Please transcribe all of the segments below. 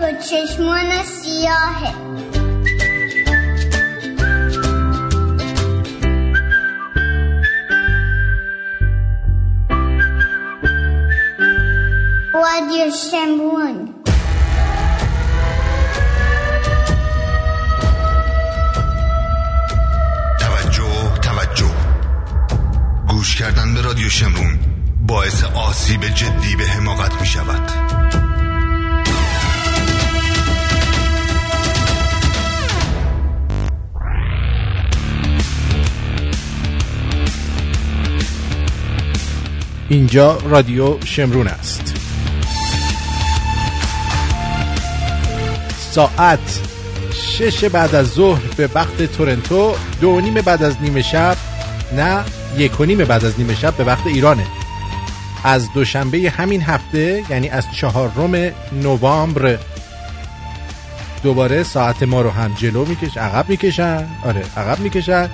با چشمان سیاهه. توجه توجه. گوش کردن به رادیو شمرون باعث آسیب جدی به حماقت می شود اینجا رادیو شمرون است. ساعت شش بعد از ظهر به وقت تورنتو دو نیم بعد از نیمه شب نه یک و نیم بعد از نیمه شب به وقت ایرانه. از دوشنبه همین هفته یعنی از چهارم نوامبر دوباره ساعت ما رو هم جلو میکش عقب می‌کشن. آره عقب می‌کشن.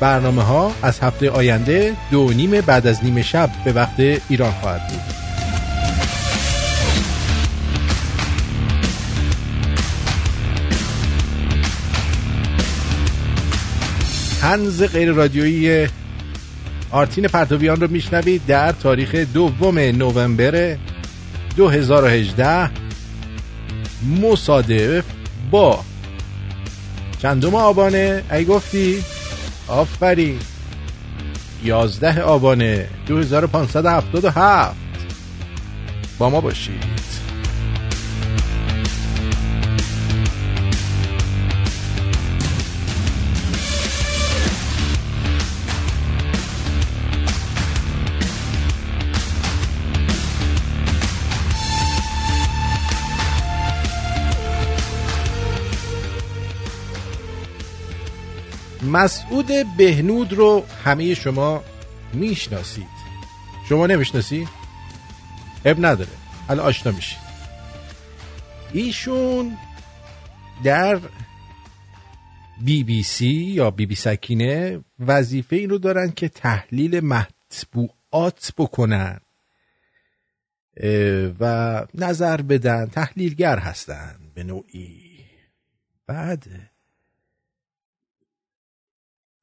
برنامه ها از هفته آینده دو نیم بعد از نیمه شب به وقت ایران خواهد بود. هنز غیر رادیویی آرتین پرتویان رو میشنوید در تاریخ دوم نوامبر 2018 مصادف با چندم آبانه. ای گفتی؟ آفرین. 11 آبانه 2577 با ما باشید. مسعود بهنود رو همه شما می‌شناسید. شما نمی‌شناسی؟ اب نداره. الان آشنا میشید ایشون در بی بی سی یا بی بی سکینه وظیفه این رو دارن که تحلیل مطبوعات بکنن. و نظر بدن. تحلیلگر هستن به نوعی. بعد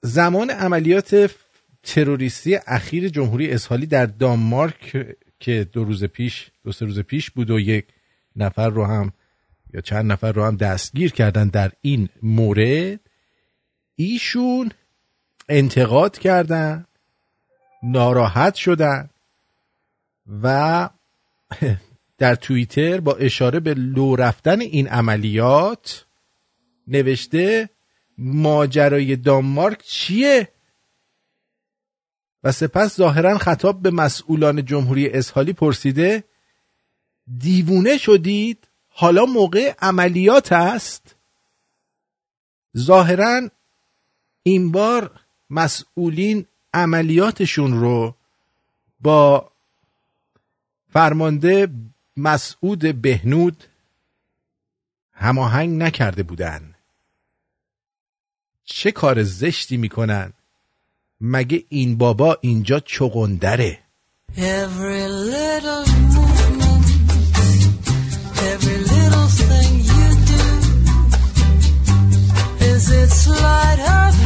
زمان عملیات تروریستی اخیر جمهوری اسحالی در دانمارک که دو روز پیش دو سه روز پیش بود و یک نفر رو هم یا چند نفر رو هم دستگیر کردن در این مورد ایشون انتقاد کردن ناراحت شدن و در توییتر با اشاره به لو رفتن این عملیات نوشته ماجرای دانمارک چیه؟ و سپس ظاهرا خطاب به مسئولان جمهوری اسحالی پرسیده دیوونه شدید؟ حالا موقع عملیات است؟ ظاهرا این بار مسئولین عملیاتشون رو با فرمانده مسعود بهنود هماهنگ نکرده بودن. چه کار زشتی می‌کنن مگه این بابا اینجا چغندره Every little movement, every little thing you do is it sleight of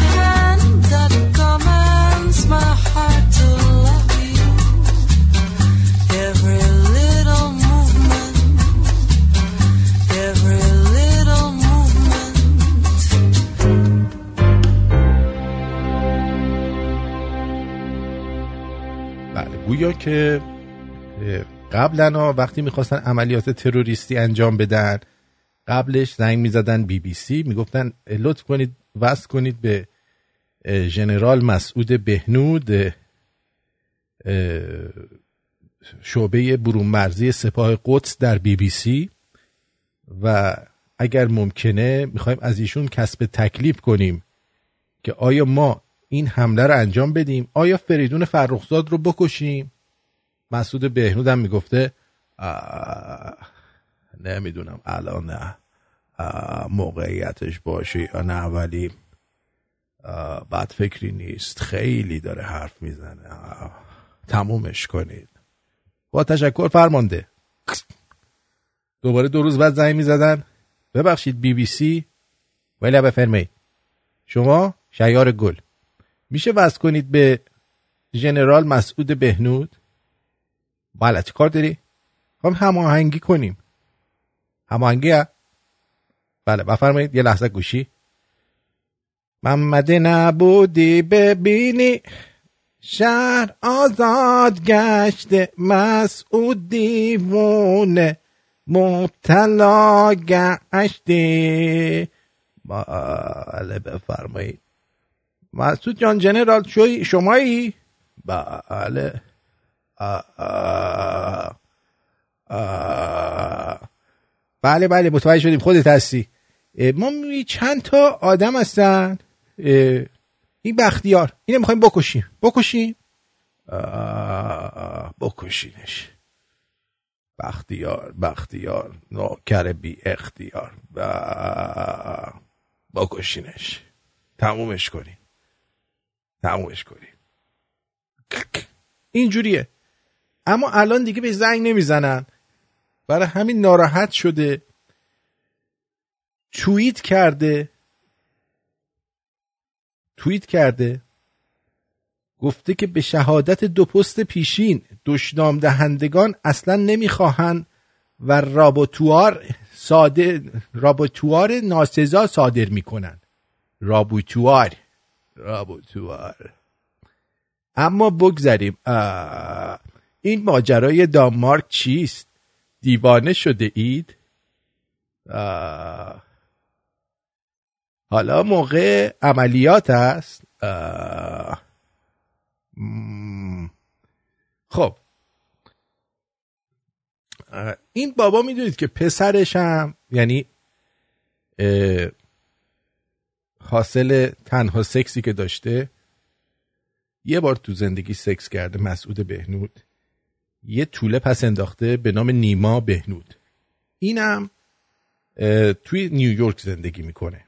گویا که قبلا وقتی می‌خواستن عملیات تروریستی انجام بدن قبلش زنگ می‌زدن بی بی سی می‌گفتن لطف کنید وصل کنید به اه، ژنرال مسعود بهنود شعبه مرزی سپاه قدس در بی بی سی و اگر ممکنه می‌خوایم از ایشون کسب تکلیف کنیم که آیا ما این حمله رو انجام بدیم. آیا فریدون فرخزاد رو بکشیم؟ مسعود بهنود هم می‌گفته "آه، نمی‌دونم الان نه. موقعیتش باشه یا نه ولی بد فکری نیست. خیلی داره حرف می‌زنه. تمومش کنید. با تشکر فرمانده. دوباره دو روز بعد زنگ می‌زدن. ببخشید بی بی سی. ولی بفرمایید. شما شیار گل. میشه وصل کنید به ژنرال مسعود بهنود؟ بله چه کار داری؟ خب هماهنگی کنیم. هماهنگی ها؟ بله بفرمایید یه لحظه گوشی. محمد نبودی ببینی شهر آزاد گشته مسعود دیوونه مبتلا گشته بله بفرمایید. مسعود جان جنرال شوی شمایی؟ بله. بله بله متوجه شدیم خودت هستی. ما می- چند تا آدم هستن؟ این بختیار اینو می‌خوایم بکشیم. بکشیم؟ بکشینش. بختیار بختیار نوکر بی اختیار. با- بکشینش. تمومش کنیم. تمومش کنیم اینجوریه. اما الان دیگه به زنگ نمی‌زنن. برای همین ناراحت شده. توییت کرده. توییت کرده. گفته که به شهادت دو پست پیشین دشنام دهندگان اصلا نمی‌خواهند و رابوتوار صادر رابوتوار ناسزا صادر می‌کنن رابوتوار رابوتوار اما بگذریم این ماجرای دانمارک چیست دیوانه شده اید. حالا موقع عملیات است. خب این بابا می‌دونید که پسرش هم یعنی حاصل تنها سکسی که داشته یه بار تو زندگی سکس کرده مسعود بهنود. یه طوله پس انداخته به نام نیما بهنود. اینم توی نیویورک زندگی می‌کنه.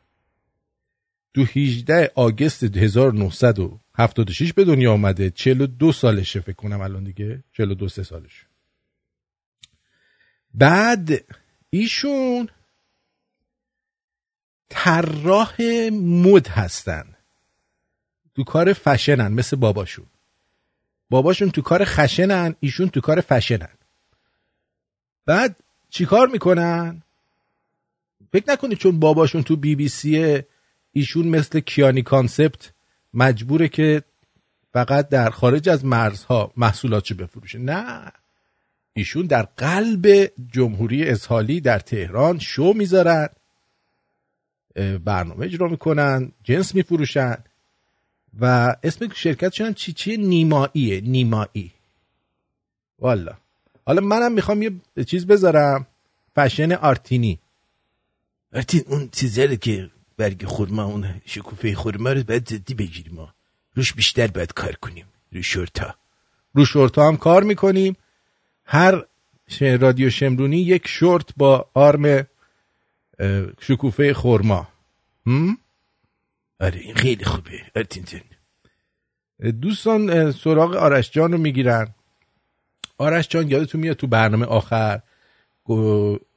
تو 18 آگست 1976 به دنیا آمده 42 سالشه فکر کنم الان دیگه. 42 سه سالش. بعد ایشون طراح مد هستن. تو کار فشنن مثل باباشون. باباشون تو کار خشنن ایشون تو کار فشنن. بعد چیکار می‌کنن؟ فکر نکنید چون باباشون تو بی بی سیه ایشون مثل کیانی Concept مجبوره که فقط در خارج از مرزها محصولاتشو بفروشه. نه. ایشون در قلب جمهوری اسهالی در تهران شو می‌ذارن. برنامه اجرا می‌کنن جنس میفروشن. و اسم شرکتشون چی چیه نیماییه نیمایی. والا. حالا منم می‌خوام یه چیز بذارم. فشن آرتینی. آرتین اون چیزه که برگ خورما اون شکوفه خورما رو باید جدی بگیریم ما. روش بیشتر باید کار کنیم. رو شورتا رو شورتا هم کار می‌کنیم. هر رادیو شمرونی یک شورت با آرم شکوفه خورما؟ آره این خیلی خوبه. دوستان سراغ آرش جان رو می‌گیرن. آرش جان یادتون میاد تو برنامه آخر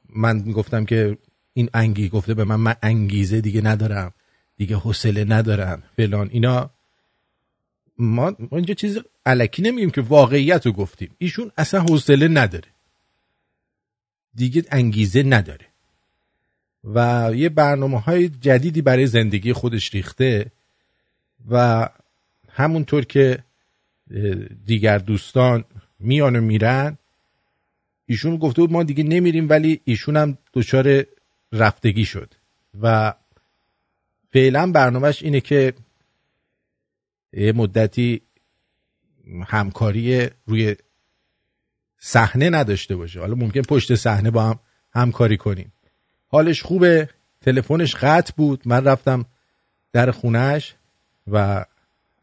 من گفتم که این انگی گفته به من من انگیزه دیگه ندارم دیگه حوصله ندارم فلان اینا. ما ما اینجا چیز علکی نمیگیم که واقعیت رو گفتیم. ایشون اصلا حوصله نداره. دیگه انگیزه نداره. و یه برنامه های جدیدی برای زندگی خودش ریخته و همونطور که دیگر دوستان میان و میرن ایشون گفته بود ما دیگه نمیریم ولی ایشون هم دچار رفتگی شد و فعلا برنامهش اینه که یه مدتی همکاری روی صحنه نداشته باشه. حالا ممکن پشت صحنه با هم همکاری کنیم. حالش خوبه تلفنش قطع بود. من رفتم در خونهش و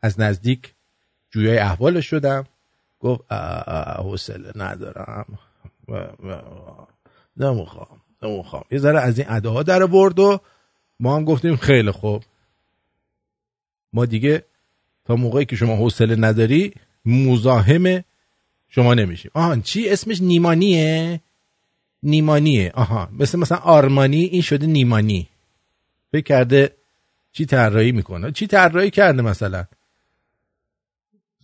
از نزدیک جویای احوالش شدم. گفت "اه، اه، حوصله ندارم. نمی‌خوام نمی‌خوام. یه ذره از این اداها در برد و ما هم گفتیم خیلی خوب. ما دیگه تا موقعی که شما حوصله نداری مزاحم شما نمیشیم. آهان چی؟ اسمش نیمانیه؟ نیمانیه. آها. مثل مثلا آرمانی این شده نیمانی. فکر کرده چی طراحی می‌کنه. چی طراحی کرده مثلا؟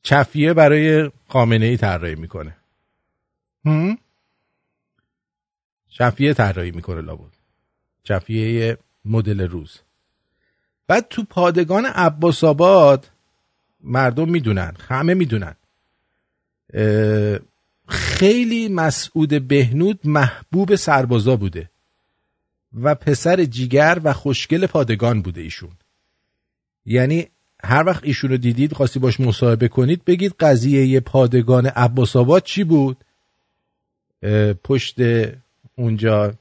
چفیه برای خامنه ای طراحی می‌کنه. هم؟ چفیه طراحی می‌کنه لابد. چفیه مدل روز. بعد تو پادگان عباس آباد مردم می‌دونن. همه می‌دونن. خیلی مسعود بهنود محبوب سربازا بوده و پسر جیگر و خوشگل پادگان بوده ایشون. یعنی هر وقت ایشون رو دیدید خواستی باش مصاحبه کنید بگید قضیه پادگان عباس آباد چی بود؟ پشت اونجا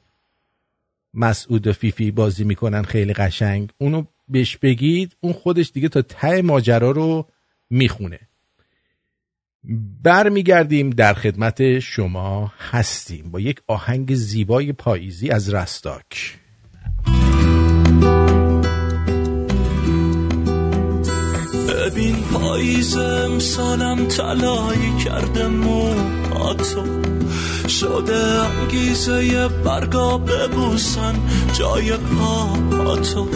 مسعود و فیفی بازی می‌کنن خیلی قشنگ. اونو بهش بگید اون خودش دیگه تا ته ماجرا رو می‌خونه. برمیگردیم در خدمت شما هستیم با یک آهنگ زیبای پاییزی از رستاک. ببین پاییز امسالم تلایی کرده موهاتو شده انگیزه برگا ببوسن جای پاهاتو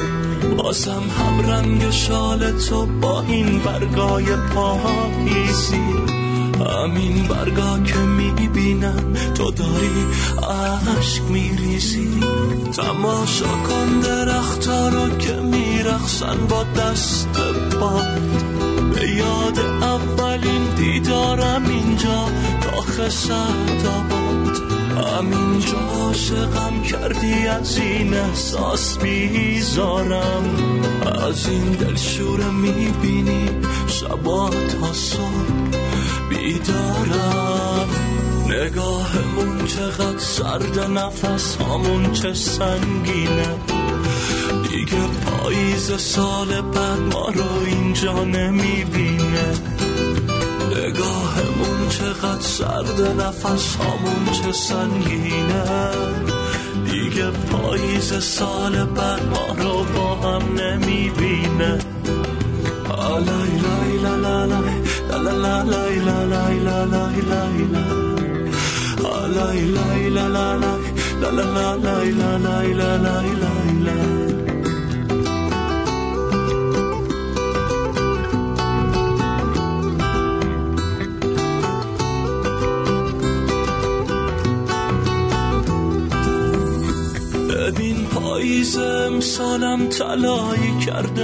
بازم هم رنگ شال تو با این برگای پاییزی. همین برگا که می‌بینم تو داری عشق میریزی. تماشا کن درختا رو که میرخصن با دست باد. به یاد اولین دیدارم اینجا داخل سعداباد همینجا عاشقم کردی از این احساس بیزارم از این دلشوره می‌بینی شبا تا صبح بیدارم. نگاهمون چقدر سرد نفس همون چه سنگینه. دیگه پاییز سال بعد ما رو اینجا نمی‌بینه. نگاهمون چقدر سرد نفس همون چه سنگینه. دیگه پاییز سال بعد ما رو با هم نمی‌بینه. آلای لای لا لا لا لا لا لا لا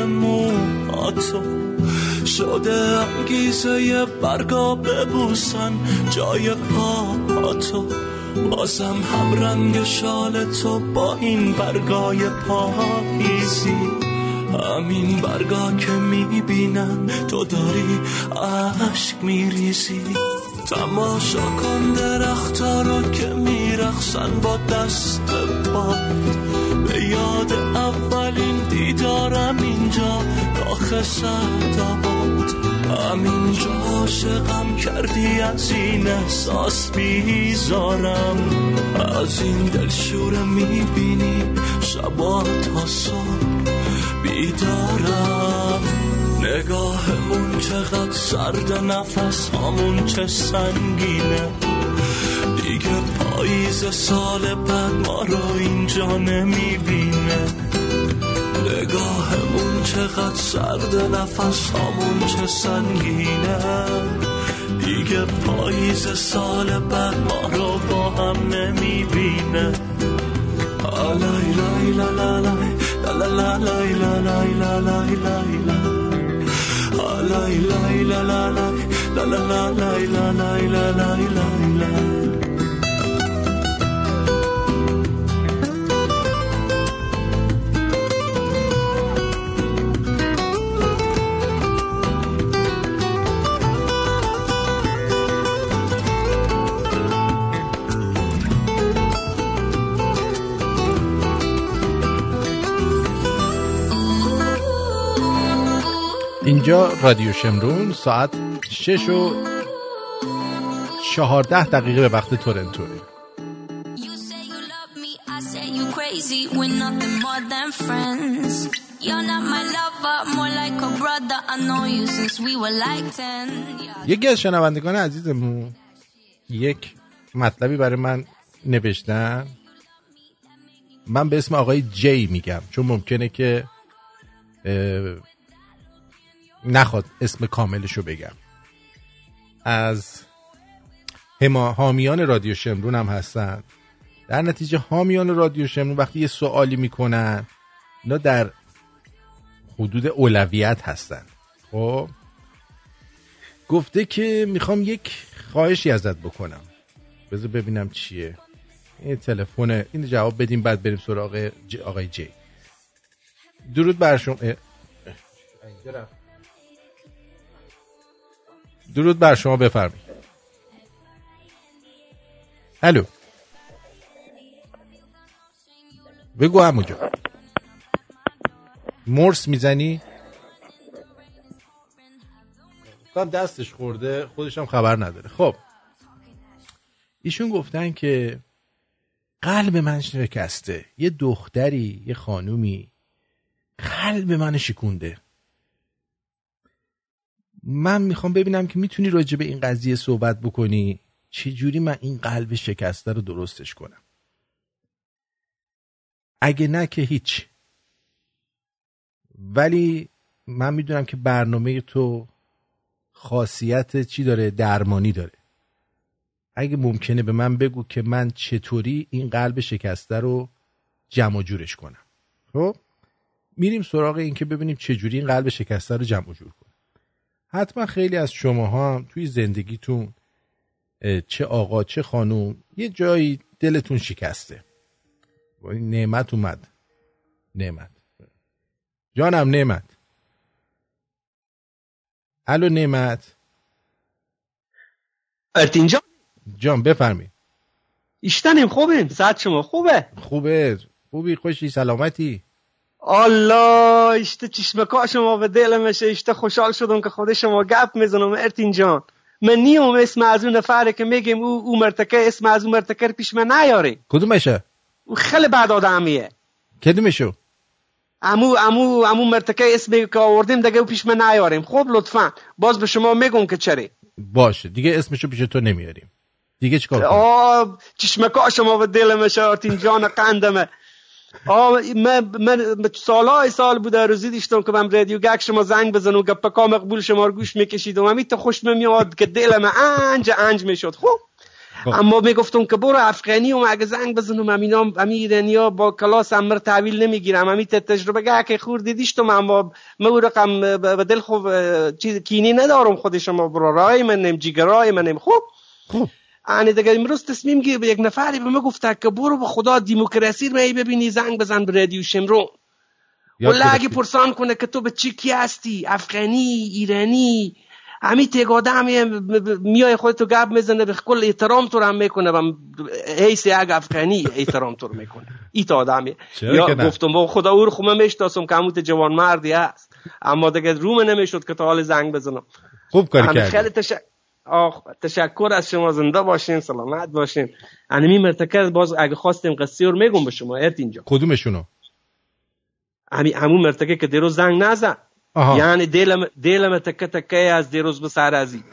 موهاتو شده انگیزه برگا ببوسن جای پاهاتو بازم هم رنگ شال تو با این برگای پاییزی همین برگا که می‌بینم تو داری عشق میریزی. تماشا کن درختا رو که میرخصن با دست باد. به یاد اولین دیدارم اینجا. داخل سعداباد همینجا عاشقم کردی از این احساس بیزارم. از این دلشوره می‌بینی شبا تا صبح بیدارم. نگاهمون چقدر سرد نفس همون چه سنگینه. دیگه پاییز سال بعد ما رو اینجا نمی‌بینه. نگاهمون چقدر سرد نفس همون چه سنگینه. دیگه پاییز سال بعد ما رو با هم نمی‌بینه. آلای لای لا لا لای لا لا لا لای لا لای لا لای لای لا آلای لای لا لا لای لا لا لا لای لا لای لا لای لای لا اینجا رادیو شمرون ساعت شش و چهارده دقیقه به وقت تورنتوه You say you love me, I say you crazy. We're nothing more than friends. You're not my lover, more like a brother. I know you since we were like 10. Yeah. یکی از شنوندگان عزیزمون یک مطلبی برای من نوشتن من به اسم آقای جی میگم چون ممکنه که نخواد اسم کاملشو بگم. از حامیان رادیو شمرون هم هستن. در نتیجه حامیان رادیو شمرون وقتی یه سوالی می‌کنن اینا در حدود اولویت هستن. خب؟ گفته که می‌خوام یک خواهشی ازت بکنم. بذار ببینم چیه. این تلفن این جواب بدیم بعد بریم سراغ آقای جی. درود بر شما. درود بر شما بفرمایید. الو. بگو همونجا مرس می‌زنی؟ کام دستش خورده خودش هم خبر نداره. خب. ایشون گفتن که قلب من شکسته. یه دختری یه خانومی قلب من شکونده. من می‌خوام ببینم که می‌تونی راجع به این قضیه صحبت بکنی. چجوری من این قلب شکسته رو درستش کنم؟ اگه نه که هیچ. ولی من می‌دونم که برنامه تو خاصیت چی داره؟ درمانی داره. اگه ممکنه به من بگو که من چطوری این قلب شکسته رو جمع جورش کنم. خب؟ میریم سراغ این که ببینیم چجوری این قلب شکسته رو جمع جور کنم حتما خیلی از شماها هم توی زندگیتون چه آقا چه خانوم یه جایی دلتون شکسته. نعمت اومد. نعمت. جانم نعمت. الو نعمت. ارتینجا جان. بفرمی ایشتنیم خوبیم. ساعت شما خوبه؟ خوبه. خوبی خوشی سلامتی. الله اشته چشمکا شما به دل مشه اشته خوشحال شدم که خود شما گپ می‌زنم ارتین جان من نیم اسم از اون نفره که میگیم او, او مرتکه اسم از اون مرتکه پیش من نیاری کدومشه او خیلی بد آدمیه کدومشو امو امو امو مرتکه اسمی که آوردیم دیگه او پیش من نیاریم خب لطفا باز به شما میگم که چری باشه دیگه اسمشو پیش تو نمیاریم دیگه چیکار کنیم آه چشمکا شما به دل مشه ارتین جان قندمه من من سالهای سال بوده روزی دیشتم که من رادیو گک شما زنگ بزن و گپکا مقبول شما رو گوش می‌کشید و همین تا خوش میاد که دلم انج انج می‌شد. خب؟ اما می‌گفتم که برو افغانی و اگه زنگ بزنم امینا امی ایرانیا با کلاس امر تحویل نمی‌گیرم امی تجربه گه خور دیدیشتم اما من رقم به دل خوب چیز کینی ندارم خود شما. برو رای منم جیگرای منم خب؟ خب. یعنی دیگه امروز تصمیم گیر به یک نفری به من گفته که برو به خدا دموکراسی رو ببینی زنگ بزن به رادیو شمرون یاد ولی اگه. پرسان کنه که تو به چی کی هستی؟ افغانی ایرانی؟ همی تگاده همی میای خودتو گپ می‌زنه به کل احترام تو هم می‌کنه و حیث یک افغانی احترام تو می‌کنه. ای تا آدمی یا؟ گفتم با خدا او رو خوب می‌شناسم که هموت جوان مردی هست. اما دیگه روم نمی‌شد که تا حال زنگ بزنم. خوب کاری خیلی کردی. آخ تشکر از شما زنده باشین سلامت باشین. انمی مرتکز باز اگه خواستیم قصه رو میگم به شما ارت اینجا. کدومشونو؟ همی همون مرتکه که دیروز زنگ نزد. یعنی دلم دلم تکه تکه از دیروز به سر ازی.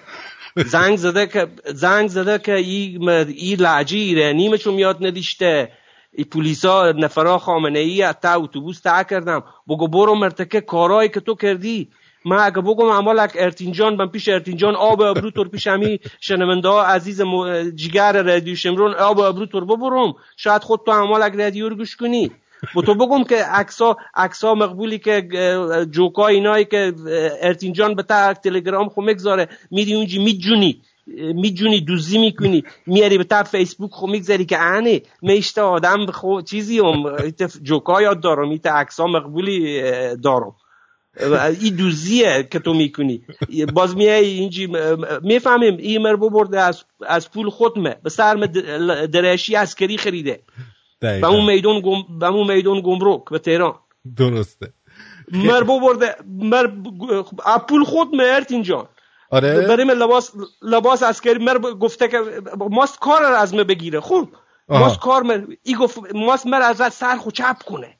زنگ زده که زنگ زده که ای م- ای لعجی ایرانی مچو میاد ندیشته. ای پولیسا نفرا خامنه ای تا اتوبوس تا کردم. بگو برو مرتکه کارایی که تو کردی. من اگه بگم اعمال ارتین جان من پیش ارتین جان آب ابرو تور پیش همی شنونده ها عزیز جگر رادیو شمرون آب ابرو تور ببرم. شاید خود تو اعمال اگه رادیو رو گوش کنی. با تو بگم که عکسا عکسا مقبولی که جوکا اینایی که اه، ارتین جان به تا تلگرام خو می‌گذاره. میری اونجی میجونی. میجونی دوزی می‌کنی. میاری به تا فیسبوک خو می‌گذاری که انه میشته آدم خو چیزی هم. جوکا یاد دارم. ایت عکسا مقبولی دارم. این دوزیه که تو می‌کنی. باز میای اینجی می‌فهمیم این مربو برده از, از پول خودمه به سرم درشی عسکری خریده. به اون میدون گم... به اون میدون گمرک به تهران. درسته. مر برده مر اپول خود مرد اینجا. آره. بریم لباس لباس عسکری. مر گفته که ماست کار از من بگیره. خوب. ماست کار مر ای گفت ماست مر از سر خو چپ کنه.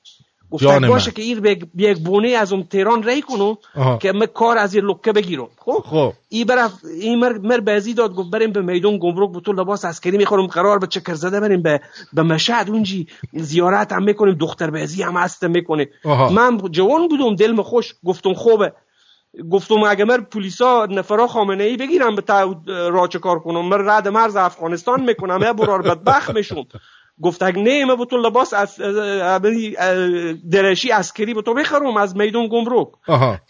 گفتن باشه من. که این یک بونه از اون تهران ری کنم آها. که من کار از این لکه بگیرم خب؟ خب. ای برف این مر, مر بازی داد گفت بریم به میدان گمرک به تو لباس عسکری می‌خورم قرار به چکر زده بریم به به مشهد. اونجی زیارت هم می‌کنیم دختر بازی هم هست می‌کنیم آها. من جوان بودم دلم خوش گفتم خوبه. گفتم اگه مر پلیسا نفرا خامنه ای بگیرم به را چه کار کنم؟ مر رد مرز افغانستان می‌کنم من برار بدبخت میشم. گفت اگه نه من به تو لباس از درشی عسکری به تو بخرم از میدان گمرک.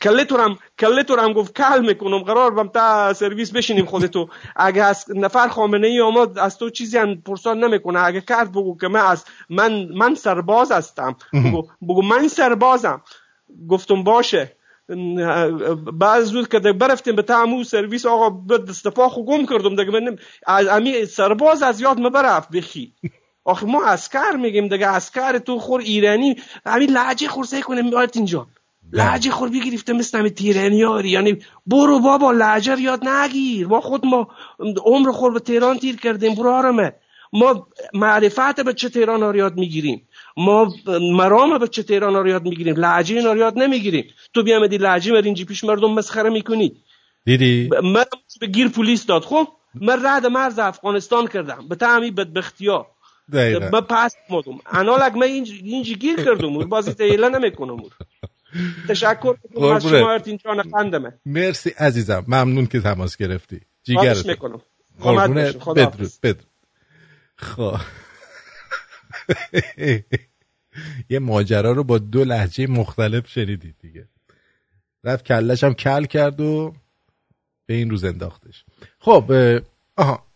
کله تو هم کله تو هم گفت کل می‌کنم قرار بم تا سرویس بشینیم خودتو. اگه از نفر خامنه ای آمد از تو چیزی هم پرسان نمی‌کنه. اگه کرد بگو که من از من من سرباز هستم. بگو, بگو من سربازم. گفتم باشه. بعد زود که برفتیم به تامو سرویس آقا به دستپا خو گم کردم دیگه. من از امی سرباز از یاد مبرفت بخی. آخه ما اسکر میگیم دیگه اسکر تو خور ایرانی. همین لهجه خورسه کنه مارتین جان لهجه خور بگرفته مثل تیرانیاری یعنی برو بابا لهجه رو یاد نگیر. ما خود ما عمر خور به تهران تیر کردیم برو آرمه ما معرفت به چه تهران ها یاد می‌گیریم؟ ما مرام به چه تهران ها یاد می‌گیریم؟ لهجه اینا یاد نمی‌گیریم. تو بیا مدی لهجه مر اینجی پیش مردم مسخره می‌کنی. دیدی؟ من به گیر پلیس داد. خب من رد مرز افغانستان کردم. به تعمی بدبختیا دقیقا. من پس مودم انال من اینج اینجی گیر کردم. بازی تیله نمی‌کنم تشکر از. شما ارتین جان خندمه مرسی عزیزم. ممنون که تماس گرفتی. جیگرت. می‌کنم. خدا بدرود. بدرود. خب. یه ماجرا رو با دو لحجه مختلف شنیدید دیگه. رفت کلش هم کل کرد و به این روز انداختش. خب آها.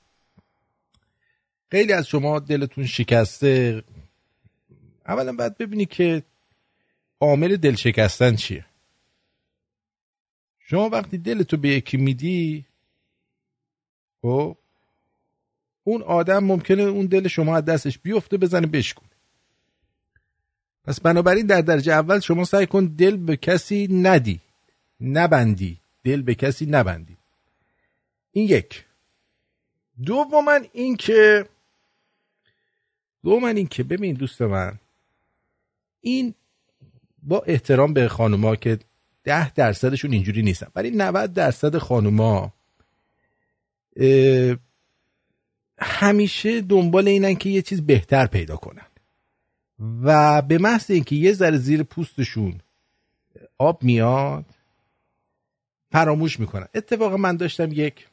خیلی از شما دلتون شکسته. اولا باید ببینی که عامل دل شکستن چیه. شما وقتی دلتو به یکی میدی خب اون آدم ممکنه اون دل شما از دستش بیفته بزنه بشکن پس بنابراین در درجه اول شما سعی کن دل به کسی ندی نبندی. دل به کسی نبندی. این یک. دوما این که دوما این که ببین دوست من این با احترام به خانوما که ده درصدشون اینجوری نیستن ولی 90 درصد خانوما همیشه دنبال اینن که یه چیز بهتر پیدا کنن. و به محض اینکه یه ذره زیر پوستشون آب میاد فراموش می‌کنن. اتفاقا من داشتم یک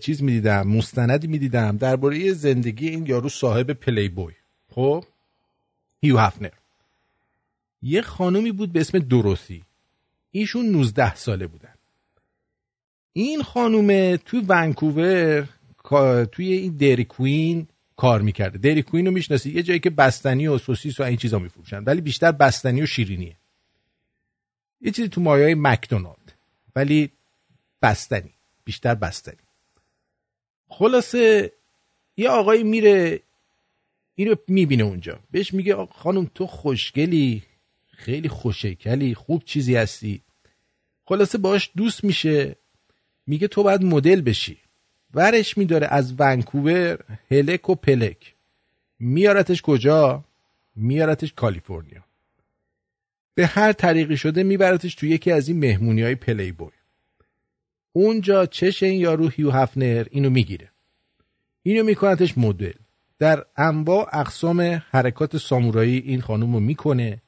چیز می‌دیدم مستندی می‌دیدم درباره زندگی این یارو صاحب پلی بوی خب؟ هیو هفنر یه خانومی بود به اسم دروسی ایشون 19 ساله بودن. این خانومه تو ونکوور توی این دری کوین کار می‌کرده. دری کوین رو می‌شناسی یه جایی که بستنی و سوسیس و این چیزا میفروشن ولی بیشتر بستنی و شیرینیه. یه چیزی تو مایه مکدونالد ولی بستنی بیشتر بستنی. خلاصه یه آقایی میره اینو می‌بینه اونجا. بهش میگه خانم تو خوشگلی خیلی خوشکلی خوب چیزی هستی. خلاصه باش دوست میشه. میگه تو باید مدل بشی. ورش میداره از ونکوور هلک و پلک. میارتش کجا؟ میارتش کالیفرنیا. به هر طریقی شده میبرتش تو یکی از این مهمونی های پلی بوی اونجا چش این یارو هیو هفنر اینو می‌گیره. اینو میکنتش مدل. در انواع اقسام حرکات سامورایی این خانوم رو می‌کنه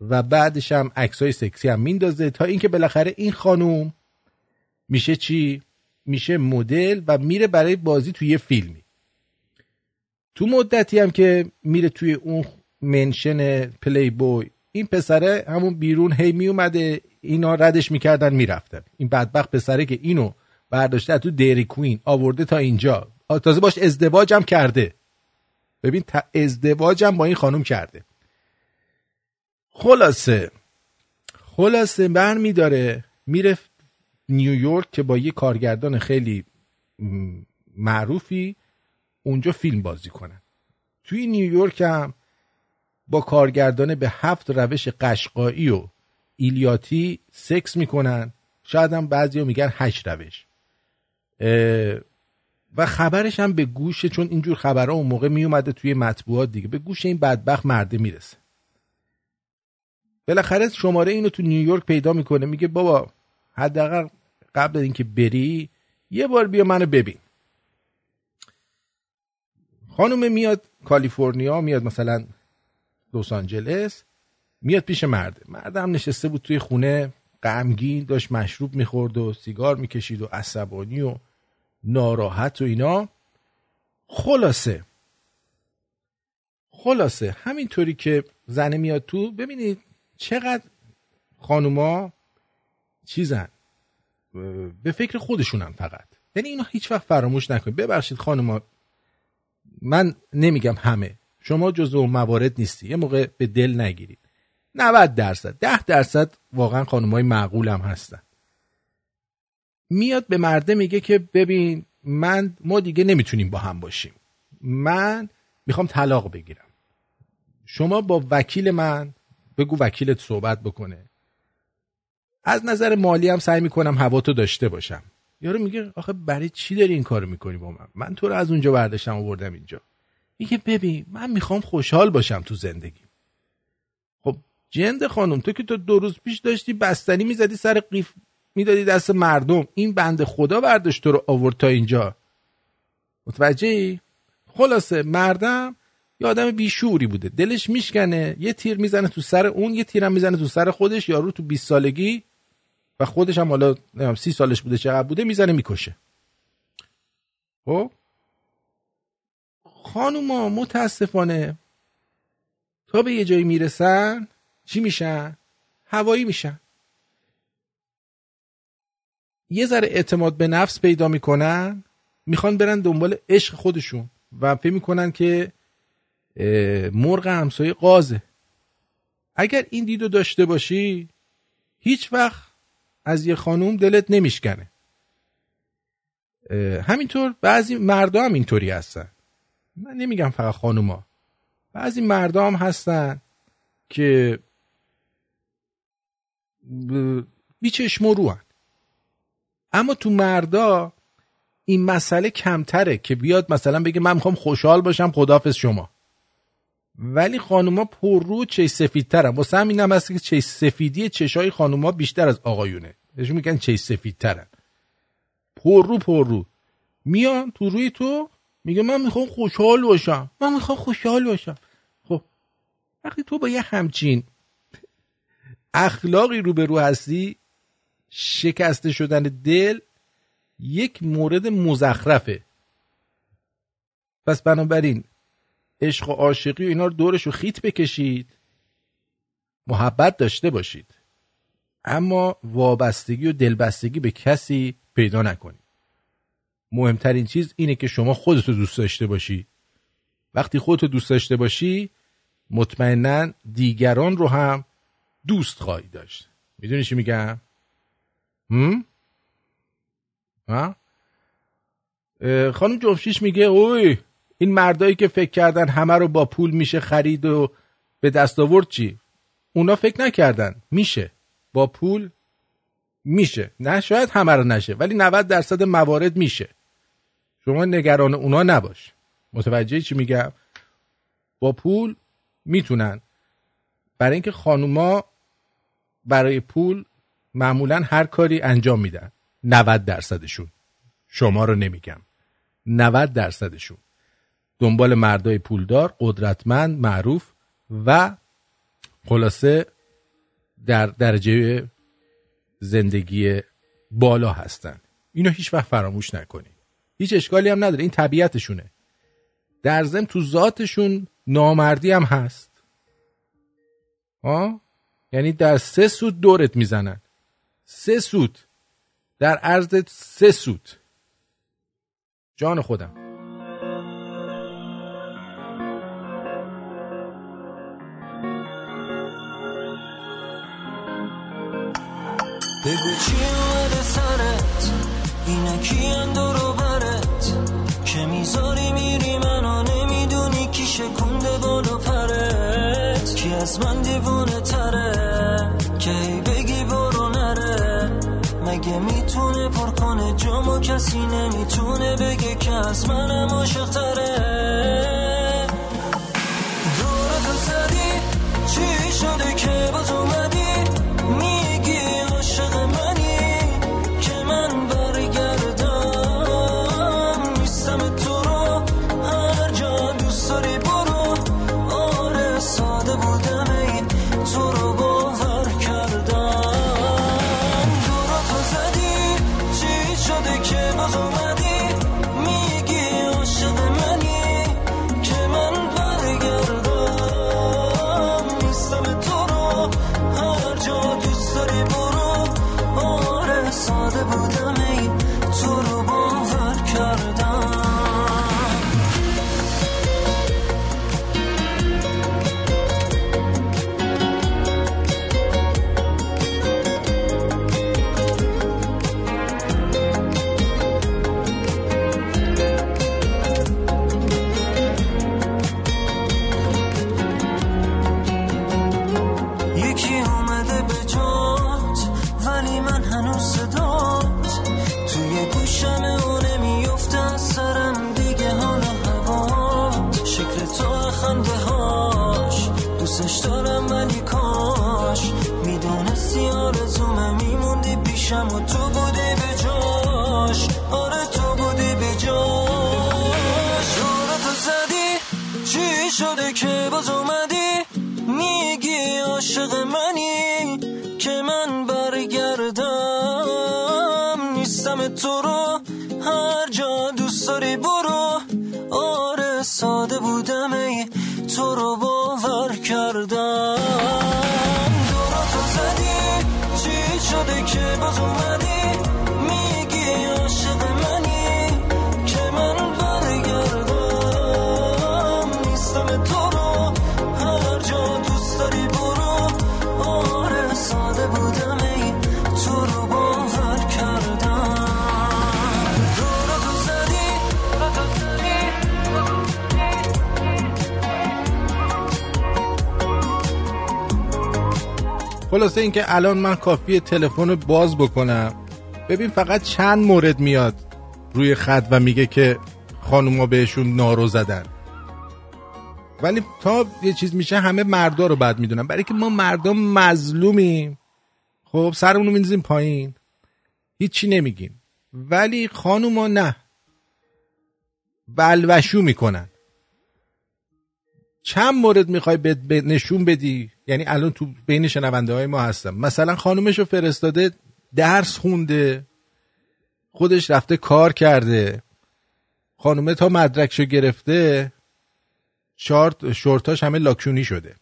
و بعدش هم عکسای سکسی هم میندازه تا اینکه بالاخره این خانوم میشه چی؟ میشه مدل و میره برای بازی توی یه فیلمی. تو مدتی هم که میره توی اون منشن پلی بوی این پسره همون بیرون هی میومده اینا ردش می‌کردن می‌رفتن. این بدبخت پسره که اینو برداشته تو دیری کوین آورده تا اینجا. تازه باش ازدواجم کرده. ببین ازدواجم با این خانم کرده. خلاصه خلاصه بر میداره میره نیویورک که با یه کارگردان خیلی معروفی اونجا فیلم بازی کنن. توی نیویورک هم با کارگردان به هفت روش قشقایی و ایلیاتی سکس می‌کنن. شاید هم بعضی میگن هشت روش. و خبرش هم به گوش چون اینجور خبرها اون موقع میومده توی مطبوعات دیگه. به گوش این بدبخت مرده می‌رسه. بالاخره شماره اینو تو نیویورک پیدا می‌کنه. میگه بابا حداقل قبل اینکه بری یه بار بیا منو ببین. خانم میاد کالیفرنیا میاد مثلا لس آنجلس میاد پیش مرده مرد. هم نشسته بود توی خونه غمگین داشت مشروب می‌خورد و سیگار می‌کشید و عصبانی و ناراحت و اینا. خلاصه خلاصه همینطوری که زنه میاد تو ببینید چقدر خانوما چیزن. به فکر خودشونن فقط. یعنی اینو هیچ وقت فراموش نکنید. ببخشید خانوما من نمیگم همه. شما جزو اون موارد نیستی. یه موقع به دل نگیرید. 90 درصد. 10 درصد واقعا خانمای معقول هم هستن. میاد به مرده میگه که ببین من ما دیگه نمی‌تونیم با هم باشیم. من می‌خوام طلاق بگیرم. شما با وکیل من بگو وکیلت صحبت بکنه. از نظر مالی هم سعی می‌کنم هوا تو داشته باشم. یارو میگه آخه برای چی داری این کارو می‌کنی با من؟ من تو رو از اونجا برداشتم آوردم اینجا. میگه ببین من می‌خوام خوشحال باشم تو زندگی. خب جند خانم تو که تو دو روز پیش داشتی بستنی می‌زدی سر قیف می‌دادی دست مردم. این بند خدا برداشت تو رو آورد تا اینجا. متوجهی؟ خلاصه مردم یه آدم بیشوری بوده. دلش میشکنه یه تیر می‌زنه تو سر اون یه تیرم می‌زنه تو سر خودش یارو تو 20 سالگی و خودش هم حالا سی سالش بوده چقدر بوده می‌زنه می‌کشه. خب؟ خانوما متاسفانه تا به یه جایی می‌رسن چی میشن؟ هوایی میشن. یه ذره اعتماد به نفس پیدا می‌کنن می‌خوان برن دنبال عشق خودشون و فکر می‌کنن که مرغ همسایه قازه. اگر این دیدو داشته باشی هیچ وقت از یه خانوم دلت نمیشکنه. همینطور بعضی مردا هم اینطوری هستن. من نمیگم فقط خانوما. بعضی مردا هم هستن که بیچشم و روان اما تو مردا این مسئله کمتره که بیاد مثلا بگه من می‌خوام خوشحال باشم خدافز شما. ولی خانوما پررو چش سفیدترن. واسه همین هم هست که چش سفیدی چشای خانوما بیشتر از آقایونه. بهشون میگن چش سفیدترن. پررو پررو میان تو روی تو میگه من می‌خوام خوشحال باشم. من می‌خوام خوشحال باشم. خب وقتی تو با یه همچین اخلاقی روبرو هستی شکسته شدن دل یک مورد مزخرفه. پس بنابراین عشق و عاشقی و اینا رو دورش رو خیت بکشید. محبت داشته باشید. اما وابستگی و دلبستگی به کسی پیدا نکنید. مهمترین چیز اینه که شما خودتو دوست داشته باشی. وقتی خودتو دوست داشته باشی مطمئنا دیگران رو هم دوست خواهی داشت. می‌دونی چی میگم؟ هم؟ ها؟ خانم جمشیش میگه اوی این مردایی که فکر کردن همه رو با پول میشه خرید و به دست آورد چی؟ اونا فکر نکردن. میشه. با پول میشه. نه شاید همه رو نشه ولی 90 درصد موارد میشه. شما نگران اونا نباش. متوجه چی میگم؟ با پول می‌تونن. برای اینکه خانوما برای پول معمولا هر کاری انجام میدن. 90 درصدشون. شما رو نمیگم. 90 درصدشون. دنبال مردای پولدار قدرتمند معروف و خلاصه در درجه زندگی بالا هستن. اینو هیچ وقت فراموش نکنی هیچ اشکالی هم نداره. این طبیعتشونه. در ضمن تو ذاتشون نامردی هم هست. آه؟ یعنی در سه سود دورت می‌زنن. سه سود در عرض سه سود جان خودم. بگو از من دیوونه تره. که ای بگی برو نره. مگه می‌تونه پر کنه جامو کسی نمی‌تونه بگه که از منم عاشق تره؟ دورتو زدی چی شده که باز اومدی؟ اینکه الان من کافیه تلفن باز بکنم. ببین فقط چند مورد میاد روی خط و میگه که خانوما بهشون نارو زدن. ولی تا یه چیز میشه همه مردا رو بد می‌دونن. برای که ما مردم مظلومیم. خب سرمون رو پایین. هیچی نمیگیم. ولی خانوما نه. بلوشو می‌کنن. چند مورد می‌خوای نشون بدی؟ یعنی الان تو بین شنونده های ما هستم. مثلا خانومش رو فرستاده درس خونده خودش رفته کار کرده. خانومه تا مدرکشو گرفته شارت شورتاش همه لاکشونی شده.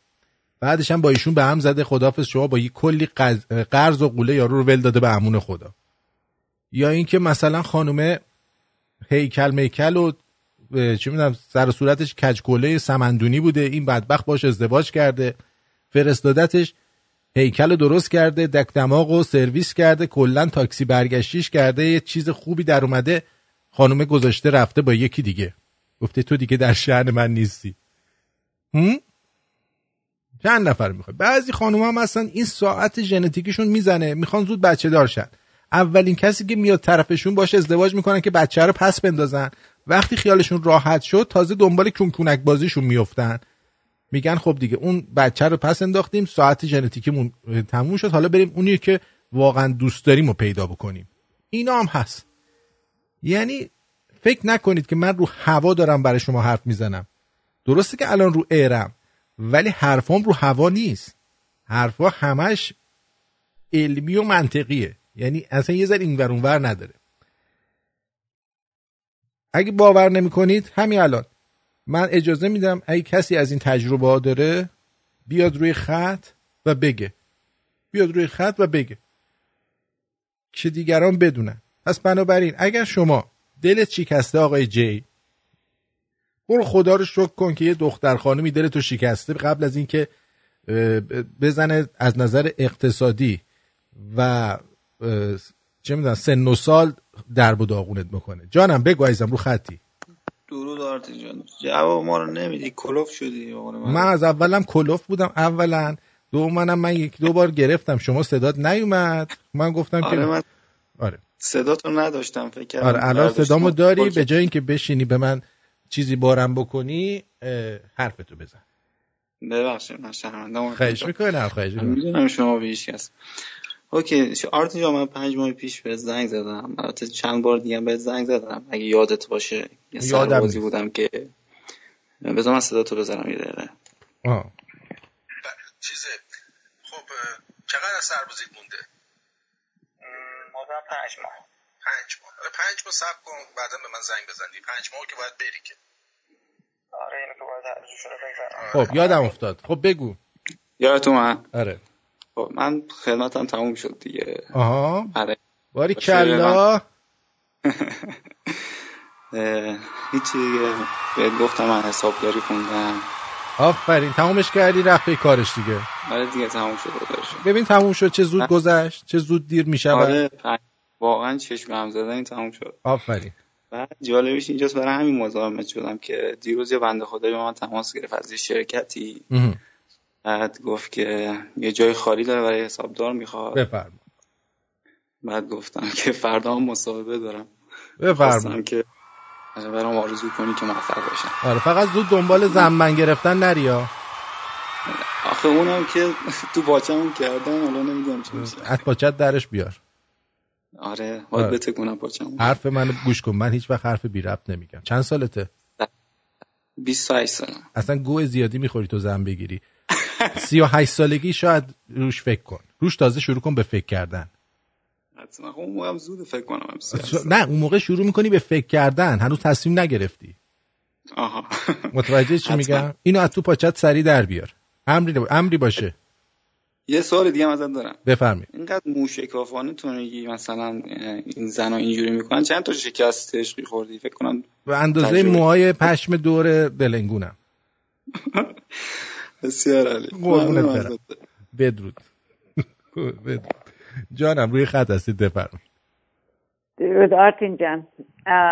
بعدش هم با ایشون به هم زده خدافظ شما با یه کلی قرض و قوله یارو رو ول داده به امون خدا. یا اینکه مثلا خانومه هیکل میکل و چی می‌دونم سر صورتش کجکوله سمندونی بوده این بدبخت باش ازدواج کرده. فرستادتش. هیکل درست کرده دک دماغ و سرویس کرده کلا تاکسی برگشتیش کرده یه چیز خوبی در اومده. خانومه گذاشته رفته با یکی دیگه. گفته تو دیگه در شهر من نیستی. هم؟ چند نفر می‌خواد؟ بعضی خانوم هم هستن این ساعت ژنتیکیشون می‌زنه. می‌خوان زود بچه دار شن. اولین کسی که میاد طرفشون باشه ازدواج می‌کنن که بچه رو پس بندازن. وقتی خیالشون راحت شد تازه دنبال کونکونک بازیشون میفتن میگن خب دیگه اون بچه رو پس انداختیم ساعت ژنتیکیمون تموم شد. حالا بریم اونی که واقعا دوست داریم رو پیدا بکنیم. اینا هم هست. یعنی فکر نکنید که من رو هوا دارم برای شما حرف می‌زنم. درسته که الان رو ایرم ولی حرفام رو هوا نیست. حرفا همش علمی و منطقیه. یعنی اصلا یه ذره اینور اونور نداره. اگه باور نمی‌کنید همین الان. من اجازه میدم اگه کسی از این تجربه ها داره بیاد روی خط و بگه. بیاد روی خط و بگه. که دیگران بدونن. پس بنابراین اگر شما دلت شکسته آقای جی برو خدا رو شکر کن که یه دختر خانمی دلتو شکسته قبل از اینکه بزنه از نظر اقتصادی و چه می‌دونم سن و سال درب و داغونت می‌کنه جانم بگو عزیزم رو خطی. درود آرتی جان. جواب ما رو نمیدی. کلوف شدی به قول من از اولم کلوف بودم. اولا دومنم من یک دو بار گرفتم. شما صدات نیومد. من گفتم آره که من آره. صداتو نداشتم فکر کردم. آره الان. صدامو داری. به جای اینکه بشینی به من چیزی بارم بکنی حرفتو بزن. ببخشید من شرمنده خواهش می‌کنم خواهش می‌کنم. می‌دونم شما به هیچ کس. اوکی جان من پنج ماه پیش بهت زنگ زدم. البته چند بار دیگه هم بهت زنگ زدم. اگه یادت باشه. یه یادم سربازی نیست. بودم که. بذار من صدا تو بذارم یه دقیقه. آه. چیزه. خب چقدر از سربازیت مونده؟ مادم پنج ماه. پنج ماه. حالا پنج ماه صبر کن بعدا به من زنگ بزنی. پنج ماه که باید بری که. آره اینو که باید رو بگذارم خب یادم افتاد. خب بگو. یادت اومد آره. خب من خدمتم تموم شد دیگه. آها. آره. باری کلا هیچی دیگه. بهت گفتم من حسابداری خوندم. آفرین تمومش کردی رفت به کارش دیگه. آره دیگه تموم شد خودش ببین تموم شد چه زود گذشت چه زود دیر میشه آره واقعا چشم هم زدن تموم شد. آفرین. بعد جالبش اینجاست برای همین مزاحمت شدم که دیروز یه بنده خدایی به من تماس گرفت از یه شرکتی. بعد گفت که یه جای خالی داره برای حسابدار می‌خواد. بفرما. بعد گفتم که فردا هم مصاحبه دارم. بفرما. که برام آرزو کنی که موفق باشم. آره فقط زود دنبال زنبن گرفتن نریا آخه اونم که تو باچمون کردم حالا نمی‌دونم چی میشه. از پاچت درش بیار. آره باید آره. بتکونم پاچمون حرف منو گوش کن من هیچ وقت حرف بی ربط نمیگم. چند سالته؟ 28 سالم. اصلا گوه زیادی می‌خوری تو زن بگیری. سی و هشت سالگی شاید روش فکر کن. روش تازه شروع کن به فکر کردن. حتما خب اون موقع هم زود فکر کنم هم نه اون موقع شروع می‌کنی به فکر کردن هنوز تصمیم نگرفتی. آها. متوجه چی. میگم؟ اینو از تو پاچت سری در بیار. امری امری باشه. یه سوال دیگه هم ازت دارم. بفرمایید. اینقدر موشکافانه تو میگی مثلا این زنا اینجوری می‌کنن؟ چند تا شکست عشقی خوردی؟ فکر کنم به اندازه. موهای پشم دور دلنگونم. بسیار عالی. قربونت برم. بدرود. بدرود. جانم روی خط هستید بفرمایید. درود آرتین جان.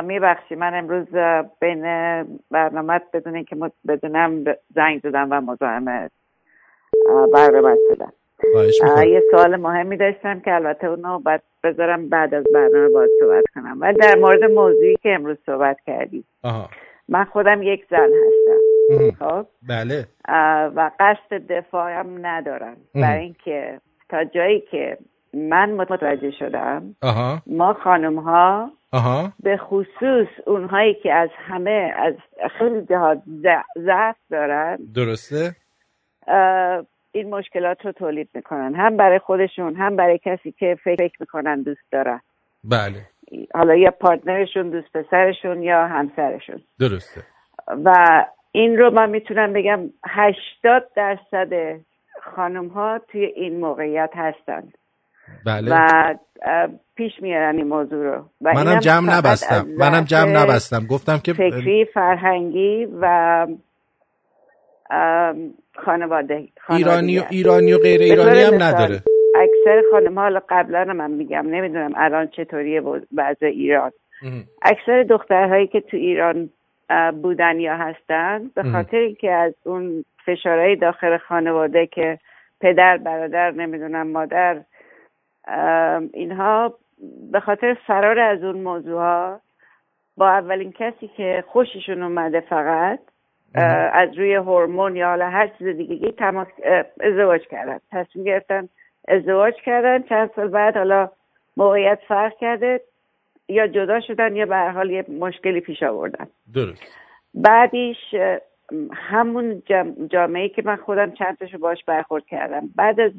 میبخشی من امروز بین برنامه بدون اینکه بدونم زنگ زدم و مزاحم برنامه شدم یه سوال مهمی داشتم که البته اونو باید بذارم بعد از برنامه باید صحبت کنم. ولی در مورد موضوعی که امروز صحبت کردی. آها. من خودم یک زن هستم. خب؟ بله. و قصد دفاعم ندارم. برای اینکه تا جایی که من متوجه شدم. آها. ما خانم ها آها. به خصوص اونهایی که از همه از خیلی جهات ضع- ضعف دارن درسته؟ این مشکلات رو تولید می‌کنن. هم برای خودشون هم برای کسی که فکر فکر می‌کنن دوست دارن. بله. حالا یا پارتنرشون دوست پسرشون یا همسرشون. درسته. و این رو من می‌تونم بگم هشتاد درصد خانم ها توی این موقعیت هستند بله. و پیش میارن این موضوع رو. و منم جمع نبستم. منم جمع نبستم. گفتم که فکری فرهنگی و ام، خانواده ایرانی و ایرانی و غیر ایرانی هم نداره. اکثر خانم حالا قبلا من میگم نمی‌دونم الان چطوریه وضع- ایران. مهم. اکثر دخترهایی که تو ایران بودن یا هستن به. خاطر اینکه از اون فشارهای داخل خانواده که پدر برادر نمی‌دونم مادر ام، اینها به خاطر فرار از اون موضوع ها با اولین کسی که خوششون اومده فقط از روی هورمون یا حالا هر چیز دیگه تماس ازدواج کردن. تصمیم گرفتن ازدواج کردن. چند سال بعد حالا موقعیت فرق کرده یا جدا شدن یا به هر حال یه مشکلی پیش آوردن. درست. بعدیش همون جام- جامعه که من خودم چند تاشو باش برخورد کردم. بعد از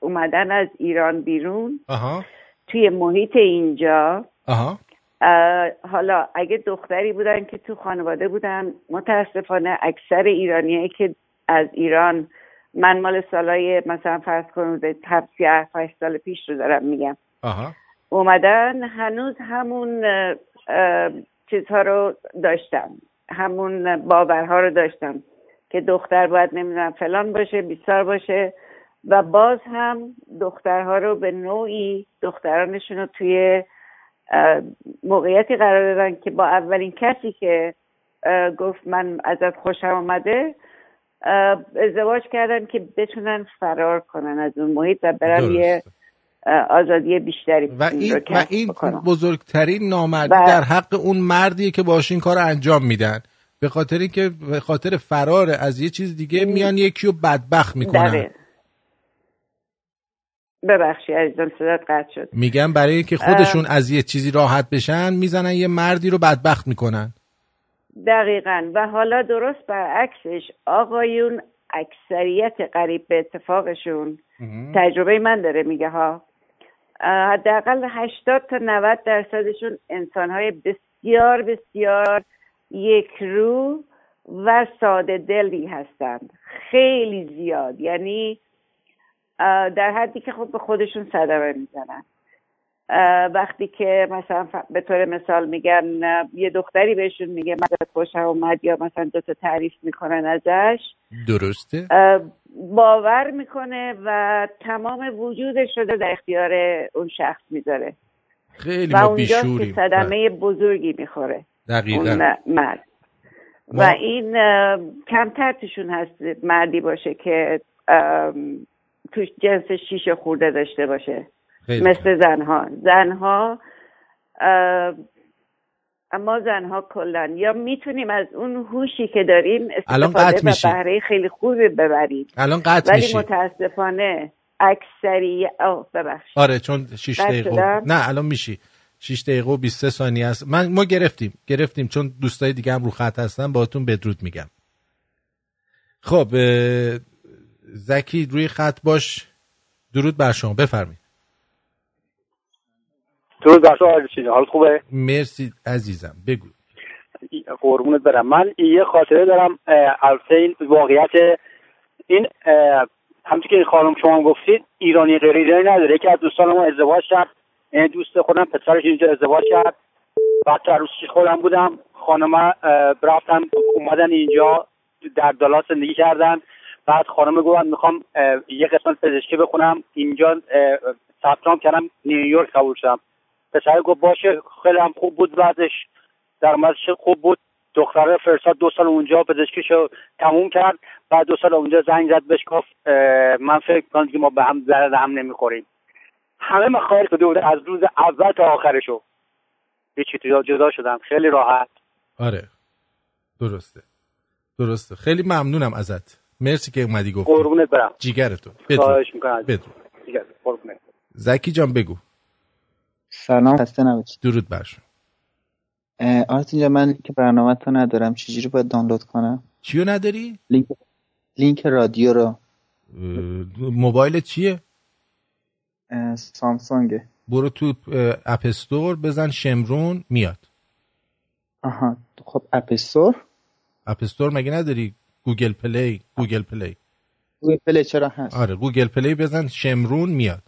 اومدن از ایران بیرون آها. توی محیط اینجا آها. حالا اگه دختری بودن که تو خانواده بودن متاسفانه اکثر ایرانیایی که از ایران من مال سالای مثلا فرض کنید هفت هشت سال پیش رو دارم میگم. آها. اومدن هنوز همون چیزها رو داشتم همون باورها رو داشتم که دختر باید نمی‌دونم فلان باشه بیسار باشه و باز هم دخترها رو به نوعی دخترانشون رو توی موقعیتی قرار دادن که با اولین کسی که گفت من ازت خوشم اه، ازدواج کردن که بتونن فرار کنن از اون محیط و برن. یه آزادی بیشتری و این رو و این. بزرگترین نامردی و- در حق اون مردیه که باش این کار انجام میدن. به خاطر اینکه به خاطر فرار از یه چیز دیگه میان یکی رو بدبخت می‌کنن. دقیق ببخشی عزیزم صدات قطع شد. میگن برای اینکه خودشون از یه چیزی راحت بشن می‌زنن یه مردی رو بدبخت می‌کنن. دقیقا. و حالا درست برعکسش آقایون اکثریت قریب به اتفاقشون تجربه من داره میگه ها. حداقل 80 تا 90 درصدشون انسانهای بسیار بسیار یک رو و ساده دلی هستند. خیلی زیاد. یعنی در حدی که خب به خودشون صدمه می‌زنن. وقتی که مثلا به طور مثال میگن یه دختری بهشون میگه من خوشم اومد یا مثلا دوتا تعریف می‌کنن ازش. درسته؟ باور می‌کنه و تمام وجودش رو در اختیار اون شخص می‌ذاره. خیلی و ما اونجاست که صدمه بزرگی می‌خوره. دقیقا. اون مرد. ما- و این کمتر توشون هست مردی باشه که توش جنس شیشه خورده داشته باشه. خیلی مثل زنها. زنها اما زنها کلا یا می‌تونیم از اون هوشی که داریم استفاده و. بهره خیلی خوبی ببریم. الان قطع ولی میشی. متاسفانه اکثری اوه ببخش آره چون 6 قطع دقیقه؟ نه الان میشی. 6 دقیقه و 23 ثانیه است. من ما گرفتیم. گرفتیم چون دوستای دیگه هم رو خط هستن باهاتون بدرود میگم. خب زکی روی خط باش. درود بر شما. بفرمایید. درود بر شما حالت خوبه؟ مرسی عزیزم. بگو. قربونت برم. من یه خاطره دارم البته این واقعیت این همچون که این خانم شما گفتید ایرانی غیر ایرانی نداره. یکی از دوستان ما ازدواج کرد. دوست خودم پسرش اینجا ازدواج کرد. بعد تو عروسیش خودم بودم. خانم رفتن اومدن اینجا در دالاس زندگی کردن. بعد خانم گفتن می‌خوام یه قسمت پزشکی بخونم. اینجا ثبت کردم نیویورک قبول شدم. پسر گفت باشه خیلی هم خوب بود بعدش. درآمدش خوب بود. دختره فرستاد دو سال اونجا پزشکیشو تموم کرد. بعد دو سال اونجا زنگ زد بهش گفت من فکر کنم که ما به هم درد هم نمی‌خوریم. همه مخایر که بود از روز اول تا آخرشو. یه چیزی جدا شدم. خیلی راحت. آره. درسته. درسته. خیلی ممنونم ازت. مرسی که اومدی گفتی. قربونت برم. بدرود. دیگه قربونت. زکی جان بگو. سلام. خسته نباشید درود بر شما. آرتین جان من لینک برنامه تو ندارم. چجوری باید دانلود کنم؟ چیو نداری؟ لینک لینک رادیو رو. موبایل چیه؟ اه، سامسونگه. برو تو App Store بزن شمرون میاد. آها. خب App Store؟ App Store مگه نداری؟ Google Play Google Play. Google Play چرا هست؟ آره Google Play بزن شمرون میاد.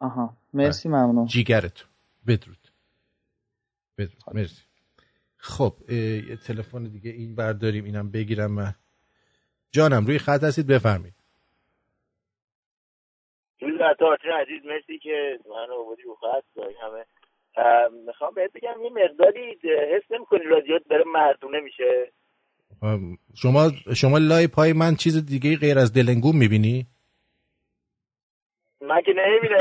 آها. مرسی ممنون. جیگرتون. بدرود. بدرود. مرسی. خب یه تلفن دیگه این برداریم اینم بگیرم من. جانم روی خط هستید؟ بفرمایید. روز عزیز مرسی که من رو بودی رو خط همه. می‌خوام بهت بگم یه مقداری حس نمی‌کنی رادیوت داره مردونه میشه؟ شما شما لای پای من چیز دیگه غیر از دلنگوم می‌بینی؟ من که نمی‌بینم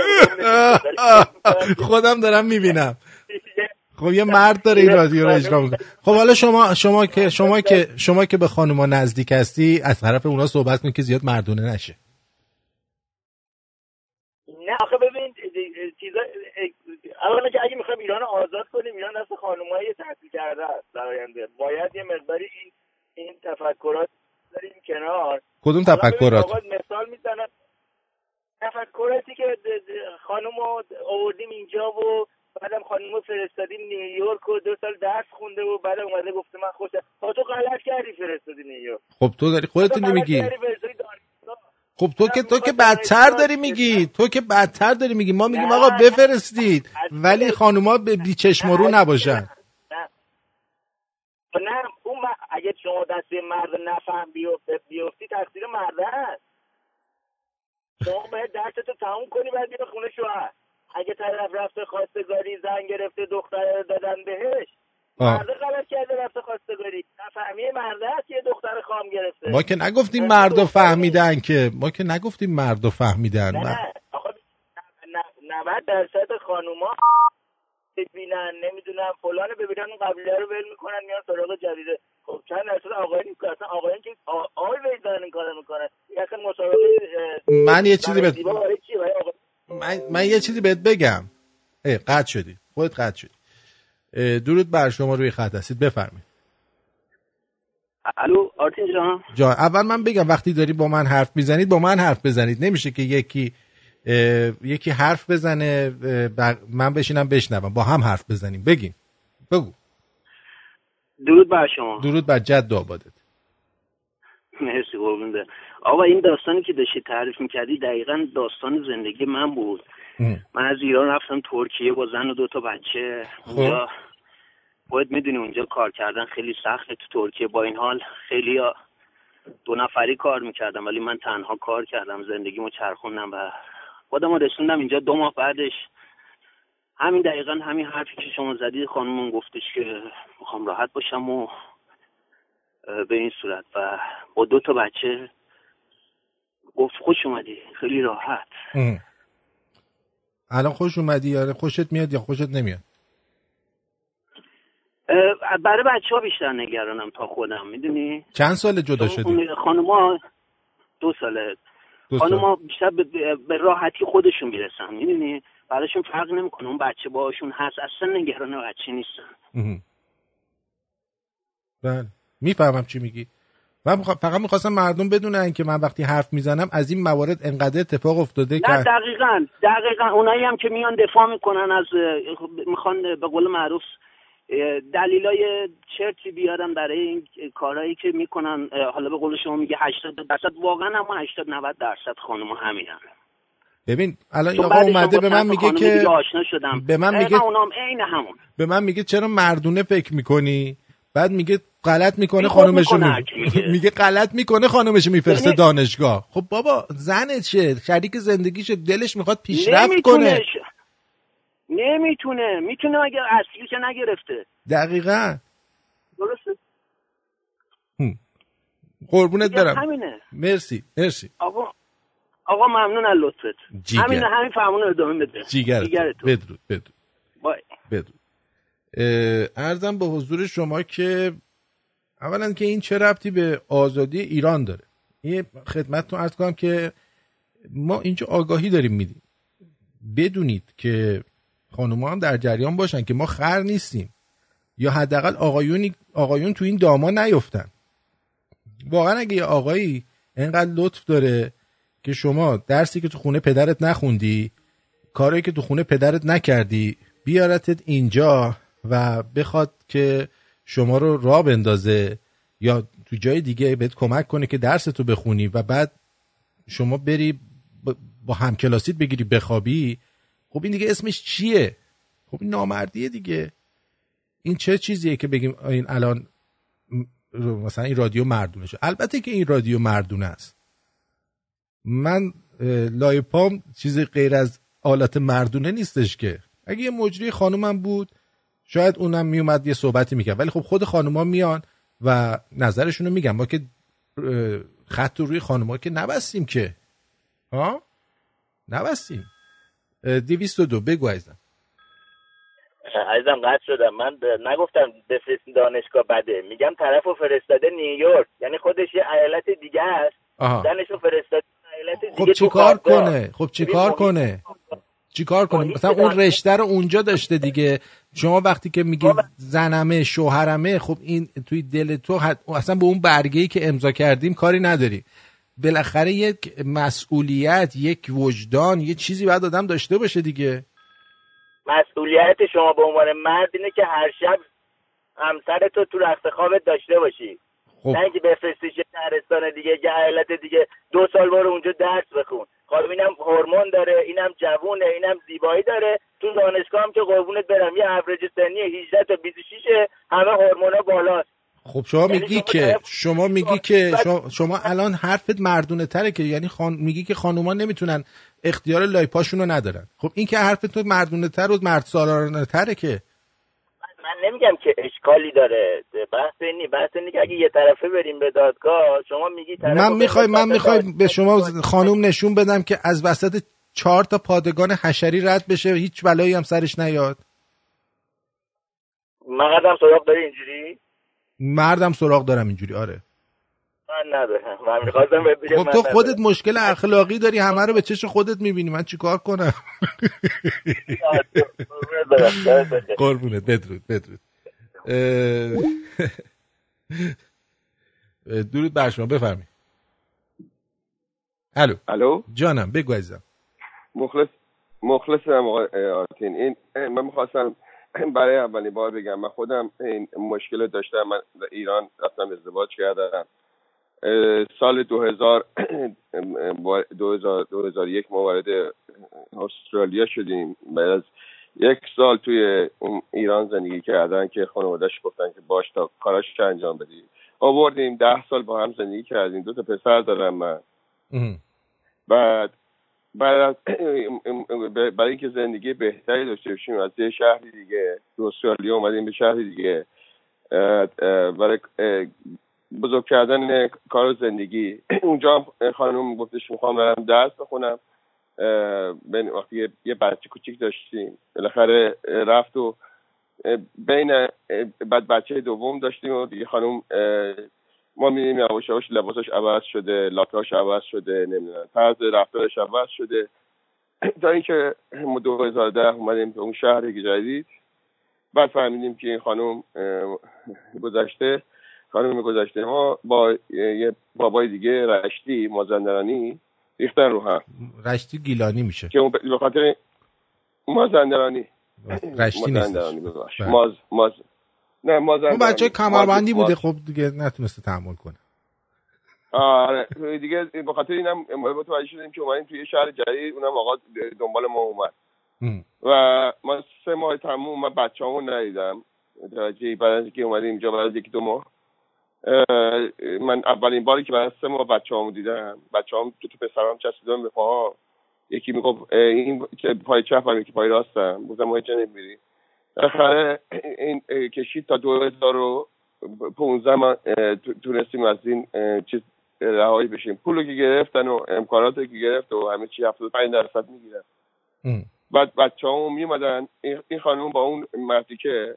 خودم دارم می‌بینم. خب یه مرد داره این رادیو رو اجرا می‌کنه. خب حالا شما شما که شما که شما که به خانوما نزدیک هستی از طرف اونا صحبت کن که زیاد مردونه نشه. نه آخه ببین چیزا اولا که اگه می‌خوایم ایران آزاد کنیم ایران دست خانمایی تحصیل کرده است در آینده. باید یه مقداری این این تفکرات داریم کنار. کدوم تفکرات؟ تفکراتی که خانم رو آوردیم اینجا و بعدم خانم رو فرستادیم نیویورک و دو سال درس خونده و بعد اومده گفته من خوش تا تو غلط کردی فرستادی نیویورک. خب تو داری خودت نمیگی. خب تو که تو که بدتر داری میگی. تو که بدتر داری میگی. ما میگیم آقا بفرستید. ولی خانوما به بیچشم و رو نباشن. نه. خب نه اون اگه شما دسته مرد نفهم بیفتی تقصیر مرده است شما باید درستو تموم کنی بعد بیا خونه شوهر. اگه طرف رفته خواستگاری زن گرفته دختر دادن بهش. مرده غلط کرده رفته خواستگاری. نفهمی مرده که یه دختر خام گرفته. ما که نگفتیم مردا فهمیدن که ما که نگفتیم مردا فهمیدن نه. نه آخه ن- 90 درصد خانوما ببینن نمی‌دونم فلان ببینن اون قبلیه رو ول می‌کنن میان سراغ جدیده. خب چند درصد آقایون که اصلا آقایون که آ- آقای وید دارن این کارو می‌کنن. اصلا مسابقه من یه چیزی بهت- من, من یه چیزی بهت بگم. ای قطع شدی. خودت قطع شدی. درود بر شما روی خط هستید بفرمایید. الو آرتین جان. جان اول من بگم وقتی داری با من حرف می‌زنید با من حرف بزنید. نمیشه که یکی یکی حرف بزنه من بشینم بشنوم. با هم حرف بزنیم. بگیم. بگو. درود بر شما. درود بر جد آبادت. مرسی قربون ده. آقا این داستانی که داشتی تعریف می‌کردی دقیقا داستان زندگی من بود. من از ایران رفتم ترکیه با زن و دو تا بچه. اونجا خودت می‌دونی اونجا کار کردن خیلی سخته تو ترکیه. با این حال خیلی دو نفری کار می‌کردم ولی من تنها کار کردم. زندگیمو چرخوندم و خودمو رسوندم اینجا. دو ماه بعدش همین دقیقا همین حرفی که شما زدید خانمون گفتش که می‌خوام راحت باشم و به این صورت. و با دو تا بچه گفت خوش اومدی خیلی راحت. ام. الان خوش اومدی؟ یا خوشت میاد یا خوشت نمیاد؟ برای بچه ها بیشتر نگرانم تا خودم می‌دونی؟ چند سال جدا شدی؟ خانوما دو ساله. دو سال. خانوما بیشتر به, به راحتی خودشون می‌رسن می‌دونی؟ براشون فرق نمی‌کنه. اون بچه باشون هست اصلا نگران بچه نیستن. بله. می‌فهمم چی میگی. من میخوا- فقط می‌خواستم مردم بدونن که من وقتی حرف می‌زنم از این موارد انقدر اتفاق افتاده نه که دقیقا. دقیقا. اونایی هم که میان دفاع می‌کنن از می‌خوان به قول معروف دلیلای چرتی بیارن برای این کارهایی که می‌کنن. حالا به قول شما میگه 80 درصد. واقعا اما 80 90 درصد خانم همینن. ببین الان آقا اومده به من میگه که دیگه آشنا شدم. به من میگه اونام عین همون. به من میگه چرا مردونه فکر می‌کنی؟ بعد میگه غلط می‌کنه خانومشو می... میگه. غلط می‌کنه خانومشو میفرسته دانشگاه. خب بابا زنشه شریک زندگیشه. دلش می‌خواد پیشرفت کنه. نمی‌تونه. می‌تونه اگه اصلی که نگرفته. دقیقا. درسته؟ قربونت برم. همینه. مرسی مرسی. آقا آقا ممنون از لطفت. جیگر. همین همین فرمون رو ادامه بده. جیگرت جیگرت. بدرود بدرود. بای. بدرود. ارزم به حضور شما که اولا که این چه ربطی به آزادی ایران داره؟ یه خدمتتون ارز کنم که ما اینجا آگاهی داریم میدیم. بدونید که خانوما هم در جریان باشن که ما خر نیستیم. یا حداقل آقایونی آقایون تو این داما نیفتن. واقعا اگه یه آقایی انقدر لطف داره که شما درسی که تو خونه پدرت نخوندی کاری که تو خونه پدرت نکردی بیارتت اینجا و بخواد که شما رو راه بندازه یا تو جای دیگه بهت کمک کنه که درس تو بخونی و بعد شما بری با- همکلاسیت بگیری بخوابی. خب این دیگه اسمش چیه؟ خب این نامردیه دیگه. این چه چیزیه که بگیم این الان مثلا این رادیو مردونه شد البته که این رادیو مردونه است. من لای پام چیز غیر از آلت مردونه نیستش که. اگه یه مجری خانومم بود شاید اونم میومد یه صحبتی می‌کرد. ولی خب خود خانوما میان و نظرشونو میگن. ما که خط رو روی خانوما که نبستیم که. ها؟ نبستیم. اه، دویست و دو. بگو عزیزم. عزیزم قطع شدم. من نگفتم بفرستین دانشگاه بده. میگم طرف رو فرستاده نیویورک. یعنی خودش یه ایالت دیگه است. زنش رو فرستاده خب تو چیکار. کنه؟ خب چیکار کنه؟ چیکار کنه؟ مثلا اون رشته رو اونجا داشته دیگه. شما وقتی که میگی زنمه شوهرمه خب این توی دل تو. اصلا به اون برگه ای که امضا کردیم کاری نداری. بالاخره یک مسئولیت یک وجدان یه چیزی باید آدم داشته باشه دیگه. مسئولیت شما به عنوان مرد اینه که هر شب همسرتو تو رخت خوابت داشته باشی. خب. نه اینکه بفرستیش یه شهرستان دیگه یه ایالت دیگه. دو سال برو اونجا درس بخون. خب اینم هورمون داره اینم جوونه اینم زیبایی داره. تو دانشگاه هم که قربونت برم یه اوریج سنی 18 تا 26 همه هورمونا بالاست. خب شما یعنی میگی که شما میگی که شما, شما الان حرفت مردونه تره که یعنی خان... میگی که خانوما نمی‌تونن اختیار لایپاشون رو ندارن. خب این که حرف تو مردونه تر و مرد سالارانه تره که من نمیگم که اشکالی داره. بحث اینی بحث اینی که اگه یه طرفه بریم به دادگاه شما میگی طرف من می‌خوای من می‌خوای. به شما خانوم نشون بدم که از وسط چهار تا پادگان حشری رد بشه هیچ بلایی هم سرش نیاد. مقدم سراغ داری اینجوری؟ مردم سراغ دارم اینجوری آره. من ندارم. من می‌خواستم بهت بگم خب تو ندارم. خودت مشکل اخلاقی داری همه رو به چش خودت می‌بینی. من چیکار کنم؟ قربونت بدرود بدرود. درود بر شما بفرمی الو. الو؟ جانم بگو عزیزم. مخلص مخلصم آقای آرتین. این من می‌خواستم برای اولین بار بگم من خودم این مشکل داشتم. من در ایران رفتم ازدواج کردم. سال 2000 با- 2000 2001 ما وارد استرالیا شدیم. بعد از یک سال توی ایران زندگی کردن که خانوادهش گفتن که باش تا کاراش که انجام بدی. آوردیم ده سال با هم زندگی کردیم. دو تا پسر دارم من. بعد بعد از برای اینکه زندگی بهتری داشته باشیم از یه شهری دیگه تو استرالیا اومدیم به شهری دیگه. برای بزرگ کردن کار زندگی. اونجا خانم گفتش می‌خوام برم درس بخونم. بین وقتی یه- بچه کوچیک داشتیم. بالاخره رفت و بین بعد بچه دوم داشتیم و دیگه خانم ما میدیم یواش یواش لباسش عوض شده لاکاش عوض شده نمی‌دونم طرز رفتارش عوض شده. تا اینکه ما 2010 اومدیم به اون شهر جدید. بعد فهمیدیم که این خانم گذشته. خانم گذشته ما با یه بابای دیگه رشتی مازندرانی ریختن رو هم. رشتی گیلانی میشه. که اون به خاطر مازندرانی. رشتی مازندرانی. ببخش. بله. ماز ماز نه اون مازندرانی بچه کمربندی بوده خب دیگه نتونسته تحمل کنه. آره. دیگه به خاطر اینم متوجه شدیم که اومدیم توی شهر جدید اونم آقا دنبال ما اومد. و ما سه ماه تموم من بچه همون ندیدم. متوجه بعد از اینکه اومدیم اینجا بعد از یکی دو ماه. اه، من اولین باری که بعد از سه ماه بچه همو دیدم. بچه هم دو تا پسرم چسبیدم به پاها. یکی می‌گفت این که پای چپم یکی پای راستم گفتم ما اینجا نمیری بالاخره این کشید تا دو هزار و پونزده من اه، تو- تونستیم از این چیز رهایی بشیم. پولو که گرفتن و امکانات که گرفت و همه چی 75 درصد می‌گیرن. بعد بچه ها میومدن این این خانم با اون مردی که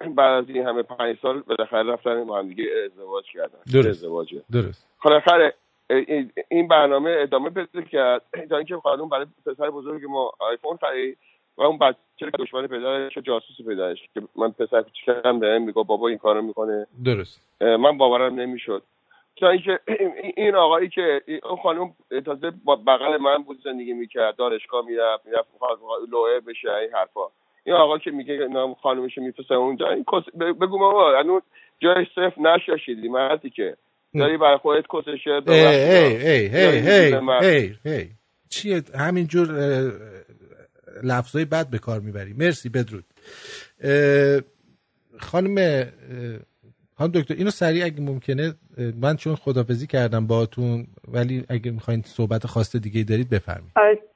بعد از این همه پنج سال بالاخره رفتن با هم دیگه ازدواج کردن. درست. ازدواجه. درست. بالاخره این- این برنامه ادامه پیدا کرد. تا اینکه خانم برای پسر بزرگ ما آیفون خرید و اون بچه که دشمن پدرش جاسوس پدرش که من پسر کوچیکم بهم میگه بابا این کارو می‌کنه. درست. من باورم نمی‌شد. تا اینکه این- آقایی که اون خانم تازه بغل من بود زندگی می‌کرد. دانشگاه می‌رفت می‌رفت لوه بشه این حرفا. این آقا که میگه نام خانمش میفرسته اونجا این کس- بگو بابا هنوز جای صفر نشاشیدی مردی که. داری برای خودت کسشه ای ای ای هی هی هی هی چیه؟ همینجور لفظای بد به کار می‌بری. مرسی بدرود. خانم خانم دکتر اینو سریع اگه ممکنه من چون خدافزی کردم باهاتون ولی اگه می‌خواین صحبت خاص دیگه دارید بفرمایید. آه،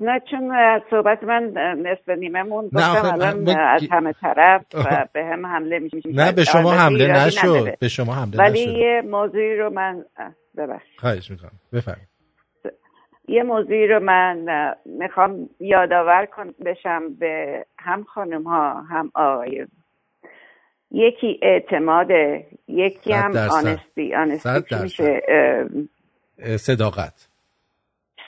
نه چون صحبت من نصف نیمه مون نه، گفتم الان از همه طرف. به هم حمله میشه نه به شما حمله نشد. به شما حمله ولی نشد. یه موضوعی رو من ببخش خواهش می‌کنم. بفرمایید. یه موضوعی رو من می‌خوام یادآور کن بشم به هم خانم ها هم آقایون یکی اعتماده یکی هم. آنستی. آنستی. میشه؟ صداقت.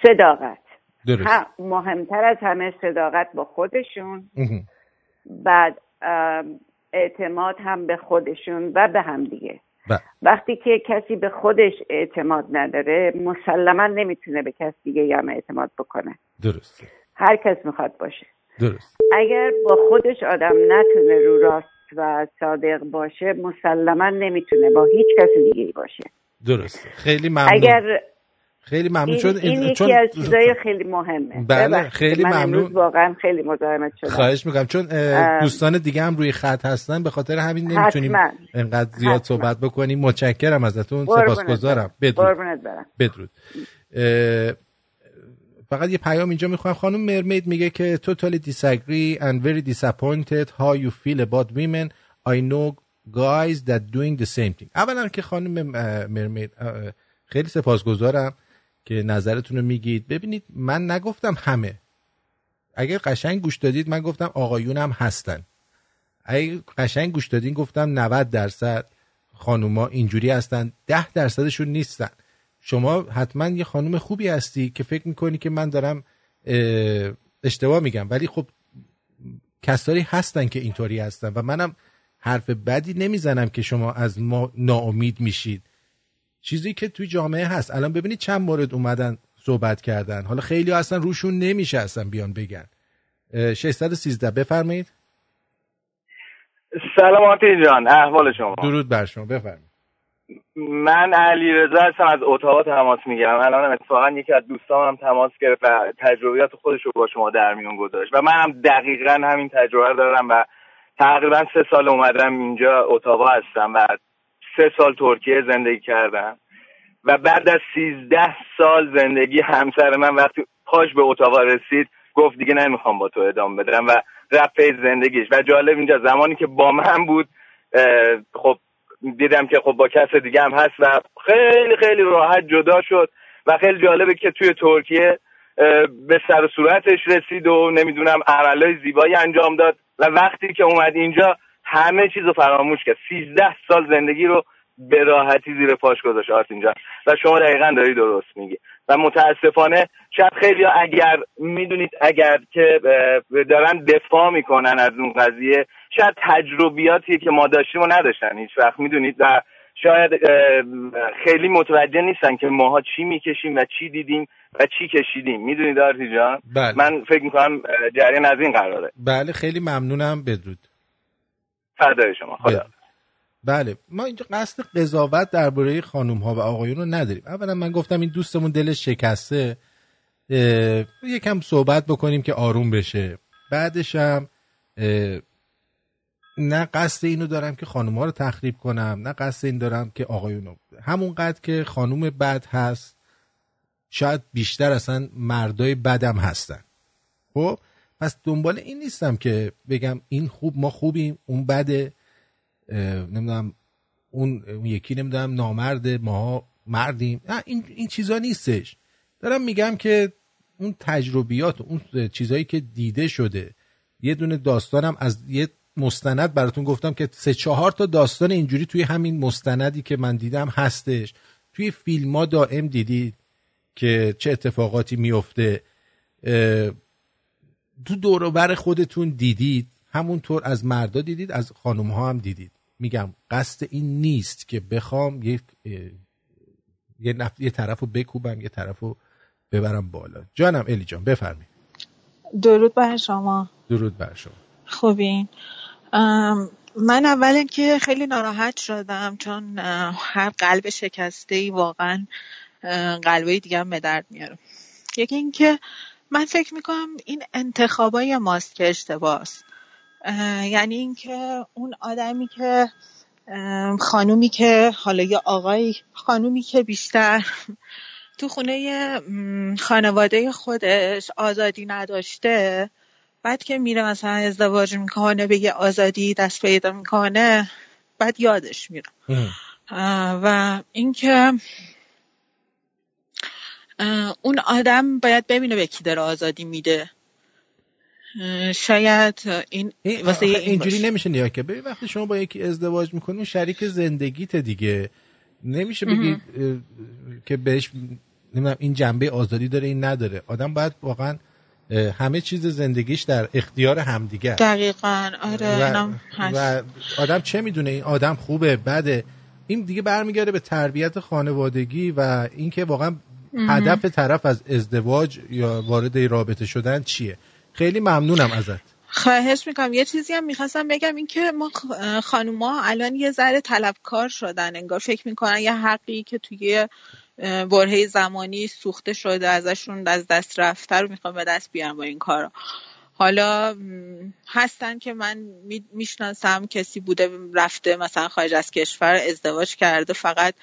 صداقت. درست. هم مهمتر از همه صداقت با خودشون. بعد اعتماد هم به خودشون و به هم دیگه. بله. وقتی که کسی به خودش اعتماد نداره مسلما نمی‌تونه به کس دیگه هم اعتماد بکنه. درست. هر کس می‌خواد باشه. درست. اگر با خودش آدم نتونه رو راست و صادق باشه مسلما نمی‌تونه با هیچ کس دیگه باشه. درست. خیلی ممنون. اگر خیلی ممنون. این, چون این یکی چون از چیزای خیلی مهمه. بله، خیلی من ممنون. واقعا خیلی مزاحمت شدم. خواهش می‌کنم. چون دوستان دیگه هم روی خط هستن به خاطر همین نمی‌تونیم حتما. انقدر زیاد حتما. صحبت بکنیم. متشکرم ازتون. سپاسگزارم. بدرود. بدرود. فقط یه پیام اینجا می‌خوام. خانم مرمید میگه که totally disagree and very disappointed how you feel about women. I know guys that doing the same thing. اولا که خانم مرمید خیلی سپاسگزارم. که نظرتون رو میگید. ببینید من نگفتم همه. اگر قشنگ گوش دادید من گفتم آقایون هم هستن. اگه قشنگ گوش دادین گفتم 90 درصد خانوما اینجوری هستن. 10 درصدشون نیستن. شما حتما یه خانم خوبی هستی که فکر می‌کنی که من دارم اه، اشتباه میگم. ولی خب کسایی هستن که اینطوری هستن و منم حرف بدی نمی‌زنم که شما از ما ناامید میشید. چیزی که توی جامعه هست. الان ببینید چند مورد اومدن صحبت کردن. حالا خیلی اصلا روشون نمیشه اصلا بیان بگن. اه، 613 بفرمایید. سلام آرتین جان. احوال شما. درود بر شما. بفرمایید. من علی رضا هستم از اتاوا تماس می‌گیرم. الان اتفاقا یکی از دوستام هم تماس گرفت و تجربیات خودش رو با شما در میون گذاشت. و من هم دقیقا همین تجربه رو دارم و تقریبا سه سال اومدم اینجا اتاوا هستم و سه سال ترکیه زندگی کردم و بعد از سیزده سال زندگی همسر من وقتی پاش به اتاوا رسید گفت دیگه نمی‌خوام با تو ادامه بدم و رفت زندگیش. و جالب اینجا زمانی که با من بود خب دیدم که خب با کس دیگه هم هست و خیلی خیلی راحت جدا شد و خیلی جالبه که توی ترکیه به سر و صورتش رسید و نمی‌دونم عملهای زیبایی انجام داد. و وقتی که اومد اینجا همه چیز رو فراموش کرد. سیزده سال زندگی رو به راحتی زیر پاش گذاشت آرتین جان. و شما دقیقا داری درست میگی. و متاسفانه شاید خیلی اگر می‌دونید اگر که دارن دفاع می‌کنن از اون قضیه شاید تجربیاتی که ما داشتیم و نداشتن. هیچ وقت می‌دونید. و شاید خیلی متوجه نیستن که ماها چی می‌کشیم و چی دیدیم و چی کشیدیم. می‌دونید آرتی جان؟ بله. من فکر می‌کنم جریان از این قراره. بله خیلی ممنونم بدرود. فدای شما خدا بله. ما اینجا قصد قضاوت درباره خانم ها و آقایون رو نداریم. اولا من گفتم این دوستمون دلش شکسته. یکم صحبت بکنیم که آروم بشه. بعدش هم نه قصد اینو دارم که خانم ها رو تخریب کنم نه قصد این دارم که آقایون رو همونقدر که خانوم بد هست شاید بیشتر اصلا مردای بدم هستن. خب؟ پس دنبال این نیستم که بگم این خوب ما خوبیم اون بده نمی‌دونم اون اون یکی نمی‌دونم نامرد ما مردیم. نه این این چیزا نیستش. دارم میگم که اون تجربیات اون چیزایی که دیده شده یه دونه داستانم از یه مستند براتون گفتم که سه چهار تا داستان اینجوری توی همین مستندی که من دیدم هستش. توی فیلم ها دائم دیدید که چه اتفاقاتی میفته تو دور و بر خودتون دیدید همونطور از مردا دیدید از خانم ها هم دیدید. میگم قصد این نیست که بخوام یک یه, نف... یه طرف رو بکوبم یه طرف رو ببرم بالا. جانم الی جان بفرمایید. درود بر شما. درود بر شما. خوبین. من اول که خیلی ناراحت شدم چون هر قلب شکسته ای واقعا قلبای دیگه هم به درد میاره. یکی اینکه من فکر می‌کنم این انتخابای ماست که اشتباهست. اه، یعنی اینکه اون آدمی که خانومی که حالا یا آقای خانومی که بیشتر تو خونه خانواده خودش آزادی نداشته بعد که میره مثلا ازدواج می‌کنه به یه آزادی دست پیدا می‌کنه بعد یادش میره. و اینکه اون آدم باید ببینه به کی داره آزادی میده شاید این این واسه این اینجوری. نمیشه نیا که ببین وقتی شما با یکی ازدواج می‌کنی اون شریک زندگیت دیگه نمیشه بگی که بهش نمی‌دونم این جنبه آزادی داره این نداره آدم باید واقعا همه چیز زندگیش در اختیار همدیگه. دقیقا آره اینم هست و آدم چه می‌دونه این آدم خوبه بده این دیگه برمیگرده به تربیت خانوادگی و اینکه واقعا. هدف طرف از ازدواج یا وارد رابطه شدن چیه؟ خیلی ممنونم ازت. خواهش می‌کنم. یه چیزی هم می‌خواستم بگم این که ما خانوما الان یه ذره طلبکار شدن انگار. فکر می‌کنن یه حقی که توی برهه زمانی سوخته شده ازشون از دست رفته رو می‌خوام به دست بیارم با این کارا. حالا هستن که من می- می‌شناسم کسی بوده رفته مثلا خارج از کشور ازدواج کرده فقط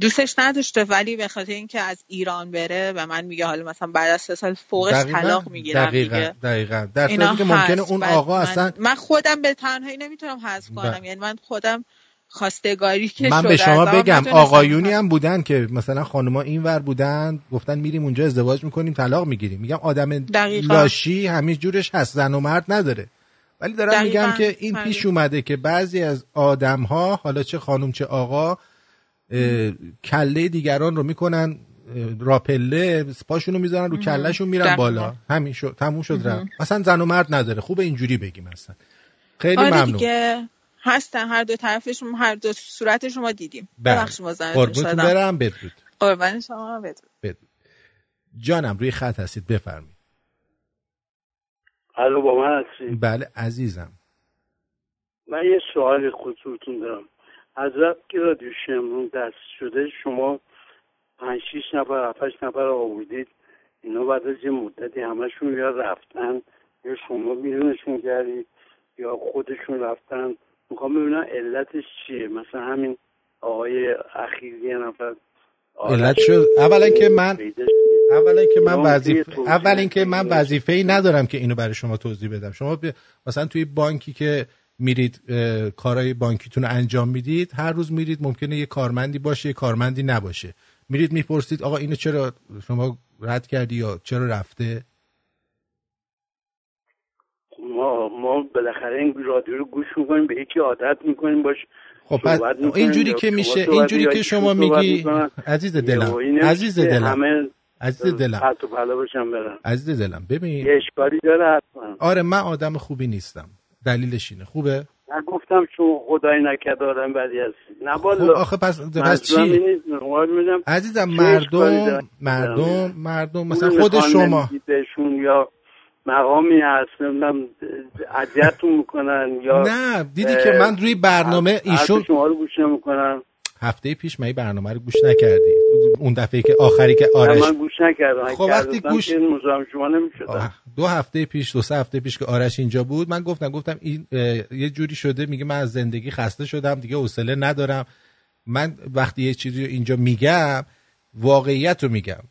دوستش نداشته ولی به خاطر اینکه از ایران بره و من میگه حالا مثلا بعد از سه سال فوقش طلاق می‌گیرم دقیقا دیگه دقیقا در اینا صورتی که ممکنه. اون آقا من, اصلا من خودم به تنهایی نمی‌تونم حذف کنم بله. یعنی من خودم خواستگاری که من به شما بگم آقایونی هم بودن که مثلا خانوما این ور بودن گفتن میریم اونجا ازدواج می‌کنیم طلاق می‌گیریم میگم آدم دقیقا. لاشی همین جورش هست زن و مرد نداره ولی دارم دقیقاً. میگم که این بله. پیش اومده که بعضی از آدم ها حالا چه خانم چه آقا کله دیگران رو می‌کنن راپله پاشونو می‌ذارن رو کلهشون میرن. بالا. همین شد تموم شد. رفت. مثلا زن و مرد نداره. خوب اینجوری بگیم مثلا خیلی آره ممنون. دیگه. هستن. هر دو طرفشون هر دو صورتش ما دیدیم. بله. ببخشید مزاحمتون قربونتون شدم. برم. بدرود. قربان شما بدرود. بدرود. جانم روی خط هستید. بفرمایید. الو با من هستی بله عزیزم. من یه سوال خصوصتون دارم. از وقت که رادیو شمرون دست شده شما پنج شیش نفر هفتش نفر آوردید. اینا بعد از یه مدتی همشون یا رفتن یا شما بیرونشون کردید یا خودشون رفتن. می‌خوام ببینم علتش چیه؟ مثلا همین آقای اخیر یه نفر. علت شد؟ اولا که من اولا که من وظیفه اولا که من. وظیفه ای ندارم که اینو برای شما توضیح بدم. شما ب... مثلا توی بانکی که میرید کارهای بانکیتون رو انجام می‌دید هر روز میرید ممکنه یه کارمندی باشه یه کارمندی نباشه. میرید می‌پرسید آقا اینو چرا شما رد کردی یا چرا رفته؟ ما ما بالاخره این رادیو رو گوش می‌کنیم به یکی عادت می‌کنیم باش خب پس اینجوری که میشه اینجوری که شما میگی. عزیز دلم عزیز دلم عزیز دلم. عزیز دلم ببین. یه اشکالی داره حتما. آره من آدم خوبی نیستم. دلیلش اینه. خوبه؟ نگفتم شما خدایی نکرده آدم بدی هستی نه خب آخه پس پس چی؟ عزیزم مردم؟ مردم مردم مثلا خود شما. یا مقامی هست نمی‌دونم اذیتتون می‌کنن یا نه دیدی که من روی برنامه ایشون شما رو گوش نمی‌کنن. هفته پیش من برنامه رو گوش نکردی. اون دفعه که آخری که آرش من گوش نکردم. خب وقتی گوش شما دو هفته پیش دو سه هفته پیش که آرش اینجا بود من گفتم گفتم این یه جوری شده میگه من از زندگی خسته شدم دیگه حوصله ندارم. من وقتی یه چیزی رو اینجا میگم واقعیت رو میگم.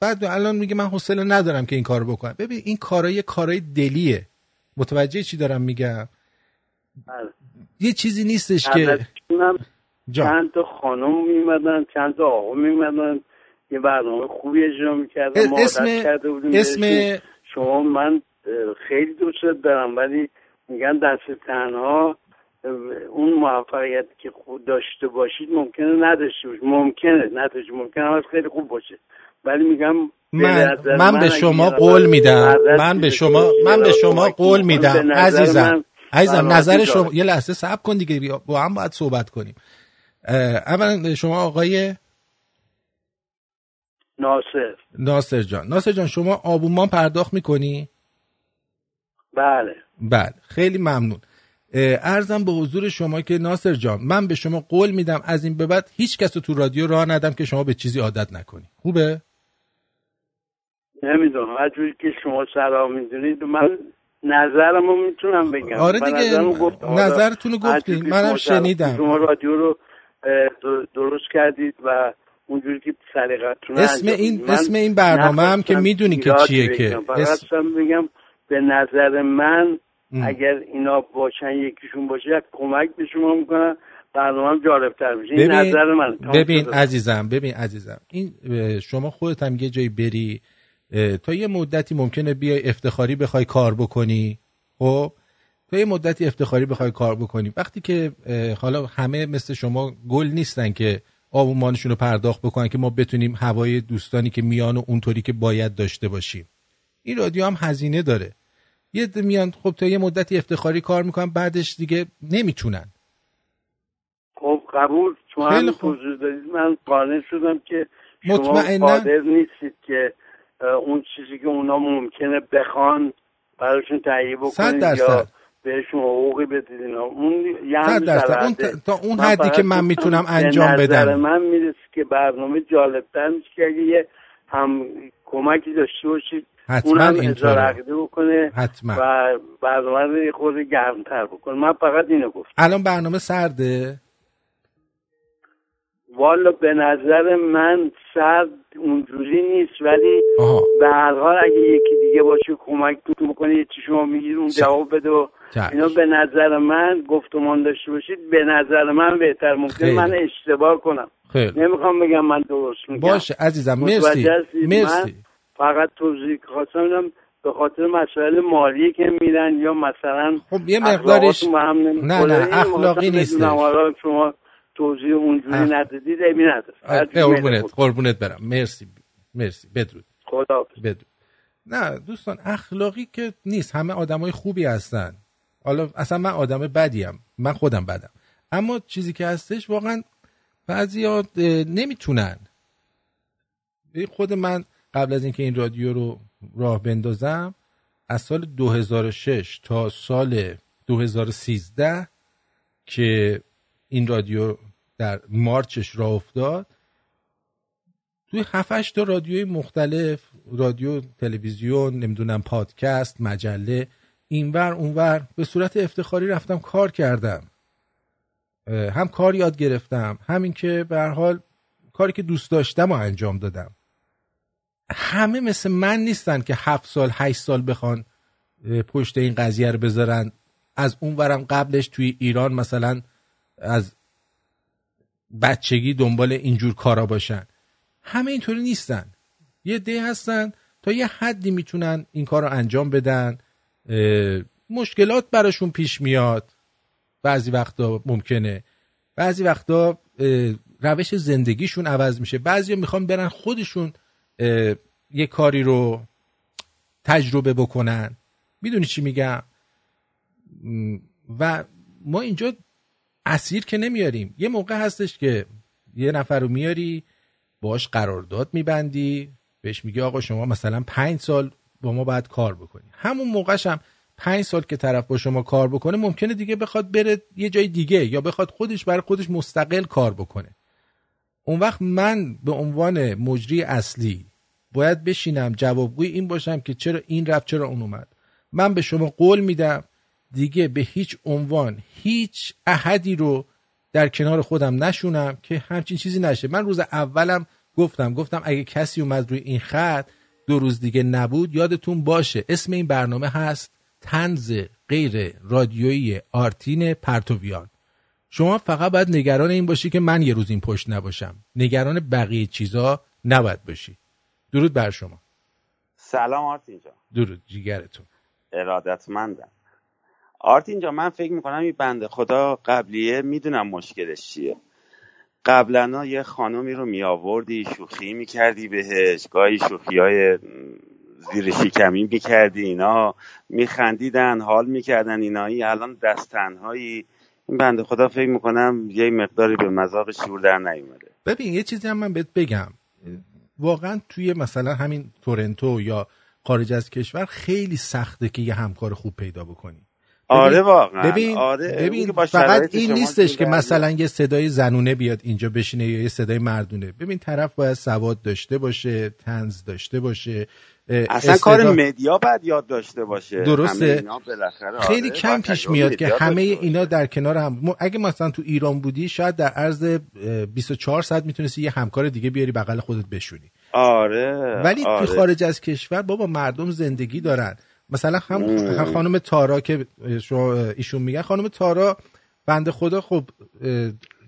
بعد الان میگه من حوصله ندارم که این کارو بکنم. ببین این کارای کارای دلیه. متوجه چی دارم میگم؟ یه چیزی نیستش که چند تا خانم میمدن چند تا آقا میمدن یه برنامه خوبی اجرا می‌کردن ما اسم- کرده بودیم اسم-. شما من خیلی دوست دارم ولی میگن دست تنها. اون موفقیت که خود داشته باشید ممکنه نداشته باشید. ممکنه نداشته ممکنه هم خیلی خوب باشه. ولی میگم من من به شما قول میدم. من به شما من به شما قول میدم. عزیزم. عزیزم نظر. شما یه لحظه صبر کن دیگه. با هم باید صحبت کنیم. اولا شما آقای ناصر. ناصر جان. ناصر جان شما آبونمان پرداخت می‌کنی؟ بله. بله خیلی ممنون. ارزم به حضور شما که ناصر جان من به شما قول میدم از این به بعد هیچ کس رو تو رادیو راه ندم که شما به چیزی عادت نکنی. خوبه؟ نمی‌دونم. هر جوری که شما سلام می‌دونید من نظرمو می‌تونم بگم. آره دیگه، نظرتون رو هر گفتین. منم شنیدم. شما رادیو رو درست کردید و اونجوری که سلیقتون اسم این اسم این برنامه هم که می‌دونی که چیه که. اسم... بگم به نظر من ام. اگر اینا باشن یکیشون باشه کمک به شما می‌کنن برنامه جالبتر میشه. این ببین نظر من. ببین عزیزم ببین عزیزم. این شما خودت هم یه جایی بری تا یه مدتی ممکنه بیای افتخاری بخوای کار بکنی خب؟ تا یه مدتی افتخاری بخوای کار بکنی وقتی که حالا همه مثل شما گل نیستن که آبومانشون رو پرداخت بکنن که ما بتونیم هوای دوستانی که میان و اونطوری که باید داشته باشیم این رادیو هم هزینه داره یه میان خب تا یه مدتی افتخاری کار می‌کنن بعدش دیگه نمی‌تونن خب قبول. توضیح دادید من قانع شدم که شما مطمئناً. قادر نیستید که اون چیزی که اونا ممکنه بخوان براشون تهیه بکنید. یا بهشون حقوقی بدید اینا اون. طبعه. اون تا- تا اون حدی که من می‌تونم به انجام نظر بدم. من می‌رسه که برنامه جالبتر میشه که اگه یه هم کمکی داشته باشید حتما عقیده بکنه حتما. و برنامه رو یه خورده گرمتر بکنه من فقط اینو گفتم الان برنامه سرده والا به نظر من سرد اونجوری نیست ولی آها. به هر حال اگه یکی دیگه باشه کمکتون یه چی شما میگید اون جواب بده و. اینا به نظر من گفتمان داشته باشید به نظر من بهتر. ممکن. من اشتباه کنم. خیلی. نمی‌خوام بگم من درست میگم. باشه عزیزم مرسی؟ مرسی. فقط توضیح خواستم بدم به خاطر مسائل مالی که میدن یا مثلا خب یه مقدارش هم نه. نه اخلاقی حالا شما توضیح اونجوری ندادید ایبی نداره. قربونت قربونت برم. مرسی مرسی. بدرود. خدا بدرود. نه دوستان اخلاقی که نیست. همه آدمای خوبی هستن. حالا اصلا من آدم بدیم من خودم بدم. اما چیزی که هستش واقعا بعضی نمی‌تونن. ببین خود من قبل از اینکه این رادیو رو راه بندازم از سال 2006 تا سال 2013 که این رادیو در مارچش راه افتاد توی 7 تا رادیوی مختلف رادیو تلویزیون نمی‌دونم پادکست مجله اینور اونور. به صورت افتخاری رفتم کار کردم. هم کار یاد گرفتم همین که به حال کاری که دوست داشتم و انجام دادم. همه مثل من نیستن که هفت سال هشت سال بخوان پشت این قضیه رو بذارن. از اون ورم قبلش توی ایران مثلا از بچگی دنبال اینجور کارا باشن. همه اینطوری نیستن. یه ده هستن تا یه حدی می‌تونن این کار رو انجام بدن. مشکلات براشون پیش میاد. بعضی وقتا ممکنه. بعضی وقتا روش زندگیشون عوض میشه. بعضی می‌خوان برن خودشون یه کاری رو تجربه بکنن. می‌دونی چی میگم؟ و ما اینجا اسیر که نمیاریم. یه موقع هستش که یه نفر رو میاری باش قرارداد میبندی. بهش میگی آقا شما مثلا پنج سال با ما باید کار بکنی. همون موقعش هم پنج سال که طرف با شما کار بکنه ممکنه دیگه بخواد بره یه جای دیگه یا بخواد خودش برای خودش مستقل کار بکنه. اون وقت من به عنوان مجری اصلی باید بشینم جوابگوی این باشم که چرا این رفت چرا اون اومد. من به شما قول میدم دیگه به هیچ عنوان هیچ احدی رو در کنار خودم نشونم که همچین چیزی نشه. من روز اولم گفتم گفتم اگه کسی اومد روی این خط دو روز دیگه نبود یادتون باشه اسم این برنامه هست تنز غیر رادیویی آرتین پرتویان. شما فقط باید نگران این باشی که من یه روز این پشت نباشم. نگران بقیه چیزا نباید باشی. درود بر شما. سلام آرتین جان. درود جیگرتون. ارادتمندم. آرتین جان من فکر می‌کنم این بنده خدا قبلیه می‌دونم مشکلش چیه. قبلا یه خانمی رو می آوردی شوخی می‌کردی بهش گاهی شوخی های زیر شکمی می‌کردی اینا میخندیدن حال می‌کردن اینایی. الان دست تنهایی. این بنده خدا فکر می‌کنم یه مقداری به مذاق شور در نیومده. ببین یه چیزی هم من بهت بگم. واقعا توی مثلا همین تورنتو یا خارج از کشور خیلی سخته که یه همکار خوب پیدا بکنی. آره واقعا ببین آره ببین فقط این نیستش که مثلا یه صدای زنونه بیاد اینجا بشینه یا یه صدای مردونه ببین طرف باید سواد داشته باشه تنز داشته باشه اصلا استعداد- کار مدیا باید یاد داشته باشه درسته. خیلی آره، کم پیش میاد که همه. اینا در کنار هم اگه مثلا تو ایران بودی شاید در عرض اه، 24 ساعت می‌تونستی یه همکار دیگه بیاری بغل خودت بشونی آره ولی آره. تو خارج از کشور بابا مردم زندگی دارن مثلا هم. خانم تارا که شما ایشون میگن خانم تارا بنده خدا خب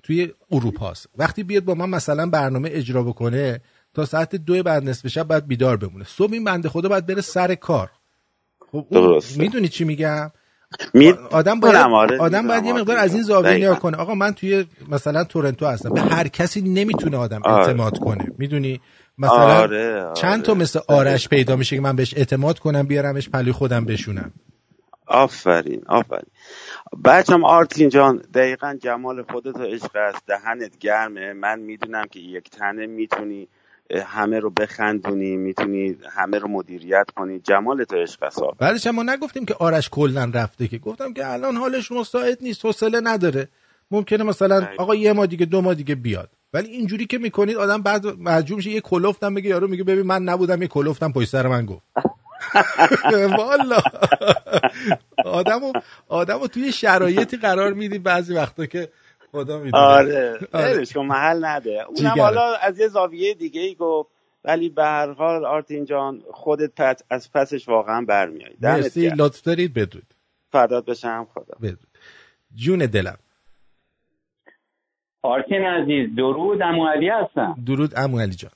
توی اروپاست وقتی بیاد با من مثلا برنامه اجرا بکنه تا ساعت دو بعد نصف شب باید بیدار بمونه صبح این بنده خدا باید بره سر کار خب. می‌دونی چی میگم می- آدم باید آره، آدم باید یه آره، مقدار از این. زاویه. نگاه کنه آقا من توی مثلا تورنتو هستم به هر کسی نمی‌تونه آدم آره. اعتماد کنه می‌دونی مثلا آره، آره. چند تا مثل آرش پیدا میشه که من بهش اعتماد کنم بیارمش پلوی خودم بشونم. آفرین آفرین. بچم آرتین جان دقیقا جمال خودت و عشق است. دهنت گرمه. من می‌دونم که یک تنه می‌تونی همه رو بخندونی می‌تونی همه رو مدیریت کنی. جمال تو عشق است. بعدش ما نگفتیم که آرش کلا رفته که. گفتم که الان حالش مساعد نیست حوصله نداره. ممکنه مثلا آقا یه ما دیگه دو ما دیگه بیاد. ولی اینجوری که می‌کنید آدم بعد مجبور میشه یه کلفتم بگه یارو میگه ببین من نبودم یه کلفتم پشت سر من گفت. والا. آدمو آدمو توی شرایطی قرار میدی بعضی وقتا که خدا می‌دونه. آره. کن محل نده. اونم. حالا از یه زاویه دیگه ای گفت ولی به هر حال آرتین جان خودت پس از پسش واقعا برمیای مرسی. لطف دارید. بدرود. فدات بشم. خدا. بدرود. جون دلم. آرتین عزیز درود امو علی هستم. درود امو علی جان.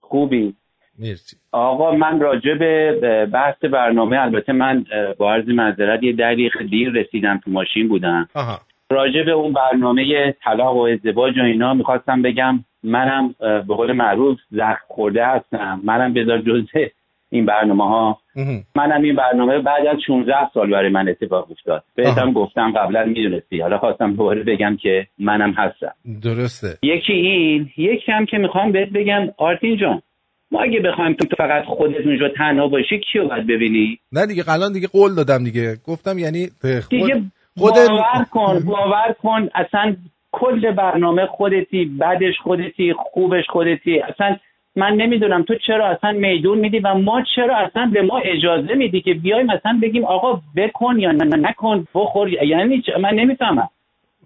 خوبی؟ مرسی. آقا من راجع به بحث برنامه البته من با عرض معذرت یه دقیقه دیر رسیدم تو ماشین بودم. آها. راجع به اون برنامه طلاق و ازدواج و اینا می‌خواستم بگم منم به قول معروف زخم خورده هستم. منم بذار جزء این برنامه ها منم این برنامه بعد از 16 سال برای من اتفاق افتاد. بهتم گفتم قبلا می‌دونستی. حالا خواستم دوباره بگم که منم هستم. درسته. یکی این یکی هم که می‌خوام بهت بگم آرتین جان ما اگه بخوایم تو فقط خودت اونجا تنها باشی کیو باید ببینی؟ نه دیگه الان دیگه قول دادم دیگه. گفتم یعنی خود دیگه خود باور کن باور کن اصلا کل برنامه خودتی بدش خودتی خوبش خودتی اصلا من نمی‌دونم تو چرا اصلا میدون میدی و ما چرا اصلا به ما اجازه میدی که بیایم مثلا بگیم آقا بکن یا نکن بخور یعنی؟ من نمی‌فهمم.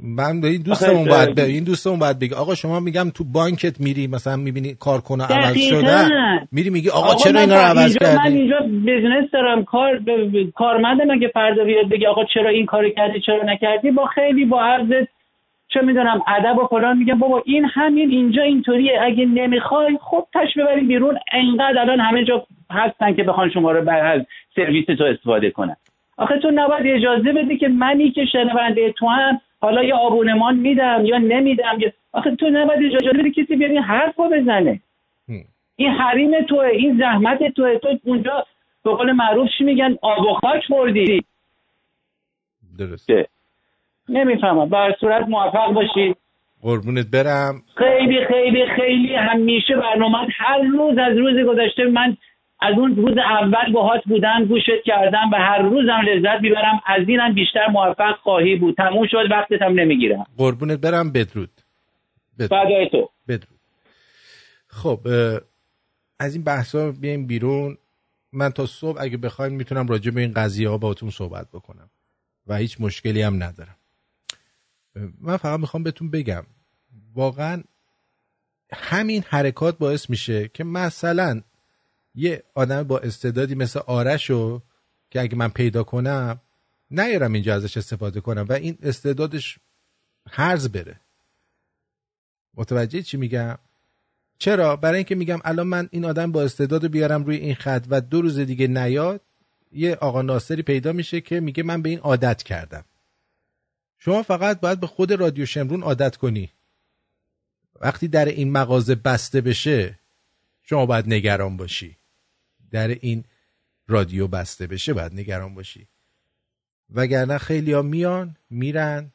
من به این دوستمون باید به این دوستمون باید بگه آقا شما میگم تو بانکت میری مثلا می‌بینی کارکنه عوض. شده میری میگی آقا, آقا چرا من اینا رو عوض اینجا- من کردی اینجا business دارم. کار ب- ب- کارمندم. اگه فردا بیاد بگی آقا چرا این کاری کردی چرا نکردی با خیلی با عرض چه می‌دونم ادب و فلان میگم بابا این همین اینجا اینطوریه اگه نمی‌خوای خب تشریف ببرین بیرون انقدر الان همه جا هستن که بخوان شما رو از سرویس تو استفاده کنن. آخه تو نباید اجازه بدی که منی که شنونده تو هم حالا یا آبونمان میدم یا نمیدم یا آخه تو نباید اجازه بدی کسی بیاد این حرف رو بزنه. این حریم توه این زحمت توه. تو اونجا به قول معروف چی میگن؟ آب و خاک خوردی درست نمی‌فهمم. بر صورت موفق باشی قربونت برم. خیلی خیلی خیلی همیشه برنامه هر روز از روز گذشته من از اون روز اول باهات بودم گوشت کردم و هر روزم لذت می‌برم. از اینم بیشتر موفق خواهی بود. تموم شد وقتت هم نمی‌گیرم. قربونت برم. بدرود. فدای تو. بدرود. خب از این بحثا بیایم بیرون. من تا صبح اگه بخوایم می‌تونم راجع به این قضیه ها باهاتون صحبت بکنم و هیچ مشکلی هم ندارم. من فقط می‌خوام بهتون بگم واقعا همین حرکات باعث میشه که مثلا یه آدم با استعدادی مثل آرشو که اگه من پیدا کنم نیارم اینجا ازش استفاده کنم و این استعدادش هرز بره. متوجه چی میگم؟ چرا؟ برای اینکه میگم الان من این آدم با استعداد بیارم روی این خط و دو روز دیگه نیاد یه آقا ناصری پیدا میشه که میگه من به این عادت کردم. شما فقط باید به خود رادیو شمرون عادت کنی. وقتی در این مغازه بسته بشه شما باید نگران باشی. در این رادیو بسته بشه باید نگران باشی. وگرنه خیلی ها میان میرن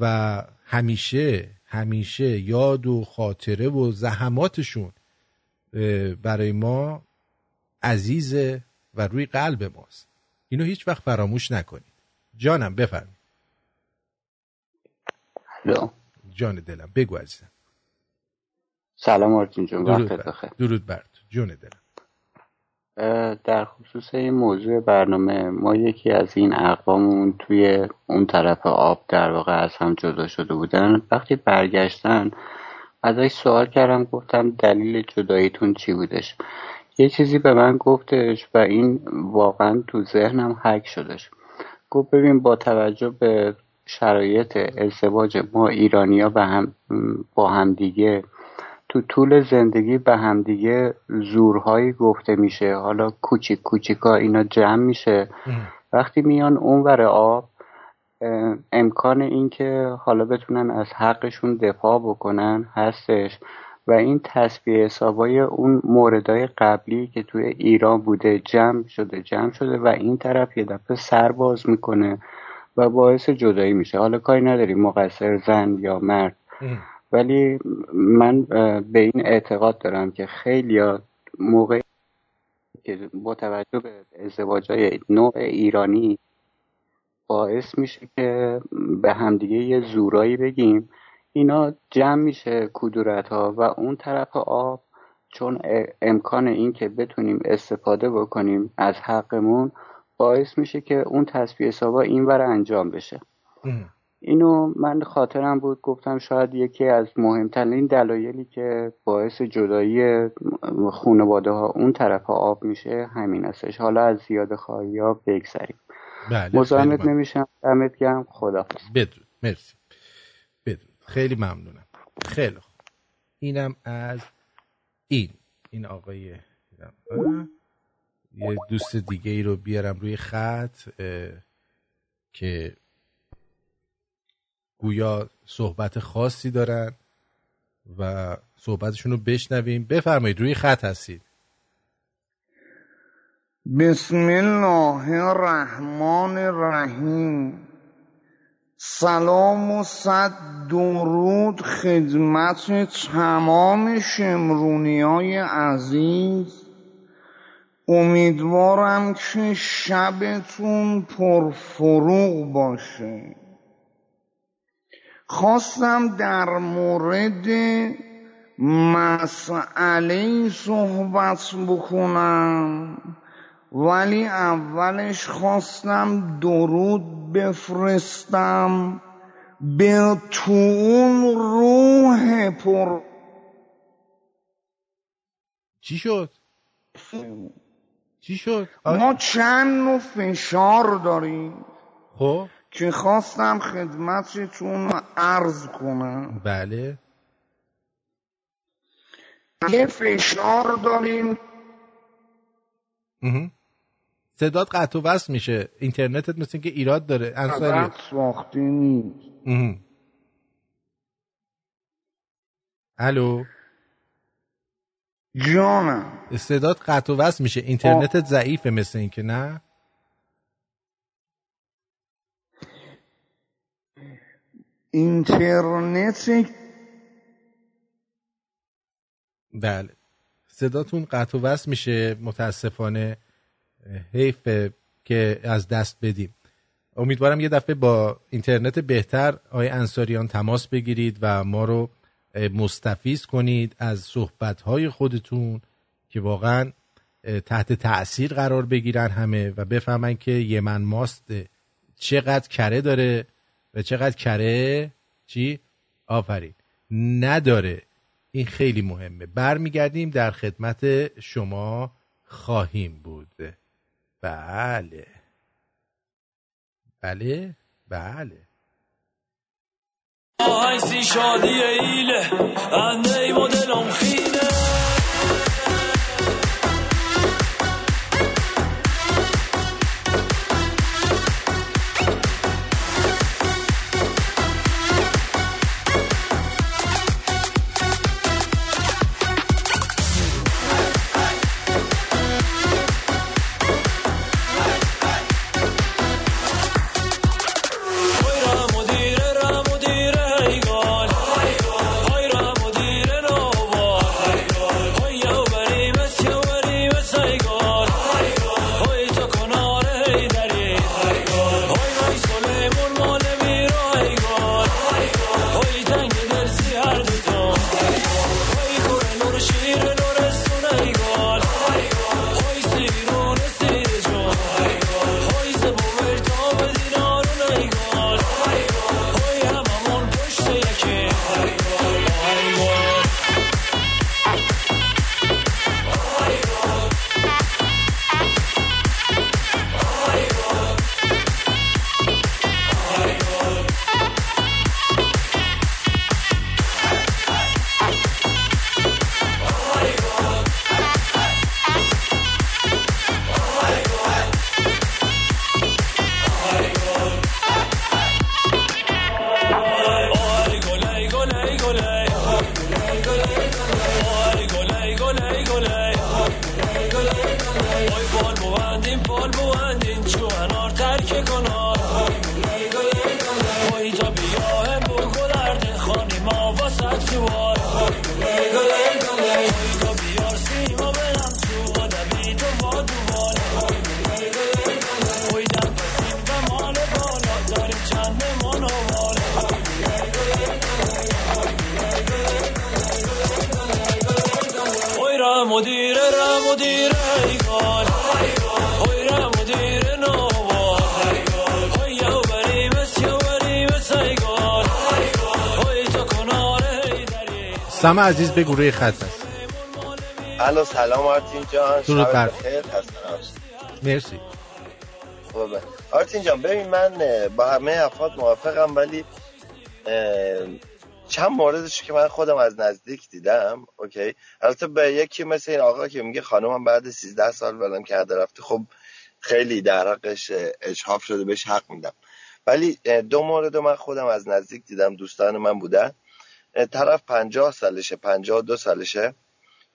و همیشه همیشه یاد و خاطره و زحماتشون برای ما عزیزه و روی قلب ماست. اینو هیچ وقت فراموش نکنید. جانم بفرمایید. جان دلم بگو عزیزم. سلام آرتین جون درود بر بخیر. درود بر. جون دلم. در خصوص این موضوع برنامه ما یکی از این اقوامون توی اون طرف آب در واقع از هم جدا شده بودن. وقتی برگشتن ازش سوال کردم گفتم دلیل جداییتون چی بودش؟ یه چیزی به من گفتش و این واقعا تو ذهنم حک شدش. گفت ببین با توجه به شرایط ازدواج ما ایرانیا به هم با همدیگه. تو طول زندگی به همدیگه زورهایی گفته میشه. حالا کوچیک کوچیکا اینا جمع میشه. وقتی میان اونور آب امکان اینکه حالا بتونن از حقشون دفاع بکنن هستش. و این تصفیه حسابای اون موردهای قبلی که توی ایران بوده جمع شده جمع شده و این طرف یه دفعه سر باز می‌کنه. و باعث جدایی میشه. حالا کاری نداریم مقصر زن یا مرد. ولی من به این اعتقاد دارم که خیلی موقع که با توجه به ازدواج های نوع ایرانی باعث میشه که به همدیگه یه زورایی بگیم. اینا جمع میشه کدورت ها و اون طرف آب چون امکان این که بتونیم استفاده بکنیم از حقمون باعث میشه که اون تصفیه حسابا این انجام بشه. اینو من خاطرم بود گفتم شاید یکی از مهمترین دلایلی که باعث جدایی خانواده ها اون طرف آب میشه همین هستش حالا از زیاد خواهی ها بگذریم. بله مزاحمت. نمیشم. دمت گرم. خدا بدرود. مرسی. بدرود. خیلی ممنونم. خیلی خوب. اینم از این. این آقای. یه دوست دیگه ای رو بیارم روی خط که گویا صحبت خاصی دارن و صحبتشون رو بشنویم. بفرمایید روی خط هستید. بسم الله الرحمن الرحیم. سلام و صد درود خدمت تمام شمرونی های عزیز. امیدوارم که شبتون پرفروغ باشه خواستم در مورد مسئله صحبت بکنم ولی اولش خواستم درود بفرستم به تو اون روح پر چی شد؟ چی شد؟ ما چند نوع فشار داریم خب. که خواستم خدمتتون عرض کنم. بله. یه فشار داریم. صدات قطع و وصل میشه. اینترنتت مثل که ایراد داره. انصاری. ساخته نیست. الو. جانم. صدات قطع و وصل میشه. اینترنتت ضعیفه مثل این که نه؟ اینترنت بله. صداتون قطع و وصل میشه. متاسفانه حیف که از دست بدیم. امیدوارم یه دفعه با اینترنت بهتر آقای انصاریان تماس بگیرید و ما رو مستفیز کنید از صحبتهای خودتون که واقعا تحت تاثیر قرار بگیرن همه و بفهمن که یمن ماست چقدر کره داره و چقدر کره چی؟ آفرین. نداره. این خیلی مهمه. برمیگردیم در خدمت شما خواهیم بود. بله. بله. بله. آهنگسی شادی ایله انده ای مدلم خینه you want. Hey, سم عزیز بگو روی خط هست الو سلام آرتین جان. درود بر- مرسی. خوبه. آرتین جان ببین من با همه افراد موافقم ولی چند موردش که من خودم از نزدیک دیدم اوکی؟ البته به یکی مثل این آقا که میگه خانمم بعد 13 سال ولم کرده رفته خب خیلی در حقش اجحاف شده بهش حق میدم. ولی دو مورد من خودم از نزدیک دیدم دوستان من بودن. طرف پنجاه سالشه پنجاه دو سالشه.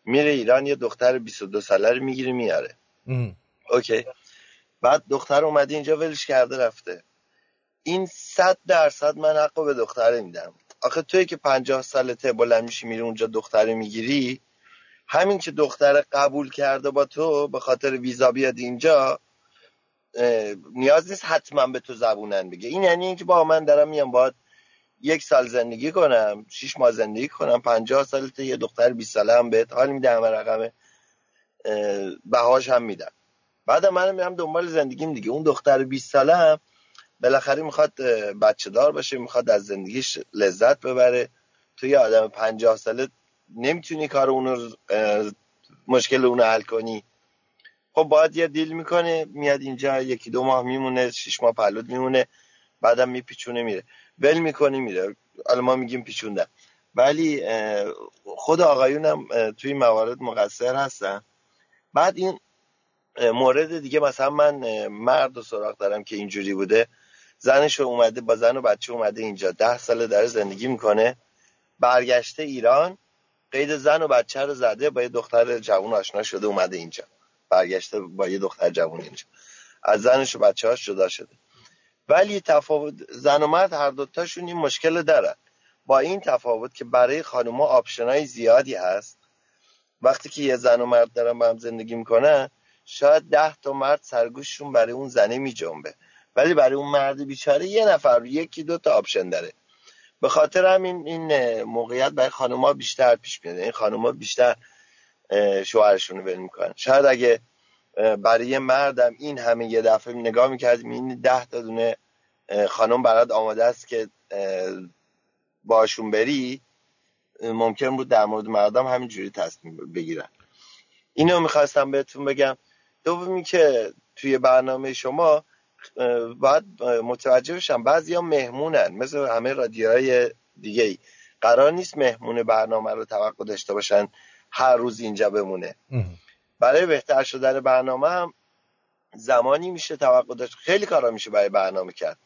میره ایران یه دختر 22 ساله رو می‌گیره میاره. اوکی. بعد دختر اومده اینجا ولش کرده رفته. این صد درصد من حق رو به دختره میدم. آخه توی که پنجاه سالته بلند میشی میری اونجا دختره می‌گیری همین که دختره قبول کرده با تو به خاطر ویزا بیاد اینجا نیاز نیست حتما به تو زبونن بگه. این یعنی اینکه با من دارم میام باید یک سال زندگی کنم شیش ماه زندگی کنم پنجاه سالته یه دختر 20 ساله هم بهت حال میده همه رقم بهاش هم میدم بعد من میرم دنبال زندگیم دیگه. اون دختر 20 ساله هم بالاخره می‌خواد بچه دار باشه می‌خواد از زندگیش لذت ببره. تو یه آدم پنجاه ساله نمی‌تونی کار اونو اه، مشکل اونو حل کنی. خب باید یه دیل می‌کنه میاد اینجا یکی دو ماه میمونه شش ماه پلود میمونه بعدم میپیچونه میره. ول می‌کنه میره. حالا ما میگیم پیچوندن ولی خود آقایونم اه، توی موارد مقصر هستن. بعد این مورد دیگه مثلا من مرد و سراغ دارم که اینجوری بوده. زنش اومده با زن و بچه اومده اینجا. ده ساله داره زندگی می‌کنه. برگشته ایران قید زن و بچه رو زده با یه دختر جوان آشنا شده اومده اینجا. برگشته با یه دختر جوان اینجا. از زنش و بچه هاش جدا شده. ولی تفاوت زن و مرد هر دوتاشون این مشکل دارن. با این تفاوت که برای خانوما option ای زیادی هست وقتی که یه زن و مرد دارن با هم زندگی می‌کنن شاید ده تا مرد سرگوششون برای اون زنه میجنبه. ولی برای اون مرد بیچاره یه نفر یکی دو تا option داره. به خاطر همین این موقعیت برای خانوما بیشتر پیش میاد. این خانوما بیشتر شوهرشون رو ول می‌کنن. شاید اگه برای مردم این همه یه دفعه نگاه می‌کردیم این ده تا دونه خانم برات آماده است که باشون بری ممکن بود در مورد مردم همینجوری تصمیم بگیرن. اینو می‌خواستم بهتون بگم. دومی که توی برنامه شما باید متوجه بشم بعضی ها مهمونن مثل همه رادیوهای دیگه ای قرار نیست مهمون برنامه رو توقع داشته باشن هر روز اینجا بمونه. برای بهتر شدن برنامه هم زمانی میشه توقع داشت خیلی کارا میشه برای برنامه کرد.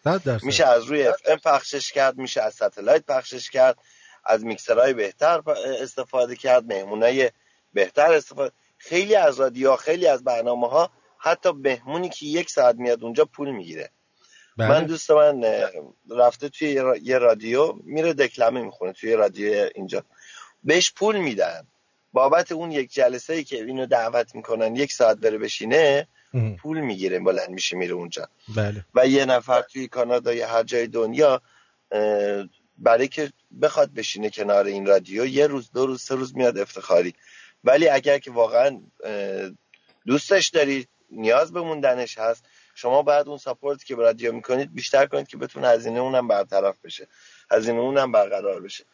میشه از روی FM پخشش کرد میشه از satellite پخشش کرد از میکسرهای بهتر استفاده کرد مهمونای بهتر استفاده خیلی از رادیو خیلی از برنامه ها حتی مهمونی که یک ساعت میاد اونجا پول می‌گیره بله. من دوست من رفته توی یه رادیو میره دکلمه می‌خونه توی رادیو اینجا بهش پول میدن بابت اون یک جلسه ای که اینو دعوت می‌کنن یک ساعت بره بشینه اه. پول می‌گیره بلند میشه میره اونجا. بله. و یه نفر توی کانادا یا هر جای دنیا برای که بخواد بشینه کنار این رادیو یه روز دو روز سه روز میاد افتخاری. ولی اگر که واقعا دوستش دارید نیاز به موندنش هست شما باید اون support که به رادیو می‌کنید بیشتر کنید که بتون هزینه اونم برطرف بشه هزینه اونم برقرار بشه.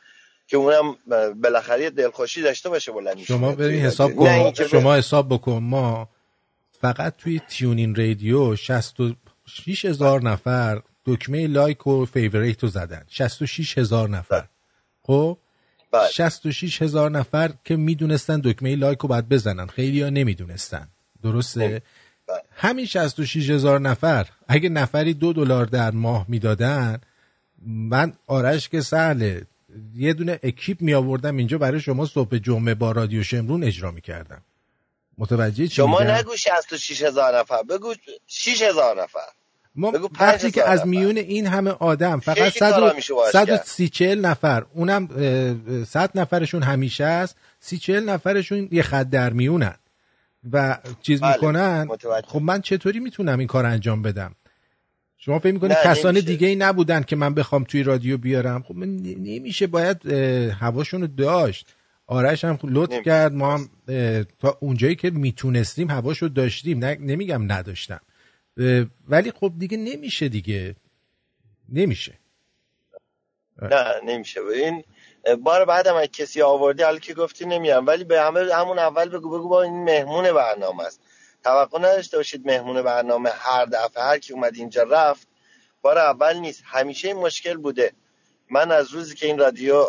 که اونم بالاخره دلخوشی داشته باشه بلند شما ببین حساب. نه کن. شما حساب بکن. ما فقط توی TuneIn رادیو 66 هزار نفر دکمه لایک و favorite رو زدن. 66 هزار نفر. خب؟ 66 هزار نفر که می‌دونستن دکمه لایک رو باید بزنن. خیلی ها نمی‌دونستن. درسته؟ همین 66 هزار نفر اگه نفری دو دلار در ماه می‌دادن من آرش که سهله. یه دونه اکیپ می آوردم اینجا برای شما صبح جمعه با رادیو شمرون اجرا می‌کردم متوجه چی شما؟ نگو 66 هزار نفر بگو 6 هزار نفر ما بگو وقتی که از. میون این همه آدم فقط خیلی کارا میشه باهاش کرد. 130 40 نفر اونم اه، اه، 100 نفرشون همیشه است 30 40 نفرشون یه خط در میونن و چیز بله، می‌کنن متوجه. خب من چطوری می‌تونم این کار انجام بدم شما فکر می‌کنید کسان نمیشه. دیگه ای نبودن که من بخوام توی رادیو بیارم؟ خب من نمیشه باید هواشون رو داشت. آرش هم لطف کرد ما هم تا اونجایی که می‌تونستیم هواشو داشتیم. نه نمیگم نداشتم. ولی خب دیگه نمیشه دیگه. نمیشه. نه نمیشه. این بار بعدم اگه کسی آوردی حالا که گفتی نمیام ولی به همه همون اول بگو بگو با این مهمون برنامه است. توقع نداشته باشید مهمون برنامه هر دفعه هر کی اومد اینجا رفت. بار اول نیست. همیشه این مشکل بوده. من از روزی که این رادیو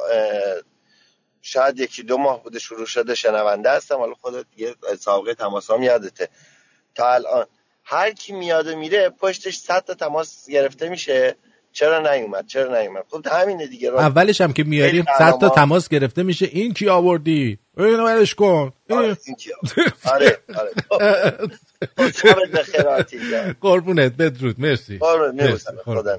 شاید یکی دو ماه بوده شروع شده شنونده هستم. حالا خودت دیگه سابقه تماس هم یادته. تا الان. هر کی میاد و میره پشتش صد تا تماس گرفته میشه. چرا نیومد؟ چرا نیومد؟ خب همینه دیگه. رادیو. اولش هم که میاریم صد تا تماس گرفته میشه. این کی آوردی؟ اینو ولش کن. این- آره آره. شبت بخیر آرتین جان. قربونت بدرود. مرسی. خدا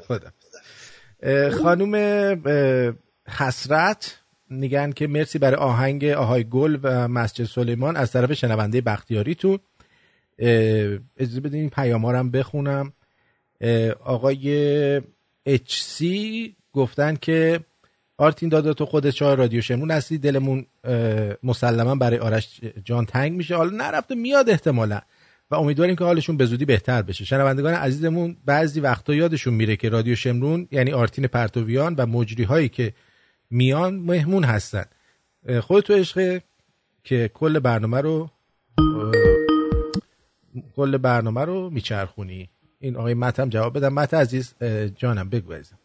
اه، حسرت میگن که مرسی برای آهنگ آهای گل و مسجد سلیمان از طرف شنونده بختیاریتون. اه، اجازه بدین این پیام ها رو هم بخونم. آقای سی گفتن که آرتین دادا تو خودت شاه رادیو شمرون هستی دلمون مسلما برای آرش جان تنگ میشه. حالا نرفته میاد احتمالا. و امیدواریم که حالشون به زودی بهتر بشه. شنوندگان عزیزمون بعضی وقتا یادشون میره که رادیو شمرون یعنی آرتین پرتویان و مجری هایی که میان مهمون هستن. اه، خودتو عشقه که کل برنامه رو کل برنامه رو میچرخونی. این آقای مت هم جواب بدم. مت عزیز جانم بگو عزیزم.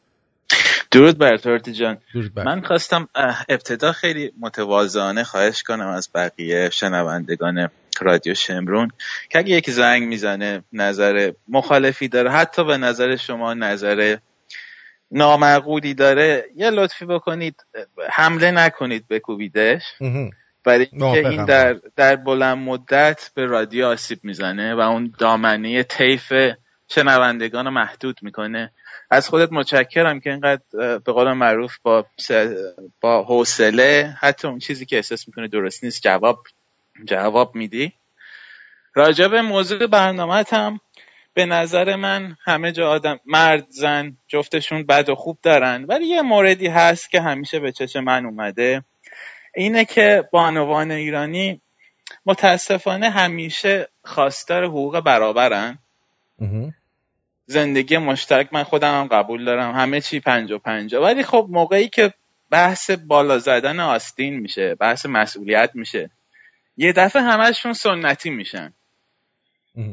درود بر تو آرتی جان. درود بر. من خواستم ابتدا خیلی متواضعانه خواهش کنم از بقیه شنوندگان رادیو شمرون که اگه یکی زنگ می‌زنه نظر مخالفی داره حتی به نظر شما نظر نامعقولی داره یه لطفی بکنید حمله نکنید بکوبیدش برای اینکه. این در در بلند مدت به رادیو آسیب می‌زنه و اون دامنه طیف شنوندگان رو محدود می‌کنه. از خودت متشکرم که اینقدر به قول معروف با با حوصله. حتی اون چیزی که احساس می‌کنه درست نیست جواب جواب میدی. راجع به موضوع برنامه هم به نظر من همه جا آدم مرد زن جفتشون بد و خوب دارن. ولی یه موردی هست که همیشه به چشم من اومده. اینه که بانوان ایرانی متاسفانه همیشه خواستار حقوق برابرن. زندگی مشترک من خودم هم قبول دارم. همه چی پنجا پنجا. ولی خب موقعی که بحث بالا زدن آستین میشه بحث مسئولیت میشه. یه دفعه همشون سنتی میشن.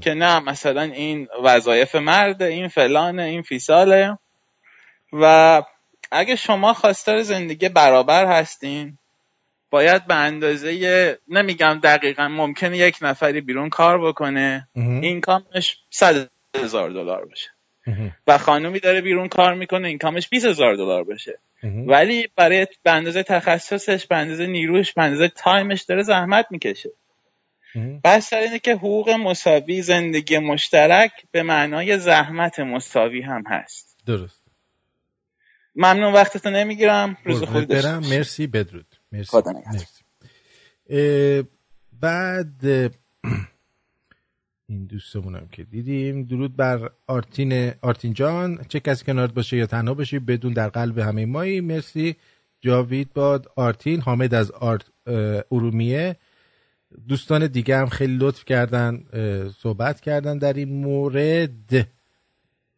که نه مثلا این وظایف مرده این فلانه این فیساله و اگه شما خواستار زندگی برابر هستین باید به اندازه نمیگم دقیقا ممکنه یک نفری بیرون کار بکنه. اینکامش صد هزار دلار باشه. و خانومی داره بیرون کار می‌کنه اینکامش 20 هزار دلار باشه. ولی برای به اندازه تخصصش به اندازه نیروش به اندازه time ش داره زحمت می‌کشه. بحث سر اینه که حقوق مساوی زندگی مشترک به معنای زحمت مساوی هم هست. درست. ممنون وقتتو نمی‌گیرم. روز خوبی برم. مرسی بدرود. مرسی. خدا. مرسی. بعد این دوستمونم که دیدیم. درود بر آرتین آرتین جان. چه کسی کنارت باشه یا تنها باشی بدون در قلب همه مایی. مرسی. جاوید باد آرتین حامد از آرت ارومیه. دوستان دیگه هم خیلی لطف کردن صحبت کردن در این مورد.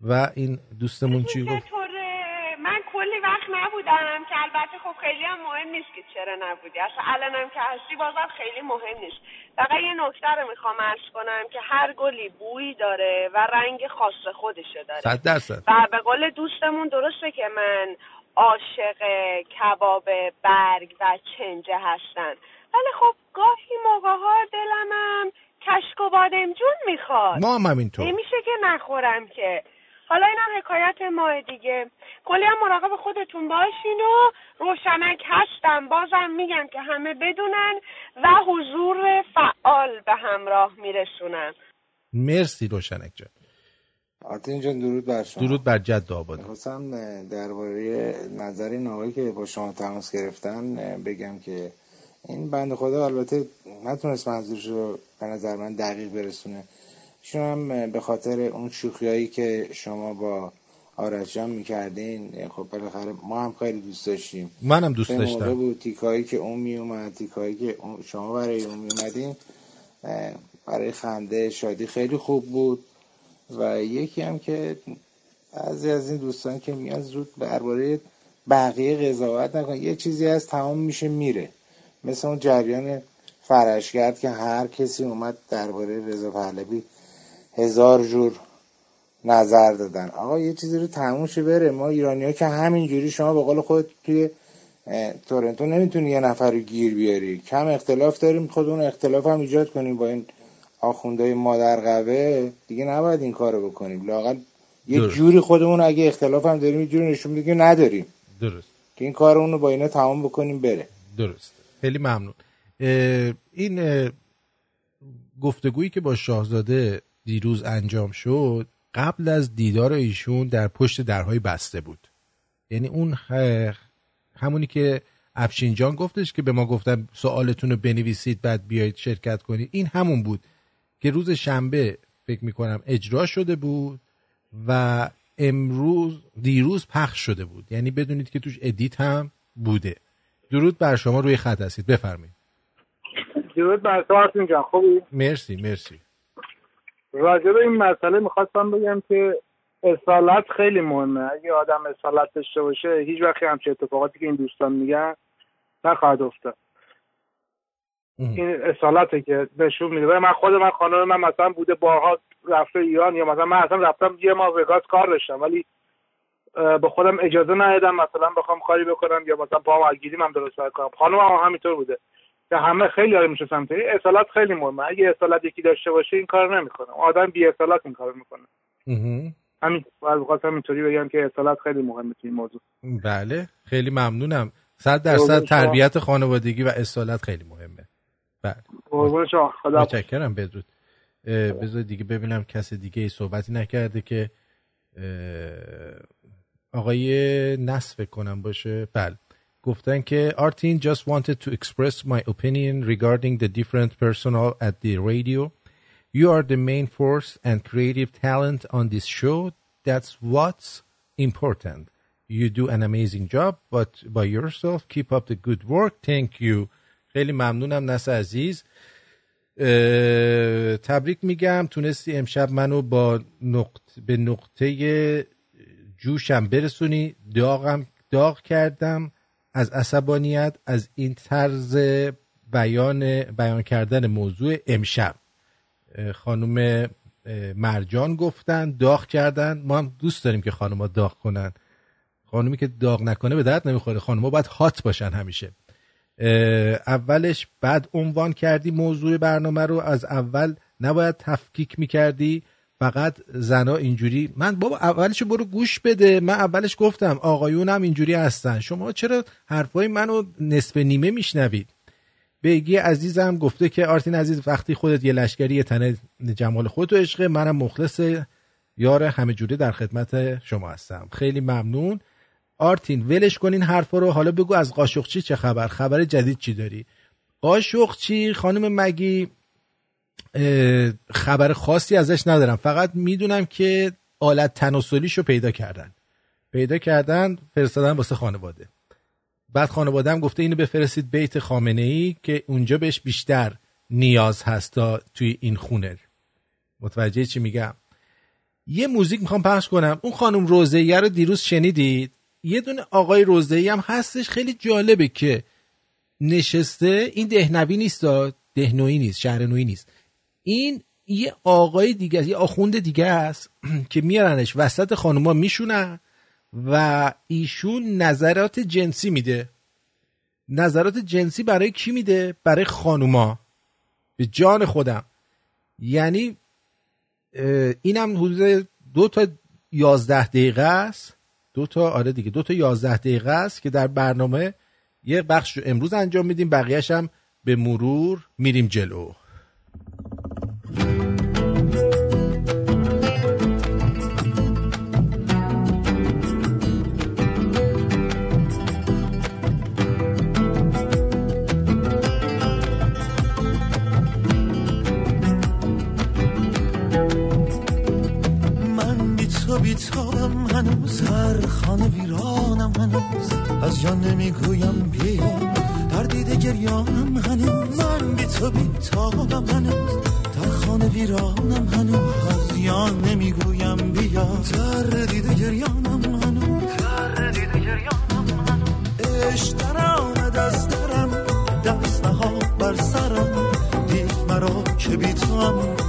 و این دوستمون چی گفت چطوره من کلی وقت نبودم که خب خیلی هم مهم نیست که چرا نبودی. اصلا الانم که هستی بازم خیلی مهم نیست. فقط یه نکته رو می‌خوام عرض کنم که هر گلی بویی داره و رنگ خاص خودشو داره. صد درصد. و به قول دوستمون درسته که من عاشق کباب برگ و چنجه هستم. ولی خب گاهی موقع ها دلمم کشک و بادمجون می‌خواد. ما هم همینطور. نمیشه که نخورم که. حالا اینم حکایت ماه دیگه. کلی هم مراقب خودتون باشین و روشنک هستم. بازم میگم که همه بدونن و حضور فعال به همراه میرسونن. مرسی روشنک جان. آرتین جان درود بر شما. درود بر جد آباد می‌خواستم درباره نظر این آقایی که با شما تماس گرفتن بگم که این بند خدا البته نتونست منظورش رو به نظر من دقیق برسونه. ایشون هم به خاطر اون شوخیایی که شما با آرش جان می‌کردین خب بالاخره ما هم خیلی دوست داشتیم. منم دوست به موقع داشتم. بود تیکایی که اون میومد تیکایی که شما برای اون میومدین برای خنده شادی خیلی خوب بود. و یکی هم که بعضی از این دوستان که میاد زود درباره بقیه قضاوت نکن. یه چیزی از تمام میشه میره. مثل اون جریان فرشگرد که هر کسی اومد درباره رضا پهلوی هزار جور نظر دادن. آقا یه چیزی رو تموش بره. ما ایرانی ها که همینجوری شما به قول خود توی تورنتو نمی‌تونی یه نفر رو گیر بیاری. کم اختلاف داریم خود اون اختلاف هم ایجاد کنیم با این آخونده مادر قوه. دیگه نباید این کارو بکنیم. لاقل یه جوری خودمون اگه اختلاف هم داریم یه جوری نشون بدیم نداریم. درست. که این کار رو با اینا تمام بکنیم بره. درست. خیلی ممنون. این گفتگویی که با شاهزاده دیروز انجام شد قبل از دیدار ایشون در پشت درهای بسته بود. یعنی اون همونی که افشینجان گفتش که به ما گفتن سوالتون رو بنویسید بعد بیایید شرکت کنید. این همون بود که روز شنبه فکر می‌کنم اجرا شده بود و امروز دیروز پخش شده بود. یعنی بدونید که توش ادیت هم بوده. درود بر شما روی خط هستید. بفرمایید. درود بر شما جان. خوبی؟ مرسی مرسی. راجع به این مسئله می‌خواستم بگم که اصالت خیلی مهمه. اگه آدم اصالت داشته باشه هیچ وقتی همچه اتفاقاتی که این دوستان میگن نخواهد افتاد. این اصالته که نشون میده. من خود من خانم من مثلا بوده بارها رفته ایران یا مثلا من اصلا رفتم یه ماه وگاس کار داشتم. ولی به خودم اجازه ندادم مثلا بخوام کاری بکنم یا مثلا پاهم اگیریم هم درست کنم خانم هم همینطور بوده. که همه خیلی آره میشه سمت اصالت خیلی مهمه. اگه اصالت یکی داشته باشه این کار نمی‌کنه. آدم بی اصالت این کار می‌کنه. همین خواستم اینطوری بگم که اصالت خیلی مهمه این موضوع. بله. خیلی ممنونم. صد درصد تربیت خانوادگی و اصالت خیلی مهمه. بله. خدا متشکرم بدرود. بذار دیگه ببینم کس دیگه ای صحبتی نکرده که آقای نصف کنم باشه. بله. گفتن که Artin just wanted to express my opinion regarding the different personnel at the radio. You are the main force and creative talent on this show. That's what's important. You do an amazing job, but by yourself, keep up the good work. Thank you. خیلی ممنونم نس عزیز تبریک میگم تونستی امشب منو با نقط... به نقطه جوشم برسونی داغم داغ کردم از عصبانیت از این طرز بیان بیان کردن موضوع امشب. خانم مرجان گفتن داغ کردن. ما هم دوست داریم که خانمها داغ کنن. خانومی که داغ نکنه به درد نمی‌خوره. خانمها باید هات باشن همیشه. اولش بعد عنوان کردی موضوع برنامه رو. از اول نباید تفکیک می‌کردی. فقط زنا اینجوری من بابا اولش برو گوش بده. من اولش گفتم آقایونم اینجوری هستن. شما چرا حرفای منو نصف نیمه میشنوید؟ بگی عزیزم گفته که آرتین عزیز وقتی خودت یه لشکری یه تنه جمال خودتو عشقه منم مخلص یار همه جوره در خدمت شما هستم. خیلی ممنون. آرتین ولش کن این حرفا رو. حالا بگو از قاشقچی چه خبر؟ خبر جدید چی داری؟ قاشقچی خانم مگی خبر خاصی ازش ندارم. فقط می‌دونم که آلت تناسلیشو پیدا کردن. پیدا کردن فرستادن واسه خانواده. بعد خانواده هم گفته اینو بفرستید بیت خامنه ای که اونجا بهش بیشتر نیاز هست تا توی این خونه. متوجه چی میگم؟ یه موزیک می‌خوام پخش کنم. اون خانم روزیه رو دیروز شنیدید؟ یه دونه آقای روزیه هم هستش. خیلی جالبه که نشسته. این دهنوی نیست دهنوی نیست شهرنوی نیست. این یه آقای دیگه است یه آخوند دیگه است که میارنش وسط خانوما میشونن و ایشون نظرات جنسی میده. نظرات جنسی برای کی میده؟ برای خانوما. به جان خودم. یعنی اینم حدود دو تا یازده دقیقه است. دو تا آره دیگه دو تا یازده دقیقه است که در برنامه یه بخش رو امروز انجام میدیم. بقیهش هم به مرور میریم جلو. بیتابم هنوز هر خانه ویرانم هنوز. از جان نمی‌گویم بیا در دیده گریانم هنوز. من بی تو بیتابم هنوز. ویرانم هنوز. از یان نمی‌گویم بیا. در دیده گریانم هنوز. در دیده گریانم هنوز. عشق در آمد از درم. دست نها بر سرم. دید مرا که بیتام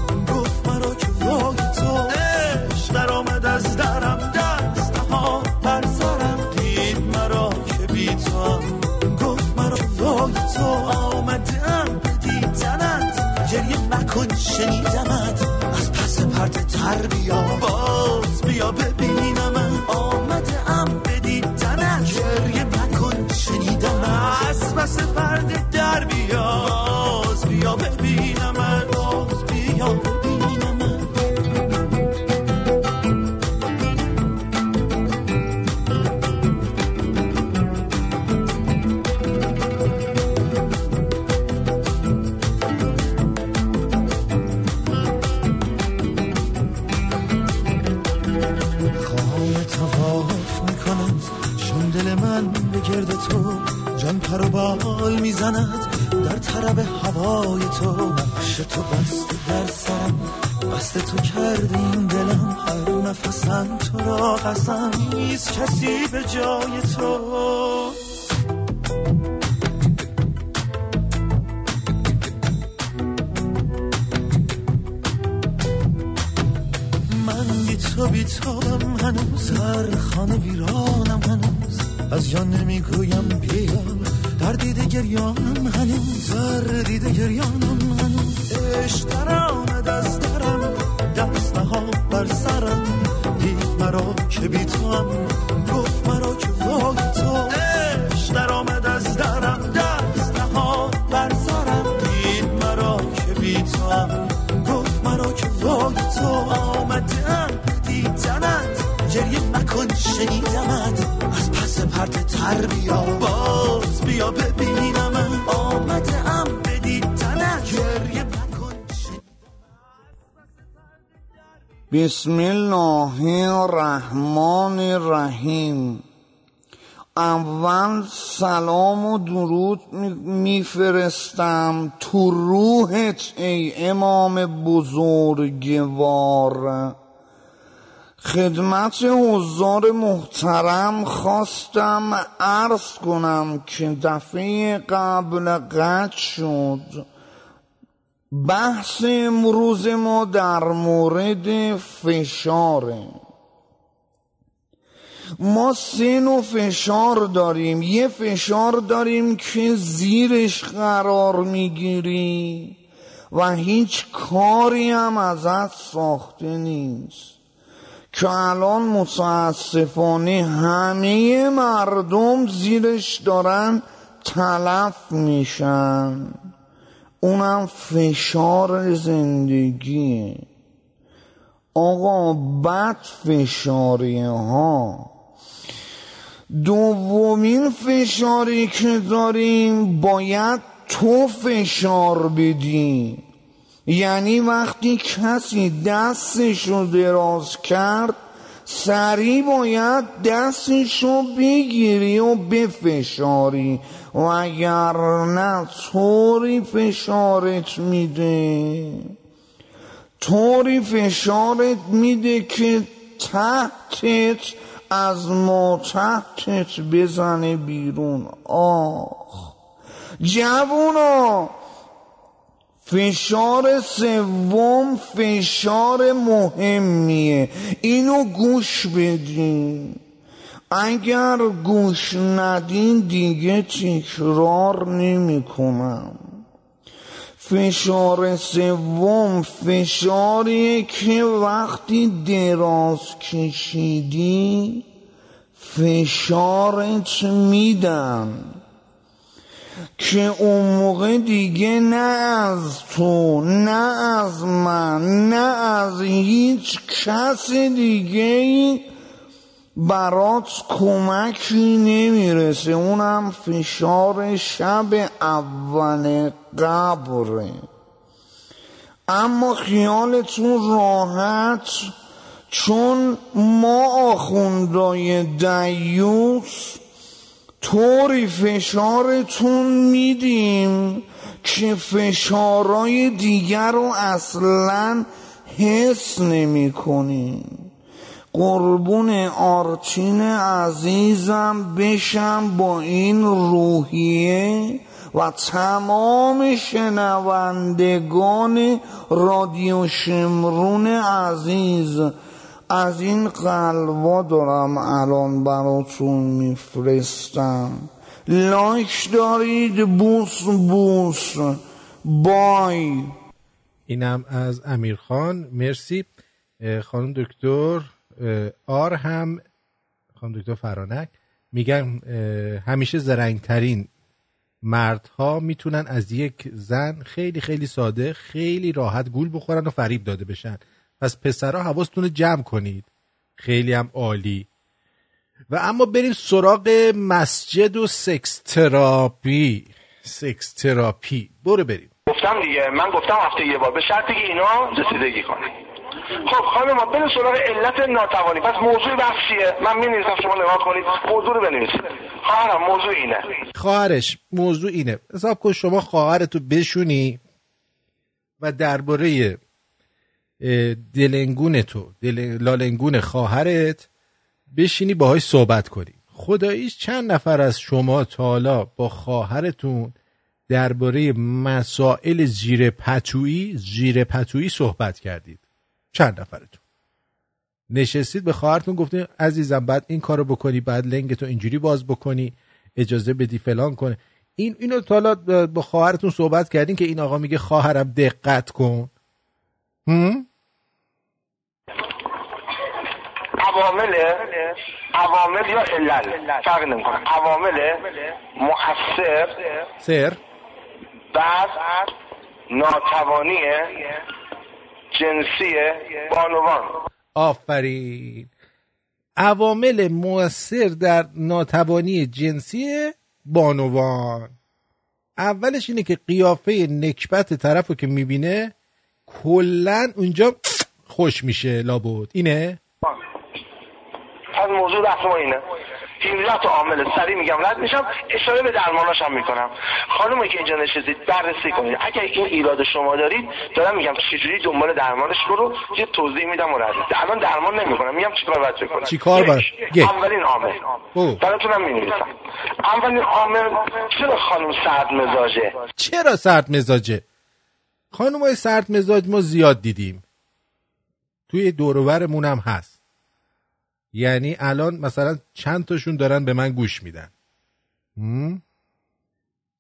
بسم الله الرحمن الرحیم. اول سلام و درود میفرستم تو روحت ای امام بزرگوار خدمت حضار محترم خواستم عرض کنم که دفعه قبل قطع شد. بحث امروز ما در مورد فشاره ما سه نوع فشار داریم. یه فشار داریم که زیرش قرار می‌گیری و هیچ کاری هم ازت ساخته نیست. که الان متاسفانه همه مردم زیرش دارن تلف میشن. اونم فشار زندگیه. آقا بد فشاری ها. دومین فشاری که داریم باید تو فشار بدی. یعنی وقتی کسی دستش رو دراز کرد سریع باید دستش رو بگیری و بفشاری. و اگر نه طوری فشارت میده طوری فشارت میده که تحتت از ما تحتت بزنه بیرون. آخ. جوونا فشار سوم فشار مهمیه. اینو گوش بدین. اگر گوش ندین دیگه تکرار نمی کنم فشار سوم فشاریه که وقتی دراز کشیدی فشارت میدن که اون موقع دیگه نه از تو نه از من نه از هیچ کس دیگه برات کمکی نمی‌رسه. اونم فشار شب اول قبره. اما خیالتون راحت چون ما آخوندای دیوس طوری فشارتون میدیم که فشارهای دیگر رو اصلا حس نمی کنیم قربون آرچین عزیزم بشم با این روحیه و تمام شنوندگان رادیو شمرون عزیز از این قلبا دارم الان براتون میفرستم. لایک دارید بوس بوس. بای. اینم از امیرخان مرسی. خانم دکتر. آر هم خانم دکتر فرانک میگن همیشه زرنگترین مردها می‌تونن از یک زن خیلی خیلی ساده خیلی راحت گول بخورن و فریب داده بشن. پس پسرها حواستون جمع کنید. خیلی هم عالی. و اما بریم سراغ مسجد و سکس تراپی. سکس تراپی. برو بریم. گفتم دیگه من گفتم هفته یه بار. به شرطی که اینا رسیدگی کنن. خب خانم بریم سراغ علت ناتوانی. پس موضوع بحث چیه من می نویسم شما نگاه کنید. موضوع رو بنویسید. خواهرم موضوع اینه. خواهرش موضوع اینه. حساب کن شما خواهرتو بشونی و درباره دلنگون تو دل... لالنگون خواهرت بشینی باهاش صحبت کنی. خداییش چند نفر از شما تا حالا با خواهرتون درباره مسائل زیر پتویی زیر پتویی صحبت کردید؟ چند نفرتون. نشستید به خواهرتون گفتین عزیزم بعد این کارو بکنی بعد لنگتو اینجوری باز بکنی اجازه بدی فلان کنه. این اینو تا حالا با خواهرتون صحبت کردین که این آقا میگه خواهرم دقت کن. هم؟ عوامل عوامل یا علل؟ فرق نمی‌کنه. عوامل مؤثر سر؟ بعد ناتوانی جنسی بانوان. آفرین. عوامل موثر در ناتوانی جنسی بانوان. اولش اینه که قیافه نکبت طرف رو که می‌بینه کلا اونجا خوش میشه لابد. اینه؟ از موضوع بحث ما اینه. 17 تا عامل سریع میگم رد میشم اشاره به درماناش هم می‌کنم. خانومی که اینجا نشستید بررسی کنید. اگر این ایراد شما دارید دارم میگم چجوری دنبال درمانش برو یه توضیح میدم و رد. الان درمان نمی‌کنم میگم چیکار باید بکنم. چیکار باید؟ اولین عامل. براتونم می‌نویسم. اولین عامل چرا خانم سرد مزاجه؟ چرا سرد مزاجه؟ خانم های سرد مزاج ما زیاد دیدیم. توی دورورمون هم هست. یعنی الان مثلا چند تاشون دارن به من گوش میدن؟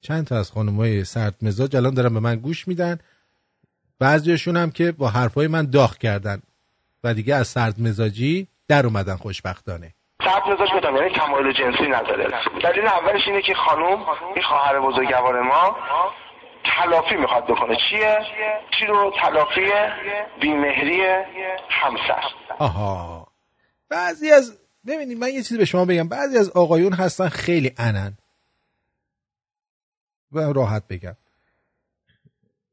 چند تا از خانم های سرد مزاج الان دارن به من گوش میدن. بعضیشون هم که با حرفای من داغ کردن. و دیگه از سرد مزاجی در اومدن خوشبختانه. سرد مزاج بدم یعنی تمایل جنسی نداره. دلیل اولش اینه که خانم این خواهر بزرگوار ما تلافی می‌خواد بکنه. چیه؟ چی رو؟ تلافی بیمهری همسر. آها. بعضی از ببینید من یه چیزی به شما بگم. بعضی از آقایون هستن خیلی انن. و راحت بگم.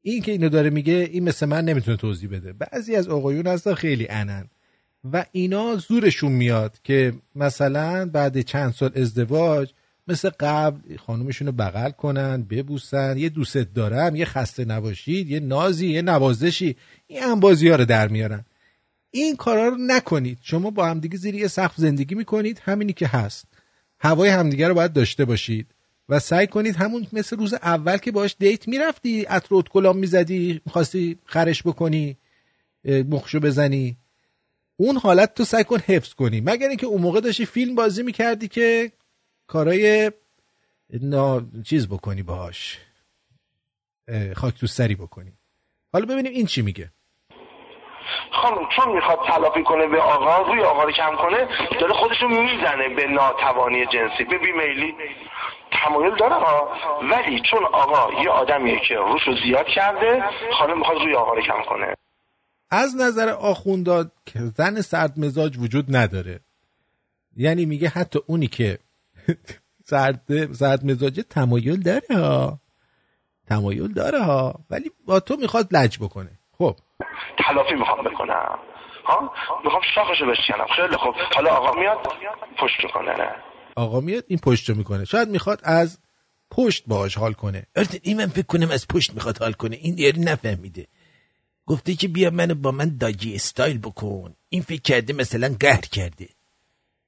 این که اینو داره میگه این مثل من نمی‌تونه توضیح بده. بعضی از آقایون هستن خیلی انن. و اینا زورشون میاد که مثلا بعد چند سال ازدواج مثل قبل خانومشون رو بغل کنن ببوسن یه دوست دارم یه خسته نباشید یه نازی یه نوازشی. این انبازی ها رو در میارن. این کارا رو نکنید. شما با همدیگه زیر یه سقف زندگی می‌کنید همینی که هست. هوای همدیگه رو باید داشته باشید و سعی کنید همون مثل روز اول که باش دیت می‌رفتی عطر کلام می‌زدی می‌خواستی خرش بکنی مخشو بزنی. اون حالت تو سعی کن حفظ کنی. مگر اینکه اون موقع داشتی فیلم بازی می‌کردی که کارای نا... چیز بکنی باهاش. اه، خاک تو سری بکنی. حالا ببینیم این چی میگه. خانم چون می‌خواد تلافی کنه به آقا روی آقا رو کم کنه داره خودشو می‌زنه به ناتوانی جنسی. به بیمیلی. تمایل داره ها ولی چون آقا یه آدمیه که روش رو زیاد کرده خانم می‌خواد روی آقا رو کم کنه. از نظر آخونداد که زن سرد مزاج وجود نداره. یعنی میگه حتی اونی که سرد, سرد مزاجه تمایل داره ها. تمایل داره ها. ولی با تو می‌خواد لج بکنه. خب. تلافی می‌خوام بکنم. ها؟ می‌خوام شاخشو بشکنم. خیلی خوب. حالا آقا میاد پشت می‌کنه نه؟ آقا میاد این پشت رو می‌کنه. شاید می‌خواد از پشت باهاش حال کنه. البته این من فکر کنم از پشت می‌خواد حال کنه. این یاری نفهمیده. گفته که بیا منو با من داجی استایل بکن. این فکر کرده مثلا قهر کرده.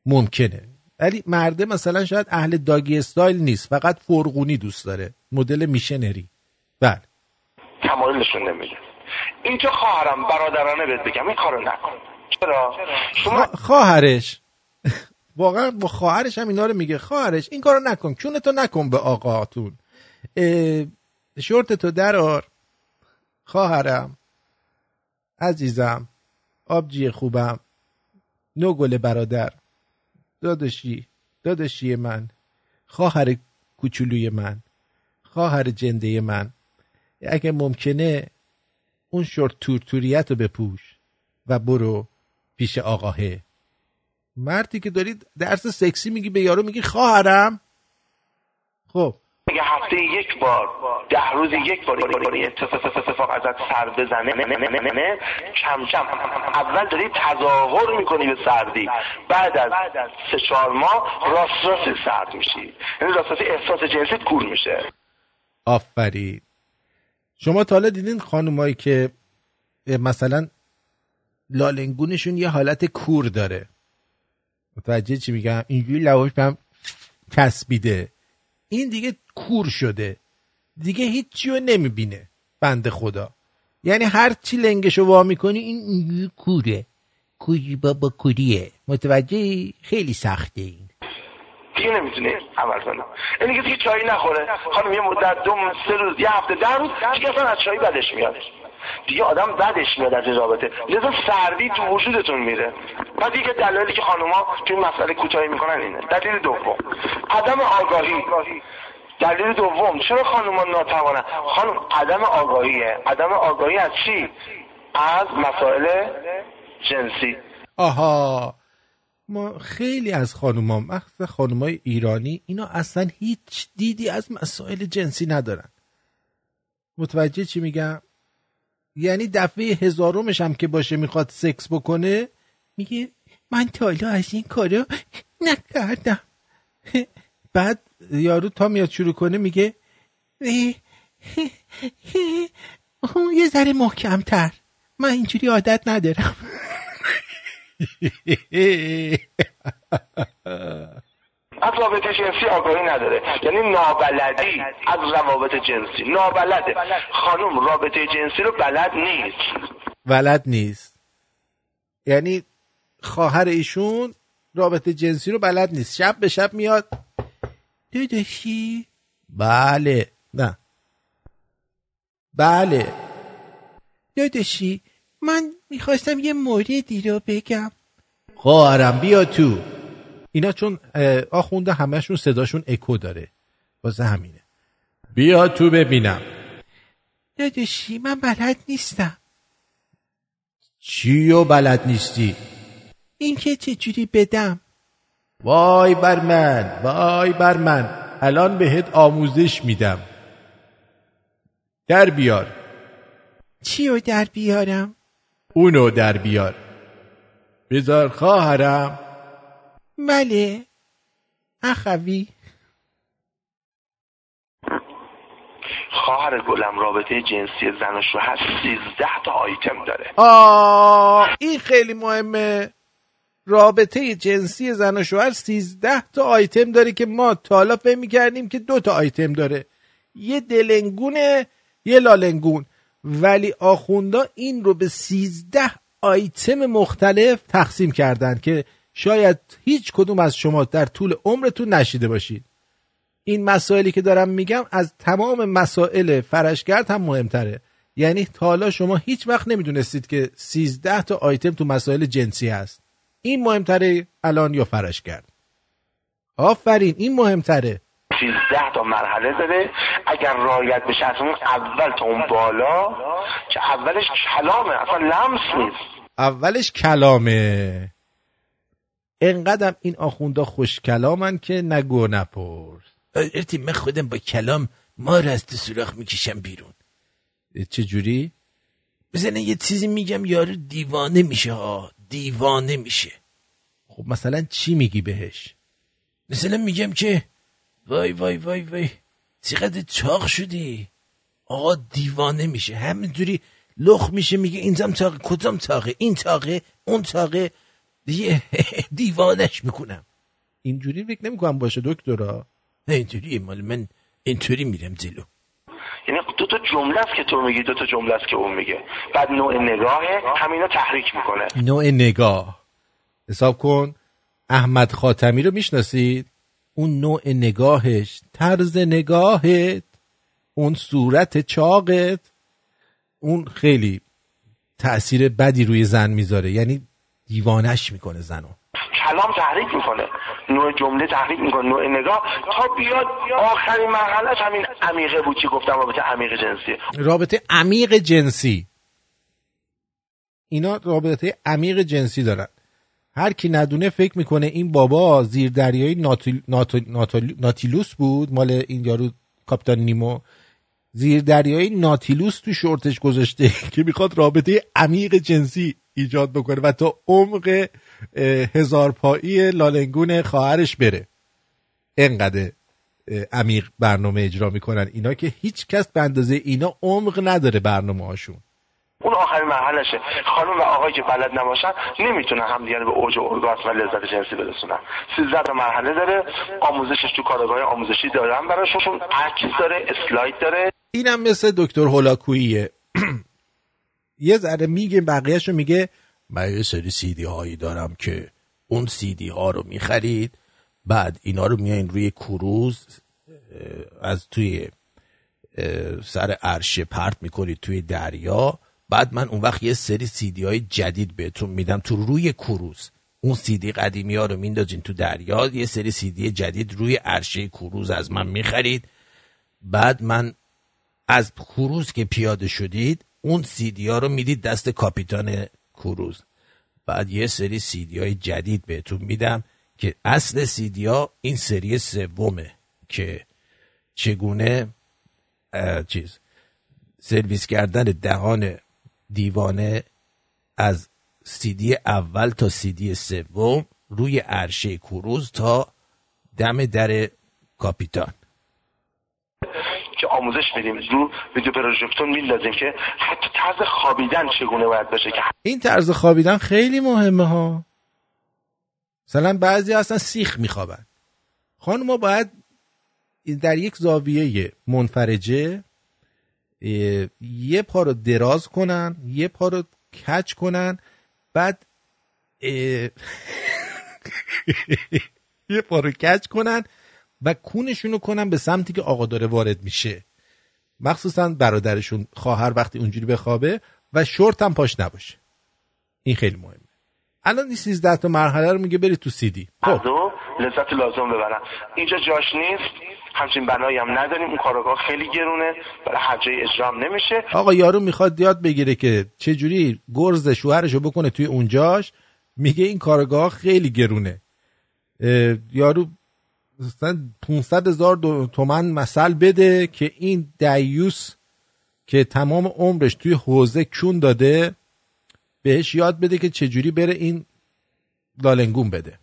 ممکنه. ولی مرده مثلا شاید اهل داگی استایل نیست. فقط فرغونی دوست داره. مدل میشنری. بله. تمایلشون نمیگه اینجا خواهرم برادرانه بهت بگم این کارو نکن. چرا؟ شما خوا- خواهرش. واقعا با خواهرش هم اینا رو میگه. خواهرش این کارو نکن. چونتو نکن به آقاتون اه، شورتتو درار خواهرم عزیزم آبجی خوبم نو گل برادر. داداشی داداشی من. خواهر کوچولوی من. خواهر جنده من. اگه ممکنه اون شورت تورتوریت رو بپوش و برو پیش آقاهه. مردی که دارید درس سکسی میگی به یارو میگی خواهرم. خب. اگه هفته یک بار ده روز یک بار اتفاق ازت سر بزنه کم کم اول داری تظاهر می‌کنی به سردی. بعد از سه چهار ماه راست راست سرد میشی. یعنی راست احساس جنسیت کور میشه. آفرین. شما تا حالا دیدین خانومایی که مثلا لالنگونشون یه حالت کور داره. متوجه چی میگم؟ اینجوری لواش هم کسبیده این دیگه کور شده. دیگه هیچی رو نمی‌بینه. بنده خدا. یعنی هر چی لنگشو وا می‌کنی این اینجوری کوره. کوری بابا کوریه. متوجه خیلی سخته این. دیگه نمی‌تونه عمل کنه. این دیگه دیگه چایی نخوره. خانم یه مدت دو سه روز یه هفته ده روز دیگه اصلا از چایی بدش میاد. دیگه آدم بدش میاد از این رابطه. لذا سردی تو وجودتون میره. بعد دیگه دلایلی که خانوما تو این مسئله کوتاهی می‌کنن اینه. دلیل دوم. عدم آگاهی. دلیل دوم. چرا خانوما ناتوانن؟ خانم عدم آگاهیه. عدم آگاهی از چی؟ از مسائل جنسی. آها. ما خیلی از خانوما مخصوصا خانومای ایرانی اینا اصلا هیچ دیدی از مسائل جنسی ندارن متوجه چی میگم یعنی دفعه هزارمش هم که باشه می‌خواد سکس بکنه میگه من تا حالا از این کارو نکردم بعد یارو تا میاد شروع کنه میگه اه، یه ذره محکمتر من اینجوری عادت ندارم از رابطه جنسی آگاهی نداره. یعنی نابلدی از روابط جنسی. نابلده. خانم رابطه جنسی رو بلد نیست. ولد نیست. یعنی خواهر ایشون رابطه جنسی رو بلد نیست. شب به شب میاد. داداشی. بله. نه. بله. داداشی. من می‌خواستم یه موردی رو بگم. خواهرم بیا تو. اینا چون آخونده همشون صداشون اکو داره. واسه همینه. بیا تو ببینم. داداشی من بلد نیستم. چیو بلد نیستی؟ این که چجوری بدم؟ وای بر من وای بر من. الان بهت آموزش میدم. در بیار. چیو در بیارم؟ اونو در بیار. بذار خواهرم. بله. اخوی. خواهر گلم رابطه جنسی زن و شوهر 13 تا آیتم داره. آه این خیلی مهمه. رابطه جنسی زن و شوهر 13 تا آیتم داره که ما تا حالا فهم می‌کردیم که دو تا آیتم داره. یه دلنگونه یه لالنگون. ولی آخوندا این رو به 13 آیتم مختلف تقسیم کردن که شاید هیچ کدوم از شما در طول عمرتون نشیده باشید. این مسائلی که دارم میگم از تمام مسائل فرشگرد هم مهمتره. یعنی تا حالا شما هیچ وقت نمی‌دونستید که 13 تا آیتم تو مسائل جنسی هست. این مهمتره الان یا فرشگرد. آفرین این مهمتره. 13 تا مرحله داره. اگر رایت بشه از اون اول تا اون بالا که اولش کلامه اصلا لمس نیست. اولش کلامه. انقدرم این آخوندا خوش کلامن که نگو نپرس. ارتی من خودم با کلام ما رو از تو سوراخ می‌کشم بیرون. چه جوری؟ بزنه یه چیزی میگم یارو دیوانه میشه ها دیوانه میشه. خب مثلا چی میگی بهش؟ مثلا میگم که وای وای وای وای. چقدر چاق شدی. آقا دیوانه میشه. همینجوری لخ میشه میگه اینجام تاقه کدام تاقه این تاقه اون تاقه دیگه دیوانش می‌کنم. اینجوری فکر نمی‌کنم باشه دکترا. نه اینجوری مال من. اینطوری میرم جلو. یعنی دو تا جمله است که تو میگی دو تا جمله است که اون میگه. بعد نوع نگاهه همینا تحریک می‌کنه. نوع نگاه. حساب کن. احمد خاتمی رو می‌شناسید؟ اون نوع نگاهش طرز نگاهت اون صورت چاقت اون خیلی تأثیر بدی روی زن می‌ذاره. یعنی دیوانش می‌کنه زنو. کلام تحریک می‌کنه. نوع جمله تحریک می‌کنه. نوع نگاه. تا بیاد آخرین مرحلهش همین عمیقه بود که گفتم رابطه عمیق جنسی رابطه عمیق جنسی. اینا رابطه عمیق جنسی دارن. هر کی ندونه فکر می‌کنه این بابا زیر دریای. ناتیل... ناتیل... ناتیلوس بود؟ مال این یارو کاپیتان نیمو. زیر دریایی ناتیلوس تو شورتش گذاشته که می‌خواد رابطه عمیق جنسی ایجاد بکنه و تا عمق هزار پایی لالنگون خواهرش بره. انقدر عمیق برنامه اجرا می‌کنن اینا که هیچ کس به اندازه اینا عمق نداره برنامه هاشون آخرین مرحلهشه. خانم و آقایی که بلد نباشن نمی‌تونن همدیگه به اوج ارگاسم و لذت جنسی برسونن. 13 تا مرحله داره آموزشش تو کارگاه آموزشی دارن براشون عکس داره اسلاید داره. اینم مثل دکتر هولاکوییه. یه ذره میگه بقیهش رو میگه من یه سری سیدی هایی دارم که اون سیدی ها رو می‌خرید بعد اینا رو میایین روی کروز از توی سر عرشه پرت می‌کنید توی دریا. بعد من اون وقت یه سری سیدی های جدید بهتون میدم تو روی کروز اون سیدی قدیمی ها رو میندازین تو دریا یه سری سیدی جدید روی عرشه کروز از من می‌خرید. بعد من از کروز که پیاده شدید اون سیدی ها رو می‌دید دست کاپیتان کروز بعد یه سری سیدی های جدید بهتون میدم که اصل سیدی ها این سری سومه که چگونه چیز سرویس کردن دهان دیوانه از سیدی اول تا سیدی سوم روی عرشه کروز تا دم در کاپیتان. که آموزش بدیم رو ویدیو پروژکتور میندازیم که حتی طرز خوابیدن چگونه باید باشه که این طرز خوابیدن خیلی مهمه ها. مثلا بعضی اصلا سیخ میخوابن. خانم باید در یک زاویه منفرجه یه پا رو دراز کنن یه پا رو کچ کنن بعد یه پا رو کچ کنن و کونشون رو کنن به سمتی که آقا داره وارد میشه. مخصوصا برادرشون خواهر وقتی اونجوری بخوابه و شورت هم پاش نباشه. این خیلی مهمه. الان این 13 تا مرحله رو میگه برید تو سیدی خب. لذت لازم ببرن. اینجا جاش نیست؟ همچین بنایی هم نداریم. اون کارگاه خیلی گرونه. برای هر جای اجرا نمیشه. آقا یارو می‌خواد یاد بگیره که چجوری گرز شوهرشو بکنه توی اونجاش. میگه این کارگاه خیلی گرونه. یارو مثلا 500 هزار تومن مثل بده که این دیوس که تمام عمرش توی حوزه کون داده بهش یاد بده که چجوری بره این لالنگون بده.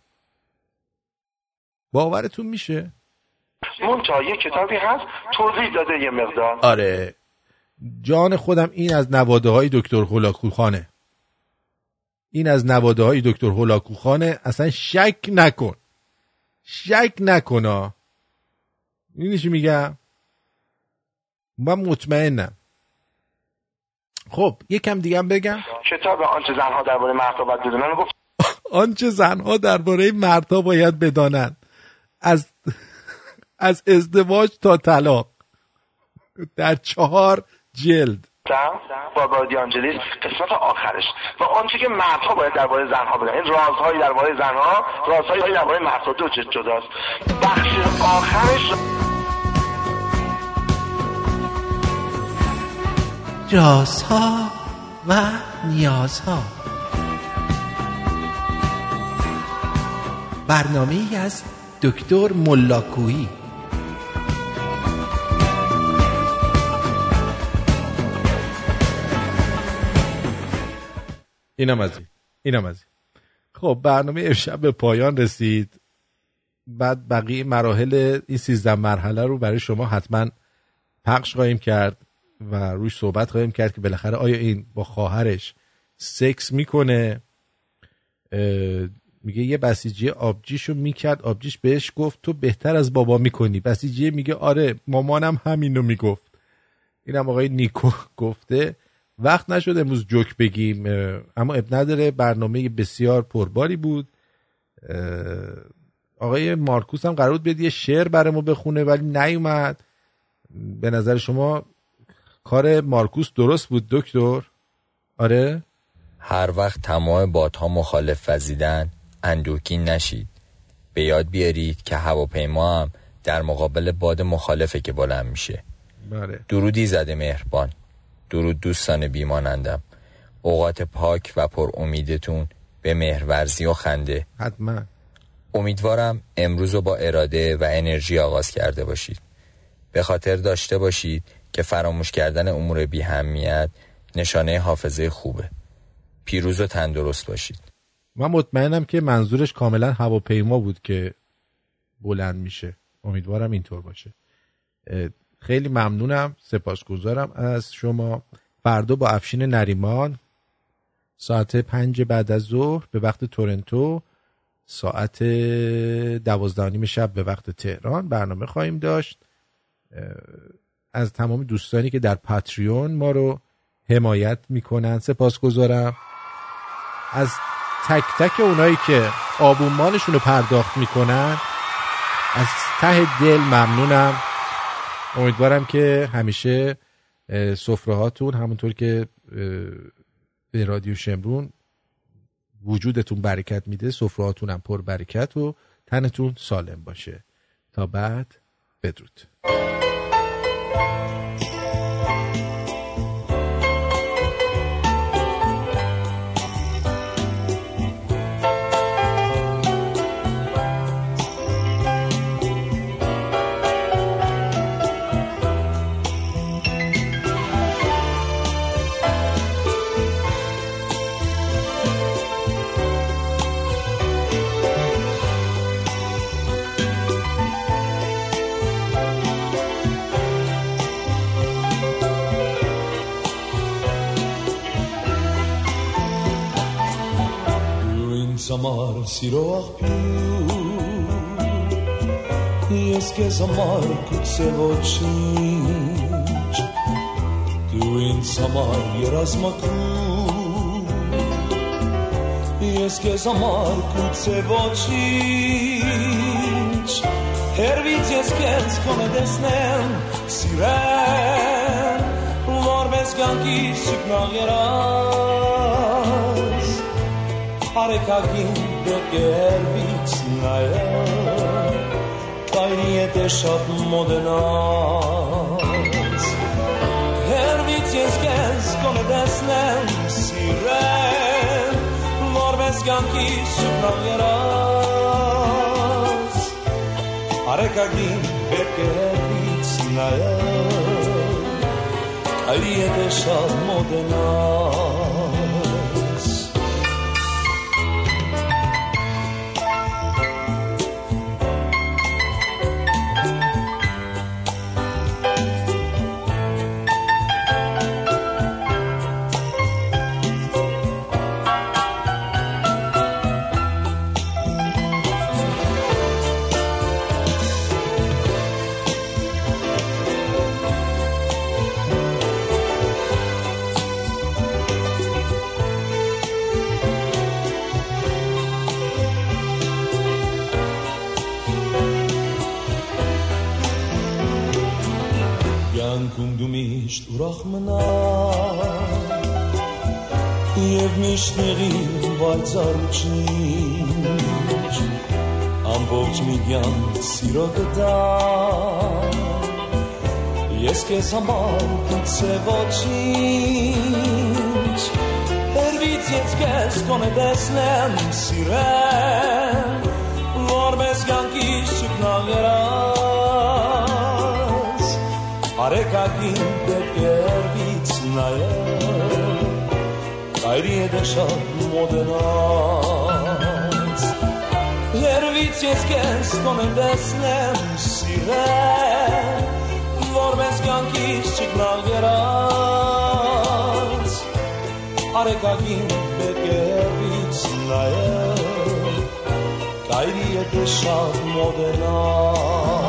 باورتون میشه؟ منتها یه کتابی هست توضیح داده یه مقدار. آره. جان خودم این از نواده های دکتر هولاکوخانه. این از نواده های دکتر هولاکوخانه. اصلا شک نکن. شک نکنا اینیشی میگم؟ من مطمئنم. خب یکم دیگه هم بگم. کتاب آنچه زنها درباره مردها باید بدونن گفت آنچه زنها درباره مردها باید بدانند. از از ازدواج تا طلاق. در چهار جلد. باربارا دیانجلیس قسمت آخرش. و آنچه که مردها باید درباره زنها بدن این رازهایی درباره زنها رازهایی درباره مردها. دو جداست. بخش آخرش. رازها و نیازها. برنامه ای از دکتر ملاکویی. اینم از این. اینم از این. خب برنامه امشب به پایان رسید. بعد بقیه مراحل این سیزده مرحله رو برای شما حتما پخش خواهیم کرد و روش صحبت خواهیم کرد که بالاخره آیا این با خواهرش سکس می‌کنه؟ میگه یه بسیجی آبجیشو می‌کرد آبجیش بهش گفت تو بهتر از بابا می‌کنی. بسیجی میگه آره مامانم همینو می‌گفت. اینم آقای نیکو گفته. وقت نشد امروز جوک بگیم اما اب نداره. برنامه بسیار پرباری بود. آقای مارکوس هم قرار بود بیاد یه شعر برامو بخونه ولی نیومد. به نظر شما کار مارکوس درست بود دکتر؟ آره؟ هر وقت تمام بادها مخالف وزیدن اندوکین نشید. به یاد بیارید که هواپیما هم در مقابل باد مخالفه که بلند میشه. بله. درودی زده مهربان. درود دوستان بیمانندم. اوقات پاک و پر امیدتون به مهرورزی و خنده. حتما. امیدوارم امروز رو با اراده و انرژی آغاز کرده باشید. به خاطر داشته باشید که فراموش کردن امور بیهمیت نشانه حافظه خوبه. پیروز و تندرست باشید. من مطمئنم که منظورش کاملا هواپیما بود که بلند میشه. امیدوارم اینطور باشه. خیلی ممنونم سپاسگزارم از شما. فردا با افشین نریمان ساعت پنج بعد از ظهر به وقت تورنتو ساعت دوازده شب به وقت تهران برنامه خواهیم داشت. از تمام دوستانی که در پاتریون ما رو حمایت می‌کنن سپاسگزارم. از تک تک اونایی که آبونمانشون رو پرداخت می‌کنن از ته دل ممنونم. امیدوارم که همیشه سفره هاتون همونطور که به رادیو شمرون وجودتون برکت میده سفره هاتون هم پر برکت و تنتون سالم باشه. تا بعد بدرود. սիրո աղբյուր ես քեզ համար գուցե ոչինչ դու ինձ համար երազմակում ես քեզ համար գուցե ոչինչ հերվից ես քեզ կոնե դեսնեմ սիրեմ որպես գանկի սիգնալ երաս արեկագին Gerbitznaja, tajniete šat modenas. Gerbit je zgens, kone desnem siren, morbes ganki supravjeras. A reka gim, er bet Gerbitznaja, tajniete šat modenas. մեզ առաջինչ ամբողջ մինյան սիրո կտա ես քեզ համար գուցե ոչինչ Հերվից ես քեզ կոնե դեսնեմ սիրել rijedeša mode nas. Ljervic je spomen desnem sile, vorben skanki signal gerac. A reka gim bekeric na el, kaj rijedeša mode nas.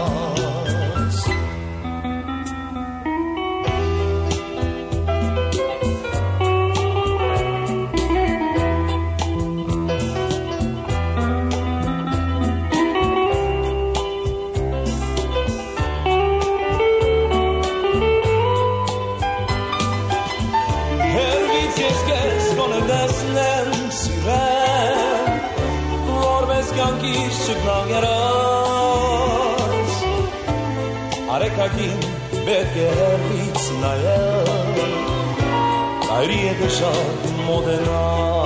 חגים בקרב יצנאל. אריה דשת מודנה